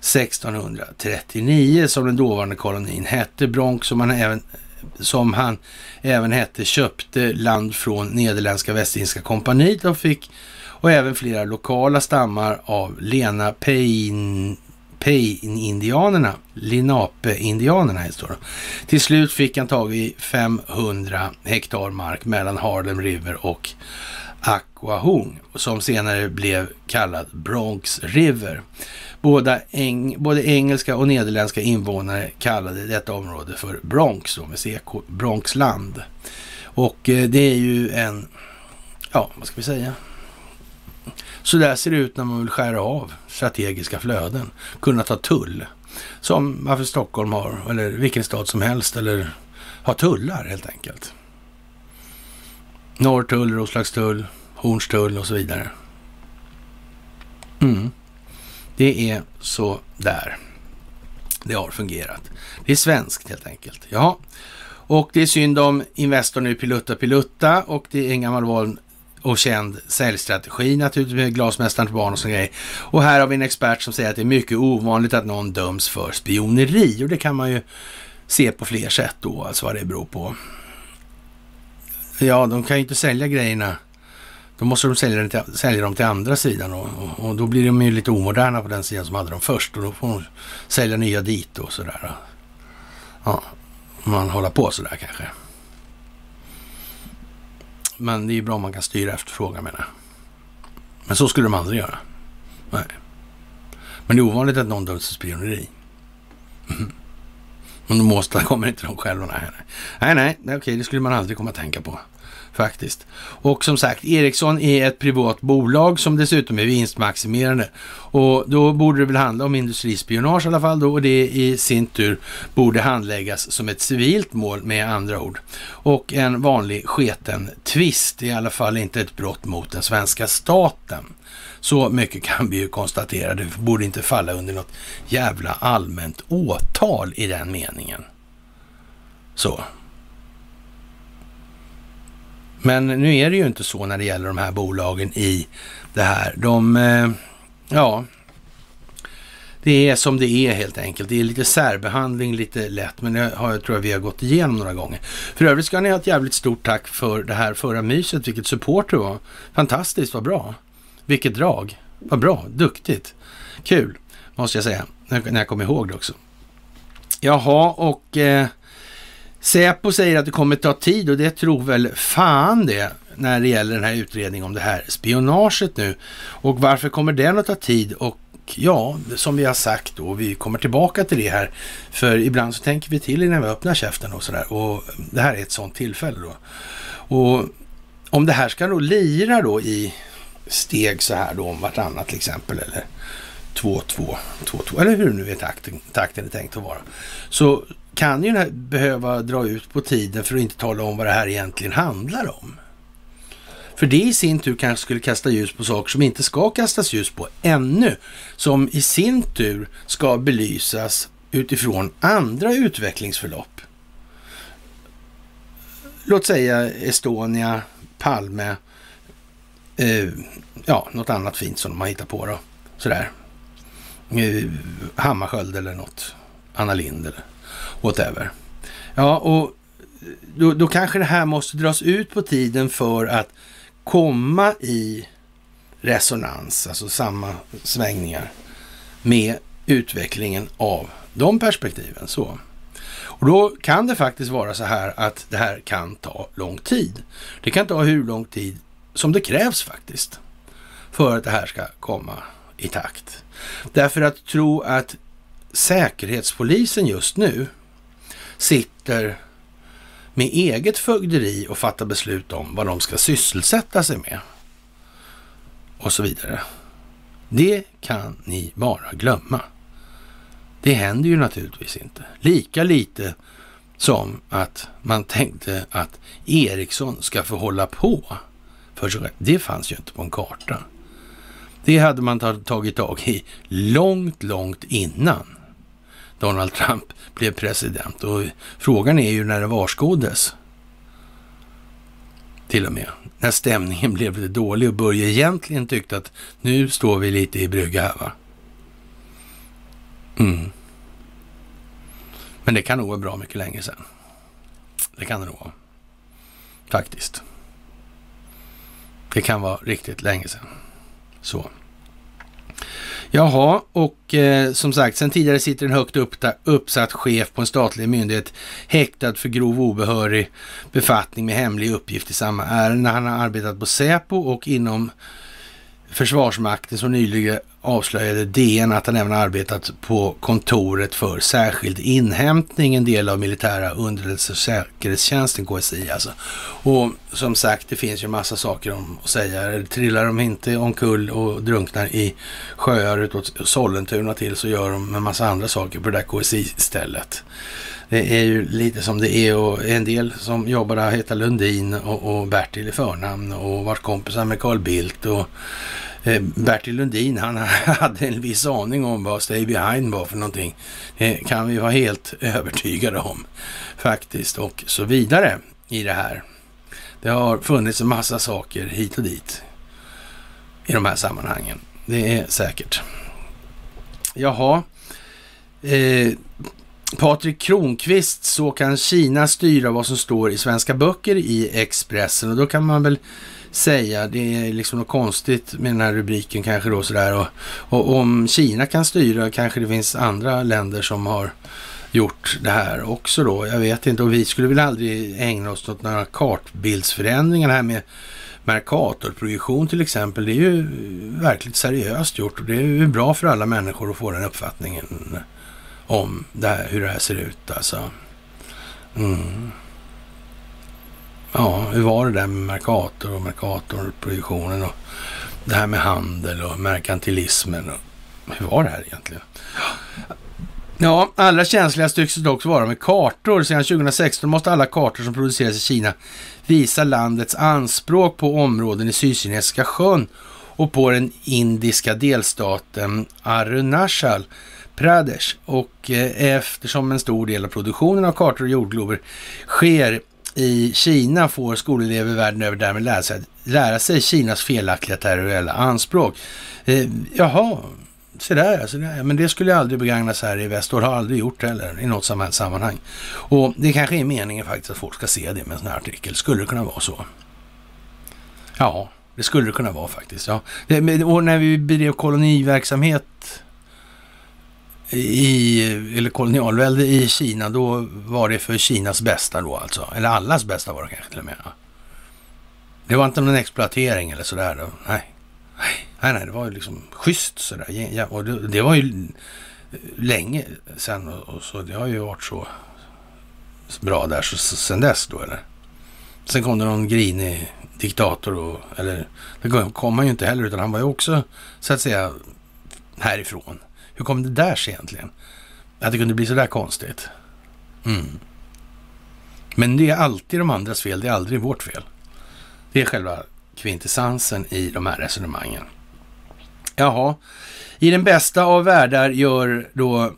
Speaker 1: 1639 som den dåvarande kolonin hette. Bronx som han även som han även hette, köpte land från Nederländska Västindiska kompaniet och fick och även flera lokala stammar av Lena Pein Pein-indianerna, Lenape-indianerna står det. Till slut fick han tag i 500 hektar mark mellan Harlem River och Aquahong som senare blev kallad Bronx River. Båda eng, både engelska och nederländska invånare kallade detta område för Bronx, då med CK, Bronxland. Och eh, det är ju en, ja vad ska vi säga? Så där ser det ut när man vill skära av strategiska flöden, kunna ta tull. Som varför Stockholm har, eller vilken stad som helst, eller har tullar helt enkelt. Norrtull, Roslagstull, Hornstull och så vidare. Mm. Det är så där det har fungerat. Det är svenskt helt enkelt. Ja, och det är synd om Investor nu pilutta pilutta och det är en gammal van och känd säljstrategi naturligtvis med glasmästaren till barn och sån grej. Och här har vi en expert som säger att det är mycket ovanligt att någon döms för spioneri och det kan man ju se på fler sätt då, alltså vad det beror på. Ja, de kan ju inte sälja grejerna. Då måste de sälja, till, sälja dem till andra sidan och, och, och, då blir de ju lite omoderna på den sidan som hade dem först och då får de sälja nya dit och sådär. Ja, man håller på sådär kanske. Men det är ju bra om man kan styra efterfrågan menar jag. Men så skulle de aldrig göra. Nej. Men det är ovanligt att någon döms för spioneri. Mm. Men de åstadkommer inte de själva. Nej, nej, nej, nej okej, det skulle man aldrig komma att tänka på faktiskt. Och som sagt, Ericsson är ett privat bolag som dessutom är vinstmaximerande. Och då borde det väl handla om industrispionage i alla fall då och det i sin tur borde handläggas som ett civilt mål med andra ord. Och en vanlig sketen tvist, i alla fall inte ett brott mot den svenska staten. Så mycket kan vi ju konstatera. Det borde inte falla under något jävla allmänt åtal i den meningen. Så. Men nu är det ju inte så när det gäller de här bolagen i det här. De, eh, ja, det är som det är helt enkelt. Det är lite särbehandling, lite lätt, men det har jag tror jag vi har gått igenom några gånger. För övrigt ska ni ha ett jävligt stort tack för det här förra myset. Vilket support det var. Fantastiskt, vad bra. Vilket drag. Vad bra, duktigt. Kul, måste jag säga, när jag kommer ihåg det också. Jaha, och eh, Säpo säger att det kommer ta tid och det tror väl fan det när det gäller den här utredningen om det här spionaget nu. Och varför kommer den att ta tid? Och ja, som vi har sagt då, vi kommer tillbaka till det här. För ibland så tänker vi till innan vi öppnar käften och sådär. Och det här är ett sådant tillfälle då. Och om det här ska då lira då i steg så här då om vartannat till exempel. Eller 2-2, 2-2 eller hur nu är takten, takten är tänkt att vara. Så kan ju behöva dra ut på tiden för att inte tala om vad det här egentligen handlar om. För det i sin tur kanske skulle kasta ljus på saker som inte ska kastas ljus på ännu, som i sin tur ska belysas utifrån andra utvecklingsförlopp. Låt säga Estonia, Palme, eh, ja, något annat fint som de har hittat på då. Sådär. Eh, Hammarskjöld eller något. Anna Lind eller whatever. Ja, och då, då kanske det här måste dras ut på tiden för att komma i resonans, alltså samma svängningar med utvecklingen av de perspektiven. Så. Och då kan det faktiskt vara så här att det här kan ta lång tid. Det kan ta hur lång tid som det krävs faktiskt för att det här ska komma i takt. Därför att tro att Säkerhetspolisen just nu sitter med eget fögderi och fattar beslut om vad de ska sysselsätta sig med. Och så vidare. Det kan ni bara glömma. Det händer ju naturligtvis inte. Lika lite som att man tänkte att Ericsson ska få hålla på för sig själv. Det fanns ju inte på en karta. Det hade man tagit tag i långt, långt innan. Donald Trump blev president. Och frågan är ju när det varskåddes. Till och med. När stämningen blev lite dålig och Börje egentligen tyckte att nu står vi lite i brygga här va. Mm. Men det kan nog vara bra mycket länge sedan. Det kan det nog vara. Faktiskt. Det kan vara riktigt länge sedan. Så. Jaha, och eh, som sagt, sen tidigare sitter en högt uppsatt chef på en statlig myndighet häktad för grov obehörig befattning med hemlig uppgift i samma ärende. Han har arbetat på Säpo och inom Försvarsmakten som nyligen avslöjade DN att han även arbetat på kontoret för särskild inhämtning, en del av militära underrättelse och säkerhetstjänsten, KSI alltså. Och som sagt, det finns ju massa saker om att säga. Trillar de inte omkull och drunknar i sjöar utåt Sollentuna till så gör de en massa andra saker på det där KSI-stället. Det är ju lite som det är och en del som jobbar där heter Lundin och, och Bertil i förnamn och vart kompisar med Carl Bildt och Eh, Bertil Lundin, han hade en viss aning om vad Stay Behind var för någonting. Det kan vi vara helt övertygade om faktiskt och så vidare i det här. Det har funnits en massa saker hit och dit i de här sammanhangen. Det är säkert. Jaha. Eh, Patrik Kronqvist, så kan Kina styra vad som står i svenska böcker i Expressen och då kan man väl säga. Det är liksom något konstigt med den här rubriken kanske då sådär. Och, och om Kina kan styra kanske det finns andra länder som har gjort det här också då. Jag vet inte och vi skulle väl aldrig ägna oss åt några kartbildsförändringar här med Mercatorprojektion till exempel. Det är ju verkligt seriöst gjort och det är ju bra för alla människor att få den uppfattningen om det här, hur det här ser ut alltså. Mm. Ja, hur var det där med Mercator och Mercatorproduktionen och det här med handel och merkantilismen? Och, hur var det här egentligen? Ja, allra känsligast tycks det också vara med kartor. Sedan 2016 måste alla kartor som produceras i Kina visa landets anspråk på områden i Sydkinesiska sjön och på den indiska delstaten Arunachal Pradesh. Och eh, eftersom en stor del av produktionen av kartor och jordglober sker i Kina får skolelever världen över därmed lära sig, lära sig Kinas felaktiga territoriella anspråk. Eh, jaha, se där, alltså, men det skulle aldrig begagnas här i väst och har aldrig gjort heller i något sammanhang. Och det kanske är meningen faktiskt att folk ska se det med en sån här artikel. Skulle det kunna vara så? Ja, det skulle det kunna vara faktiskt. Ja. Och när vi bedrev koloniverksamhet i, eller kolonialvälde i Kina, då var det för Kinas bästa då alltså. Eller allas bästa var det kanske till och med. Det var inte någon exploatering eller sådär då. Nej. Nej, nej, det var ju liksom schysst sådär. Ja, och det, det, var ju länge sedan. och, och, så det har ju varit så bra där så, så, sen dess då eller. Sen kom det någon grinig diktator och, eller det kom han ju inte heller utan han var ju också så att säga härifrån. Hur kom det där sig egentligen? Att det kunde bli så där konstigt. Mm. Men det är alltid de andras fel, det är aldrig vårt fel. Det är själva kvintessensen i de här resonemangen. Jaha, i den bästa av världar gör då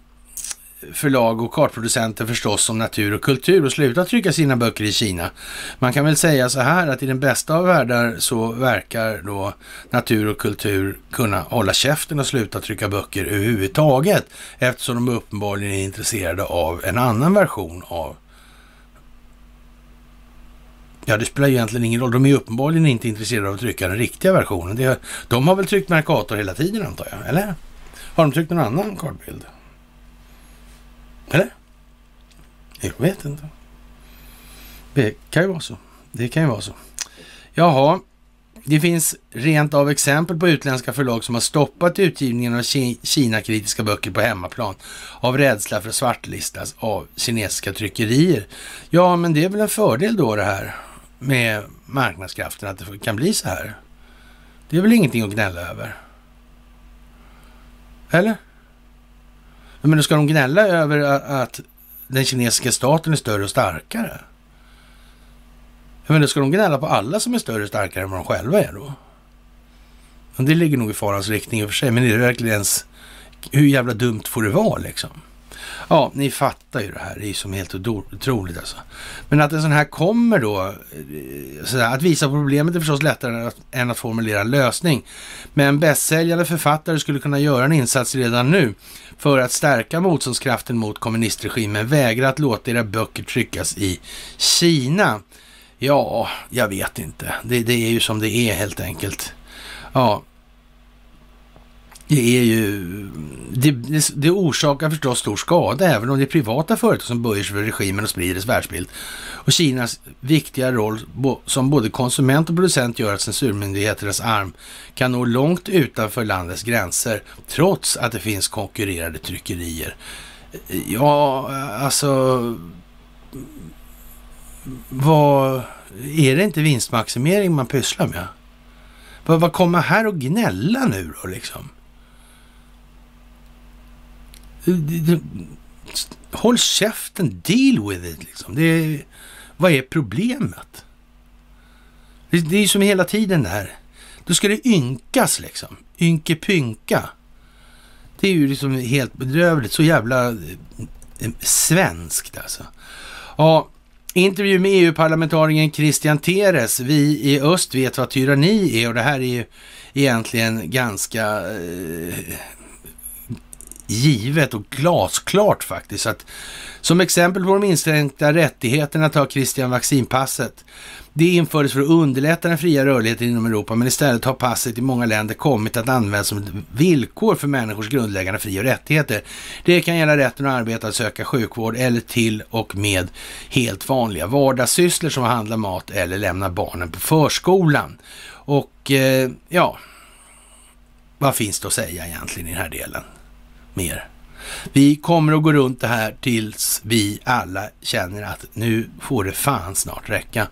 Speaker 1: förlag och kartproducenter förstås om natur och kultur och sluta trycka sina böcker i Kina. Man kan väl säga så här att i den bästa av världar så verkar då natur och kultur kunna hålla käften och sluta trycka böcker överhuvudtaget eftersom de uppenbarligen är intresserade av en annan version av Ja, det spelar egentligen ingen roll. De är uppenbarligen inte intresserade av att trycka den riktiga versionen. Det, de har väl tryckt Mercator hela tiden antar jag, eller? Har de tryckt någon annan kartbild? Eller? Jag vet inte. Det kan ju vara så. Det kan ju vara så. Jaha, det finns rent av exempel på utländska förlag som har stoppat utgivningen av Kina-kritiska böcker på hemmaplan av rädsla för att svartlistas av kinesiska tryckerier. Ja, men det är väl en fördel då det här med marknadskraften att det kan bli så här. Det är väl ingenting att gnälla över? Eller? Men då ska de gnälla över att den kinesiska staten är större och starkare? Men då ska de gnälla på alla som är större och starkare än vad de själva är då? Det ligger nog i farans riktning i och för sig, men är det verkligen ens... Hur jävla dumt får det vara liksom? Ja, ni fattar ju det här. Det är ju som helt otroligt alltså. Men att en sån här kommer då, eh, sådär, att visa på problemet är förstås lättare än att formulera en lösning. Men bästsäljande författare skulle kunna göra en insats redan nu för att stärka motståndskraften mot kommunistregimen. Vägra att låta era böcker tryckas i Kina. Ja, jag vet inte. Det, det är ju som det är helt enkelt. Ja, det är ju, det, det, det orsakar förstås stor skada även om det är privata företag som böjer sig för regimen och sprider dess världsbild. Och Kinas viktiga roll som både konsument och producent gör att censurmyndigheternas arm kan nå långt utanför landets gränser trots att det finns konkurrerande tryckerier. Ja, alltså vad, är det inte vinstmaximering man pysslar med? Vad, vad kommer här och gnälla nu då liksom? Håll käften, deal with it liksom. Det, vad är problemet? Det, det är ju som hela tiden det här. Då ska det ynkas liksom. Ynkepynka. Det är ju liksom helt bedrövligt. Så jävla eh, svenskt alltså. Ja, intervju med EU-parlamentarikern Christian Teres. Vi i öst vet vad tyranni är och det här är ju egentligen ganska eh, givet och glasklart faktiskt. Att, som exempel på de inskränkta rättigheterna tar Christian vaccinpasset. Det infördes för att underlätta den fria rörligheten inom Europa, men istället har passet i många länder kommit att användas som ett villkor för människors grundläggande fri och rättigheter. Det kan gälla rätten att arbeta, söka sjukvård eller till och med helt vanliga vardagssysslor som att handla mat eller lämna barnen på förskolan. Och eh, ja, vad finns det att säga egentligen i den här delen? Mer. Vi kommer att gå runt det här tills vi alla känner att nu får det fan snart räcka.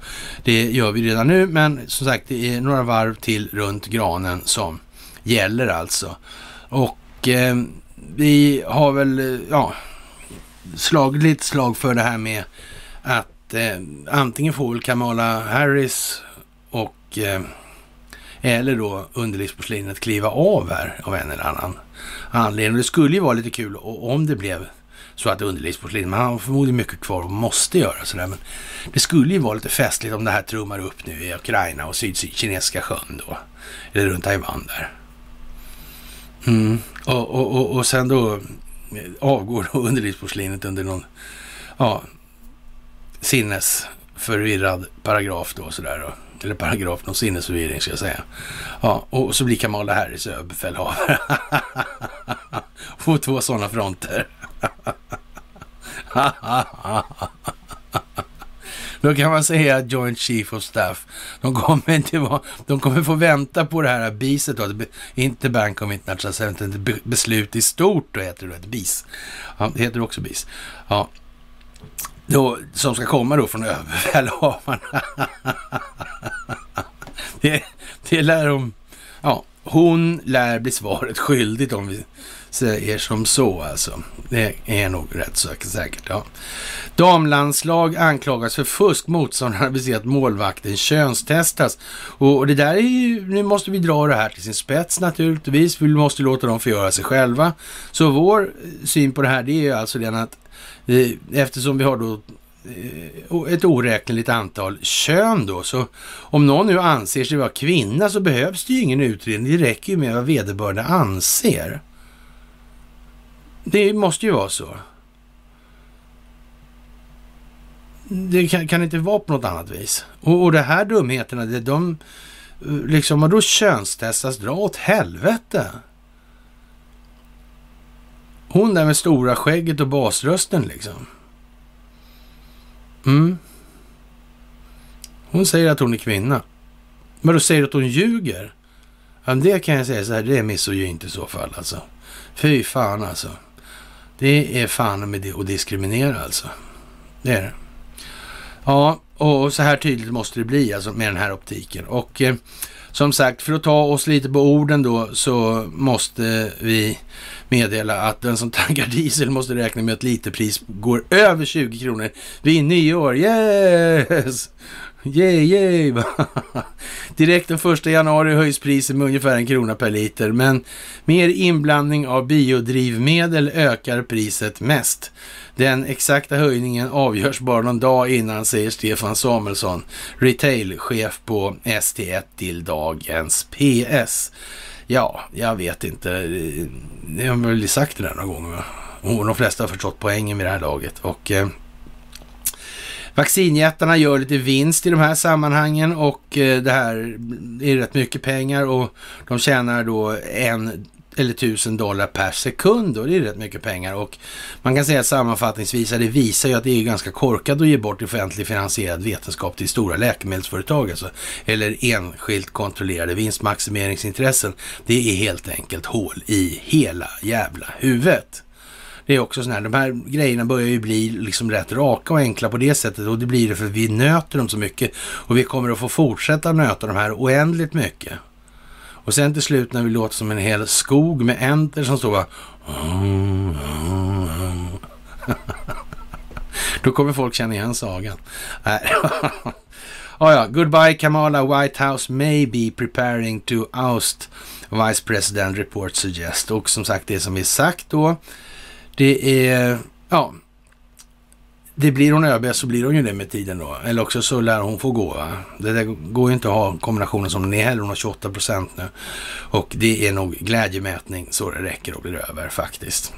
Speaker 1: Det gör vi redan nu, men som sagt, det är några varv till runt granen som gäller alltså. Och eh, vi har väl, eh, ja, slagit lite slag för det här med att eh, antingen får väl Kamala Harris och eh, eller då underlivsporslinet kliva av här av en eller annan anledning. Det skulle ju vara lite kul om det blev så att underlivsporslin, man har förmodligen mycket kvar och måste göra sådär. Men det skulle ju vara lite festligt om det här trummar upp nu i Ukraina och Sydkinesiska sjön då. Eller runt Taiwan där. Mm. Och, och, och, och sen då eh, avgår underlivsporslinet under någon ja, sinnesförvirrad paragraf då sådär. Då eller paragraf, någon sinnesförvirring ska jag säga. Ja, och så blir Kamala Harris överbefälhavare. På två sådana fronter. Då kan man säga att Joint Chief of Staff, de kommer, inte vara, de kommer få vänta på det här BISet då, inte Bank of International Settlement, beslut i stort då heter det, ett BIS. Ja, det heter också BIS. Ja, då, som ska komma då från överbefälhavarna. det, det lär de, ja, hon lär bli svaret skyldigt om vi säger som så alltså. Det är nog rätt säkert. Ja. Damlandslag anklagas för fusk. Motståndarna vill se att målvakten könstestas. Och, och det där är ju, nu måste vi dra det här till sin spets naturligtvis. Vi måste låta dem förgöra sig själva. Så vår eh, syn på det här, det är alltså den att Eh, eftersom vi har då eh, ett oräkneligt antal kön då. Så om någon nu anser sig vara kvinna så behövs det ju ingen utredning. Det räcker ju med vad vederbörande anser. Det måste ju vara så. Det kan, kan inte vara på något annat vis. Och, och de här dumheterna, det, de eh, liksom, då könstestas, dra åt helvete. Hon där med stora skägget och basrösten liksom. Mm. Hon säger att hon är kvinna. Men då säger du att hon ljuger? Ja, det kan jag säga så här, det är misogynt i så fall alltså. Fy fan alltså. Det är fan med det att diskriminera alltså. Det är det. Ja, och så här tydligt måste det bli alltså med den här optiken. Och eh, som sagt, för att ta oss lite på orden då så måste vi meddela att den som tankar diesel måste räkna med att literpris går över 20 kronor vid nyår. Yes! Yay, yay! Direkt den första januari höjs priset med ungefär en krona per liter, men mer inblandning av biodrivmedel ökar priset mest. Den exakta höjningen avgörs bara någon dag innan, säger Stefan Samuelsson, retailchef på ST1 till dagens PS. Ja, jag vet inte. Ni har väl sagt det där några gånger. Och de flesta har förstått poängen med det här laget. Och eh, Vaccinjättarna gör lite vinst i de här sammanhangen och eh, det här är rätt mycket pengar och de tjänar då en eller 1000 dollar per sekund och det är rätt mycket pengar. Och man kan säga sammanfattningsvis att det visar ju att det är ganska korkat att ge bort offentligt finansierad vetenskap till stora läkemedelsföretag alltså, eller enskilt kontrollerade vinstmaximeringsintressen. Det är helt enkelt hål i hela jävla huvudet. Det är också så här, de här grejerna börjar ju bli liksom rätt raka och enkla på det sättet och det blir det för att vi nöter dem så mycket och vi kommer att få fortsätta nöta de här oändligt mycket. Och sen till slut när vi låter som en hel skog med enter som står bara... Då kommer folk känna igen sagan. ah, ja, goodbye Kamala, White House may be preparing to oust Vice President report suggest. Och som sagt, det som är sagt då, det är, ja, det blir hon ÖB så blir hon ju det med tiden då. Eller också så lär hon få gå. Va? Det där går ju inte att ha kombinationen som den är heller. Hon har 28 procent nu. Och det är nog glädjemätning så det räcker och blir över faktiskt.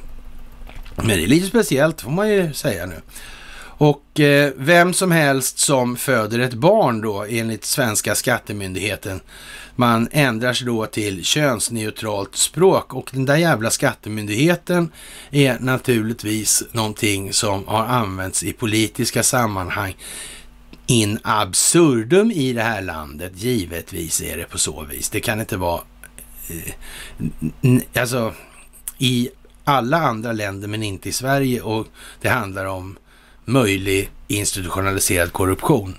Speaker 1: Men det är lite speciellt får man ju säga nu. Och eh, vem som helst som föder ett barn då enligt svenska skattemyndigheten man ändrar sig då till könsneutralt språk och den där jävla skattemyndigheten är naturligtvis någonting som har använts i politiska sammanhang in absurdum i det här landet. Givetvis är det på så vis. Det kan inte vara... Eh, alltså, i alla andra länder men inte i Sverige och det handlar om möjlig institutionaliserad korruption.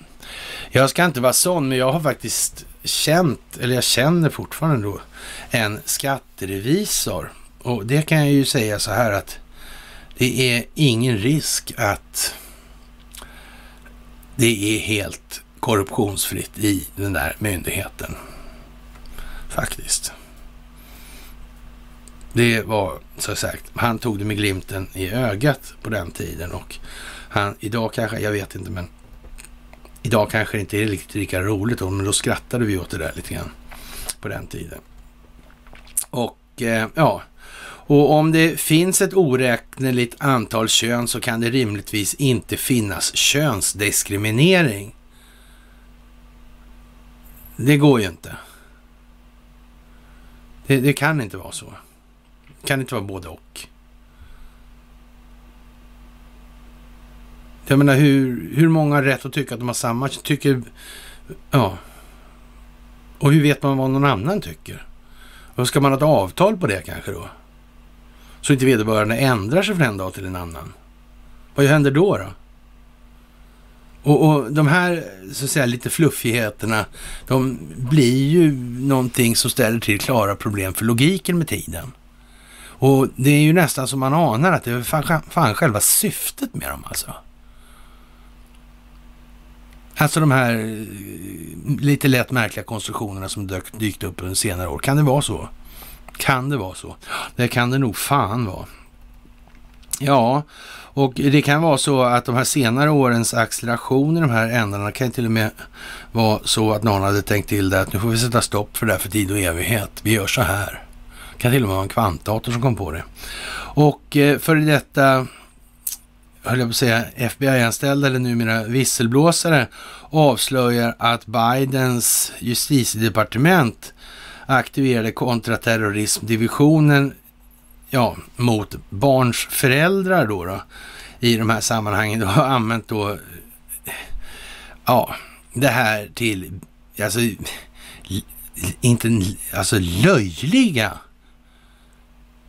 Speaker 1: Jag ska inte vara sån, men jag har faktiskt känt, eller jag känner fortfarande då, en skatterevisor. Och det kan jag ju säga så här att det är ingen risk att det är helt korruptionsfritt i den där myndigheten. Faktiskt. Det var så sagt, han tog det med glimten i ögat på den tiden och han, idag kanske, jag vet inte men Idag kanske det inte är riktigt lika roligt, men då skrattade vi åt det där lite grann på den tiden. Och eh, ja, och om det finns ett oräkneligt antal kön så kan det rimligtvis inte finnas könsdiskriminering. Det går ju inte. Det, det kan inte vara så. Det kan inte vara både och. Jag menar hur, hur många har rätt att tycka att de har samma, tycker, ja. Och hur vet man vad någon annan tycker? Och ska man ha ett avtal på det kanske då? Så inte vederbörande ändrar sig från en dag till en annan. Vad händer då då? Och, och, de här så att säga lite fluffigheterna, de blir ju någonting som ställer till klara problem för logiken med tiden. Och det är ju nästan som man anar att det är fan, fan själva syftet med dem alltså. Alltså de här lite lätt märkliga konstruktionerna som dök, dykt upp under senare år. Kan det vara så? Kan det vara så? Det kan det nog fan vara. Ja, och det kan vara så att de här senare årens acceleration i de här ändarna kan till och med vara så att någon hade tänkt till det att nu får vi sätta stopp för det här för tid och evighet. Vi gör så här. Det kan till och med vara en kvantdator som kom på det. Och eh, för detta höll jag på att säga, FBI-anställda eller numera visselblåsare avslöjar att Bidens justitiedepartement aktiverade kontraterrorismdivisionen ja, mot barns föräldrar då, då i de här sammanhangen. och har använt då ja, det här till alltså, inte, alltså löjliga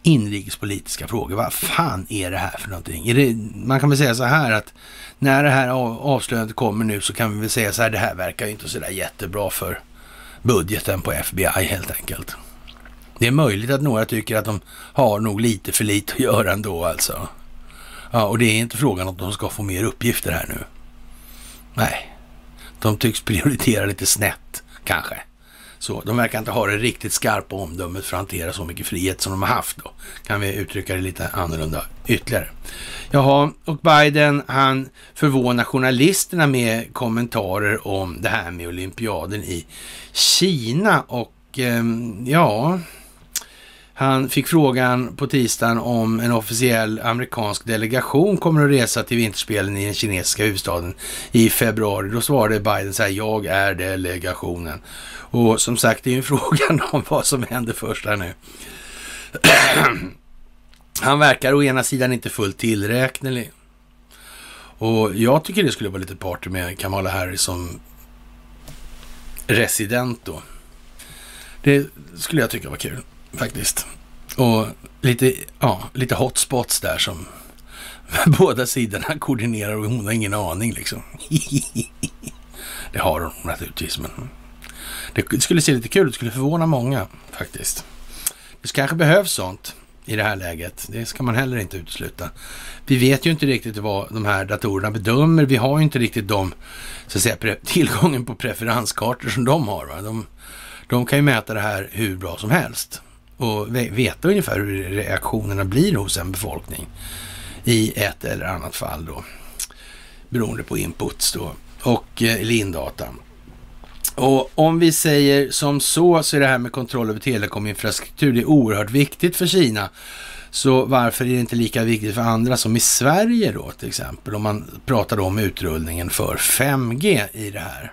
Speaker 1: inrikespolitiska frågor. Vad fan är det här för någonting? Det, man kan väl säga så här att när det här avslöjandet kommer nu så kan vi väl säga så här, det här verkar ju inte sådär jättebra för budgeten på FBI helt enkelt. Det är möjligt att några tycker att de har nog lite för lite att göra ändå alltså. Ja, och det är inte frågan om att de ska få mer uppgifter här nu. Nej, de tycks prioritera lite snett kanske. Så de verkar inte ha det riktigt skarpa omdömet för att hantera så mycket frihet som de har haft då. Kan vi uttrycka det lite annorlunda ytterligare. Jaha, och Biden han förvånar journalisterna med kommentarer om det här med olympiaden i Kina och eh, ja, han fick frågan på tisdagen om en officiell amerikansk delegation kommer att resa till vinterspelen i den kinesiska huvudstaden i februari. Då svarade Biden så här, jag är delegationen. Och som sagt, det är ju frågan om vad som händer först här nu. Han verkar å ena sidan inte fullt tillräknelig. Och jag tycker det skulle vara lite party med Kamala Harris som resident då. Det skulle jag tycka var kul faktiskt. Och lite, ja, lite hotspots där som båda sidorna koordinerar och hon har ingen aning liksom. det har hon naturligtvis, men det skulle se lite kul ut. Det skulle förvåna många faktiskt. Det kanske behövs sånt i det här läget. Det ska man heller inte utesluta. Vi vet ju inte riktigt vad de här datorerna bedömer. Vi har ju inte riktigt de, så att säga, tillgången på preferenskartor som de har. Va? De, de kan ju mäta det här hur bra som helst och veta ungefär hur reaktionerna blir hos en befolkning i ett eller annat fall då. Beroende på inputs då och eh, Lindata. Och om vi säger som så, så är det här med kontroll över telekominfrastruktur, det är oerhört viktigt för Kina. Så varför är det inte lika viktigt för andra som i Sverige då till exempel? Om man pratar då om utrullningen för 5G i det här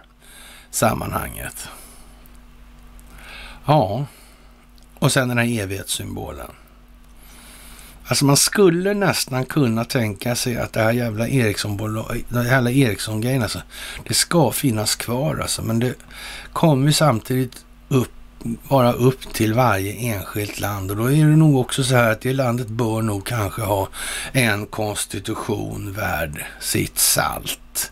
Speaker 1: sammanhanget. Ja, och sen den här evighetssymbolen. Alltså man skulle nästan kunna tänka sig att det här jävla Ericsson-grejen, alltså, det ska finnas kvar alltså. Men det kommer samtidigt upp, vara upp till varje enskilt land. Och då är det nog också så här att det landet bör nog kanske ha en konstitution värd sitt salt.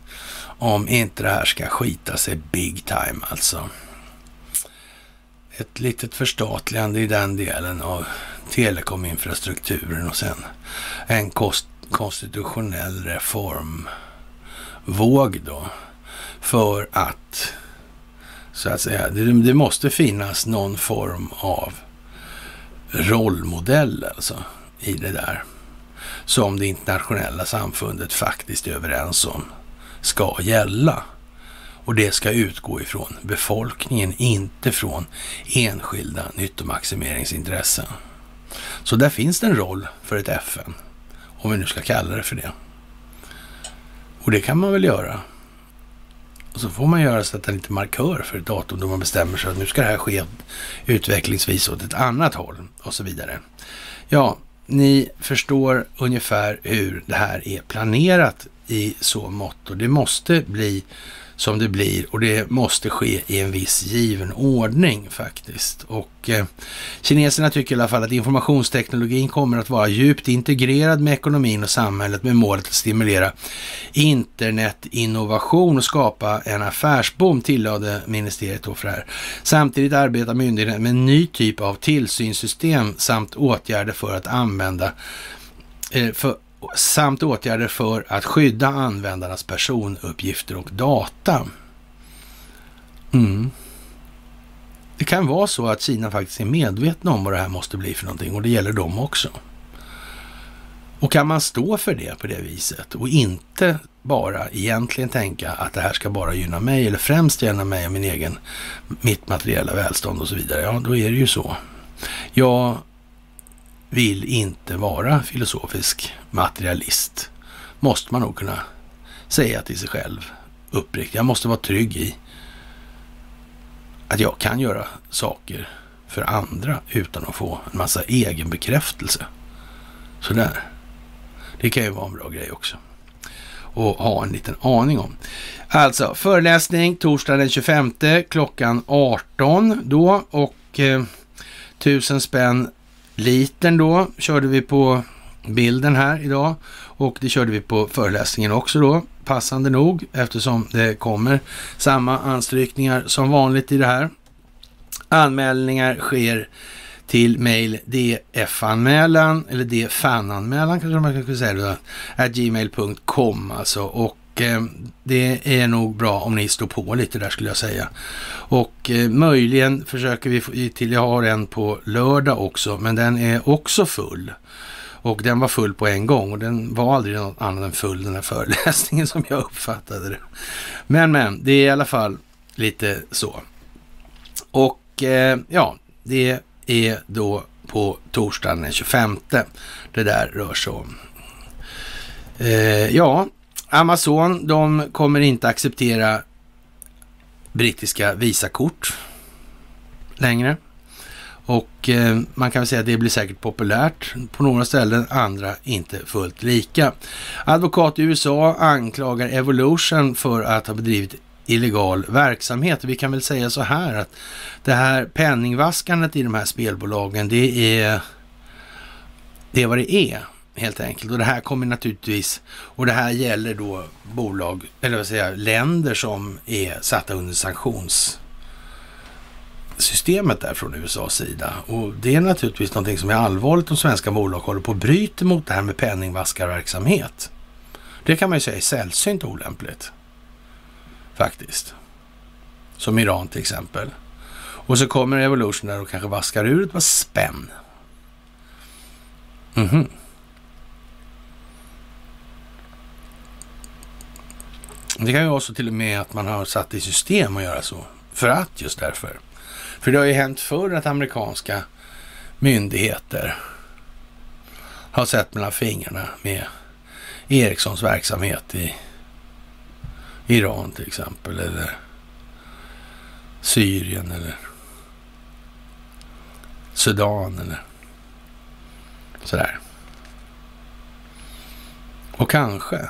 Speaker 1: Om inte det här ska skita sig big time alltså ett litet förstatligande i den delen av telekominfrastrukturen och sen en kost, konstitutionell reformvåg då för att så att säga, det, det, måste finnas någon form av rollmodell alltså i det där som det internationella samfundet faktiskt är överens om ska gälla. Och det ska utgå ifrån befolkningen, inte från enskilda nyttomaximeringsintressen. Så där finns det en roll för ett FN, om vi nu ska kalla det för det. Och det kan man väl göra. Och så får man göra så att det är lite markör för ett datum då man bestämmer sig att nu ska det här ske utvecklingsvis åt ett annat håll och så vidare. Ja, ni förstår ungefär hur det här är planerat i så mått och det måste bli som det blir och det måste ske i en viss given ordning faktiskt. Och eh, kineserna tycker i alla fall att informationsteknologin kommer att vara djupt integrerad med ekonomin och samhället med målet att stimulera internetinnovation och skapa en affärsboom, tillade ministeriet då för det här. Samtidigt arbetar myndigheten med en ny typ av tillsynssystem samt åtgärder för att använda eh, för samt åtgärder för att skydda användarnas personuppgifter och data. Mm. Det kan vara så att Kina faktiskt är medvetna om vad det här måste bli för någonting och det gäller dem också. Och kan man stå för det på det viset och inte bara egentligen tänka att det här ska bara gynna mig eller främst gynna mig och min egen, mitt materiella välstånd och så vidare. Ja, då är det ju så. Jag vill inte vara filosofisk materialist. Måste man nog kunna säga till sig själv uppriktigt. Jag måste vara trygg i att jag kan göra saker för andra utan att få en massa egen bekräftelse. Sådär. Det kan ju vara en bra grej också. Och ha en liten aning om. Alltså, föreläsning torsdag den 25 klockan 18 då och eh, tusen spänn litern då körde vi på bilden här idag och det körde vi på föreläsningen också då, passande nog eftersom det kommer samma anstrykningar som vanligt i det här. Anmälningar sker till mail df-anmälan eller dfan-anmälan kanske man kan säga då, gmail.com alltså och Eh, det är nog bra om ni står på lite där skulle jag säga. Och eh, möjligen försöker vi få till, jag har en på lördag också, men den är också full. Och den var full på en gång och den var aldrig något annat än full den här föreläsningen som jag uppfattade det. Men men, det är i alla fall lite så. Och eh, ja, det är då på torsdagen den 25 det där rör sig om. Eh, ja, Amazon, de kommer inte acceptera brittiska Visakort längre. Och eh, man kan väl säga att det blir säkert populärt på några ställen, andra inte fullt lika. Advokat i USA anklagar Evolution för att ha bedrivit illegal verksamhet. Vi kan väl säga så här att det här penningvaskandet i de här spelbolagen, det är, det är vad det är helt enkelt. Och det här kommer naturligtvis, och det här gäller då bolag, eller vad säger jag, länder som är satta under sanktionssystemet där från USAs sida. Och det är naturligtvis någonting som är allvarligt om svenska bolag håller på att bryta mot det här med penningvaskarverksamhet. Det kan man ju säga är sällsynt olämpligt. Faktiskt. Som Iran till exempel. Och så kommer Evolution där och kanske vaskar ur ett par spänn. Mm -hmm. Det kan ju vara så till och med att man har satt i system att göra så. För att just därför. För det har ju hänt förr att amerikanska myndigheter har sett mellan fingrarna med Ericssons verksamhet i Iran till exempel. Eller Syrien eller Sudan eller sådär. Och kanske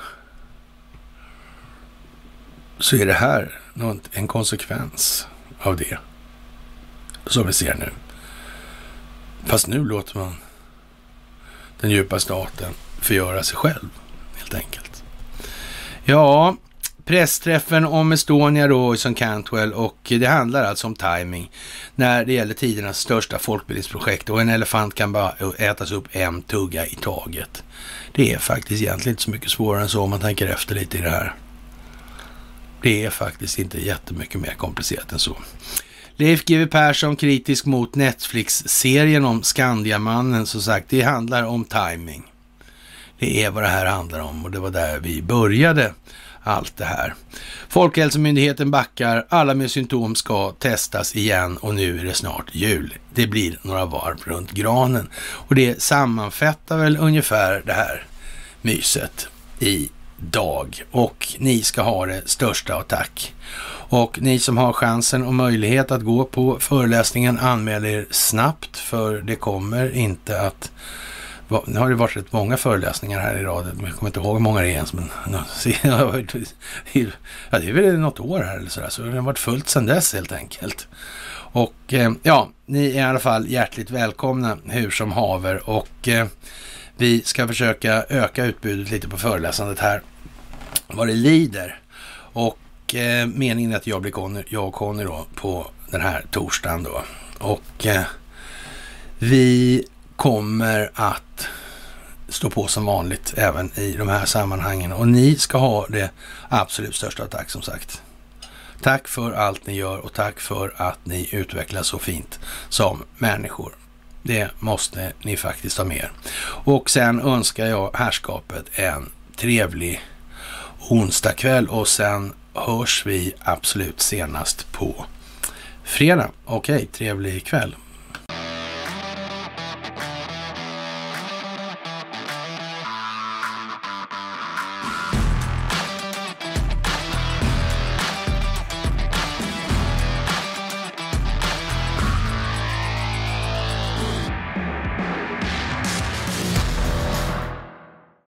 Speaker 1: så är det här en konsekvens av det som vi ser nu. Fast nu låter man den djupa staten förgöra sig själv, helt enkelt. Ja, pressträffen om Estonia då som Cantwell och det handlar alltså om timing när det gäller tidernas största folkbildningsprojekt och en elefant kan bara ätas upp en tugga i taget. Det är faktiskt egentligen inte så mycket svårare än så om man tänker efter lite i det här. Det är faktiskt inte jättemycket mer komplicerat än så. Leif GW Persson kritisk mot Netflix-serien om Skandiamannen. Som sagt, det handlar om timing. Det är vad det här handlar om och det var där vi började allt det här. Folkhälsomyndigheten backar, alla med symptom ska testas igen och nu är det snart jul. Det blir några varv runt granen och det sammanfattar väl ungefär det här myset i dag och ni ska ha det största av tack. Och ni som har chansen och möjlighet att gå på föreläsningen anmäl er snabbt för det kommer inte att nu har det varit rätt många föreläsningar här i rad. jag kommer inte ihåg hur många det är ens. Men, ja, det är väl något år här eller sådär, så det har varit fullt sedan dess helt enkelt. Och eh, ja, ni är i alla fall hjärtligt välkomna hur som haver och eh, vi ska försöka öka utbudet lite på föreläsandet här vad det lider. Och eh, meningen är att jag blir Conny, jag och Conny då på den här torsdagen då. Och eh, vi kommer att stå på som vanligt även i de här sammanhangen. Och ni ska ha det absolut största tack som sagt. Tack för allt ni gör och tack för att ni utvecklas så fint som människor. Det måste ni faktiskt ha med er. Och sen önskar jag herrskapet en trevlig onsdag kväll och sen hörs vi absolut senast på fredag. Okej, trevlig kväll.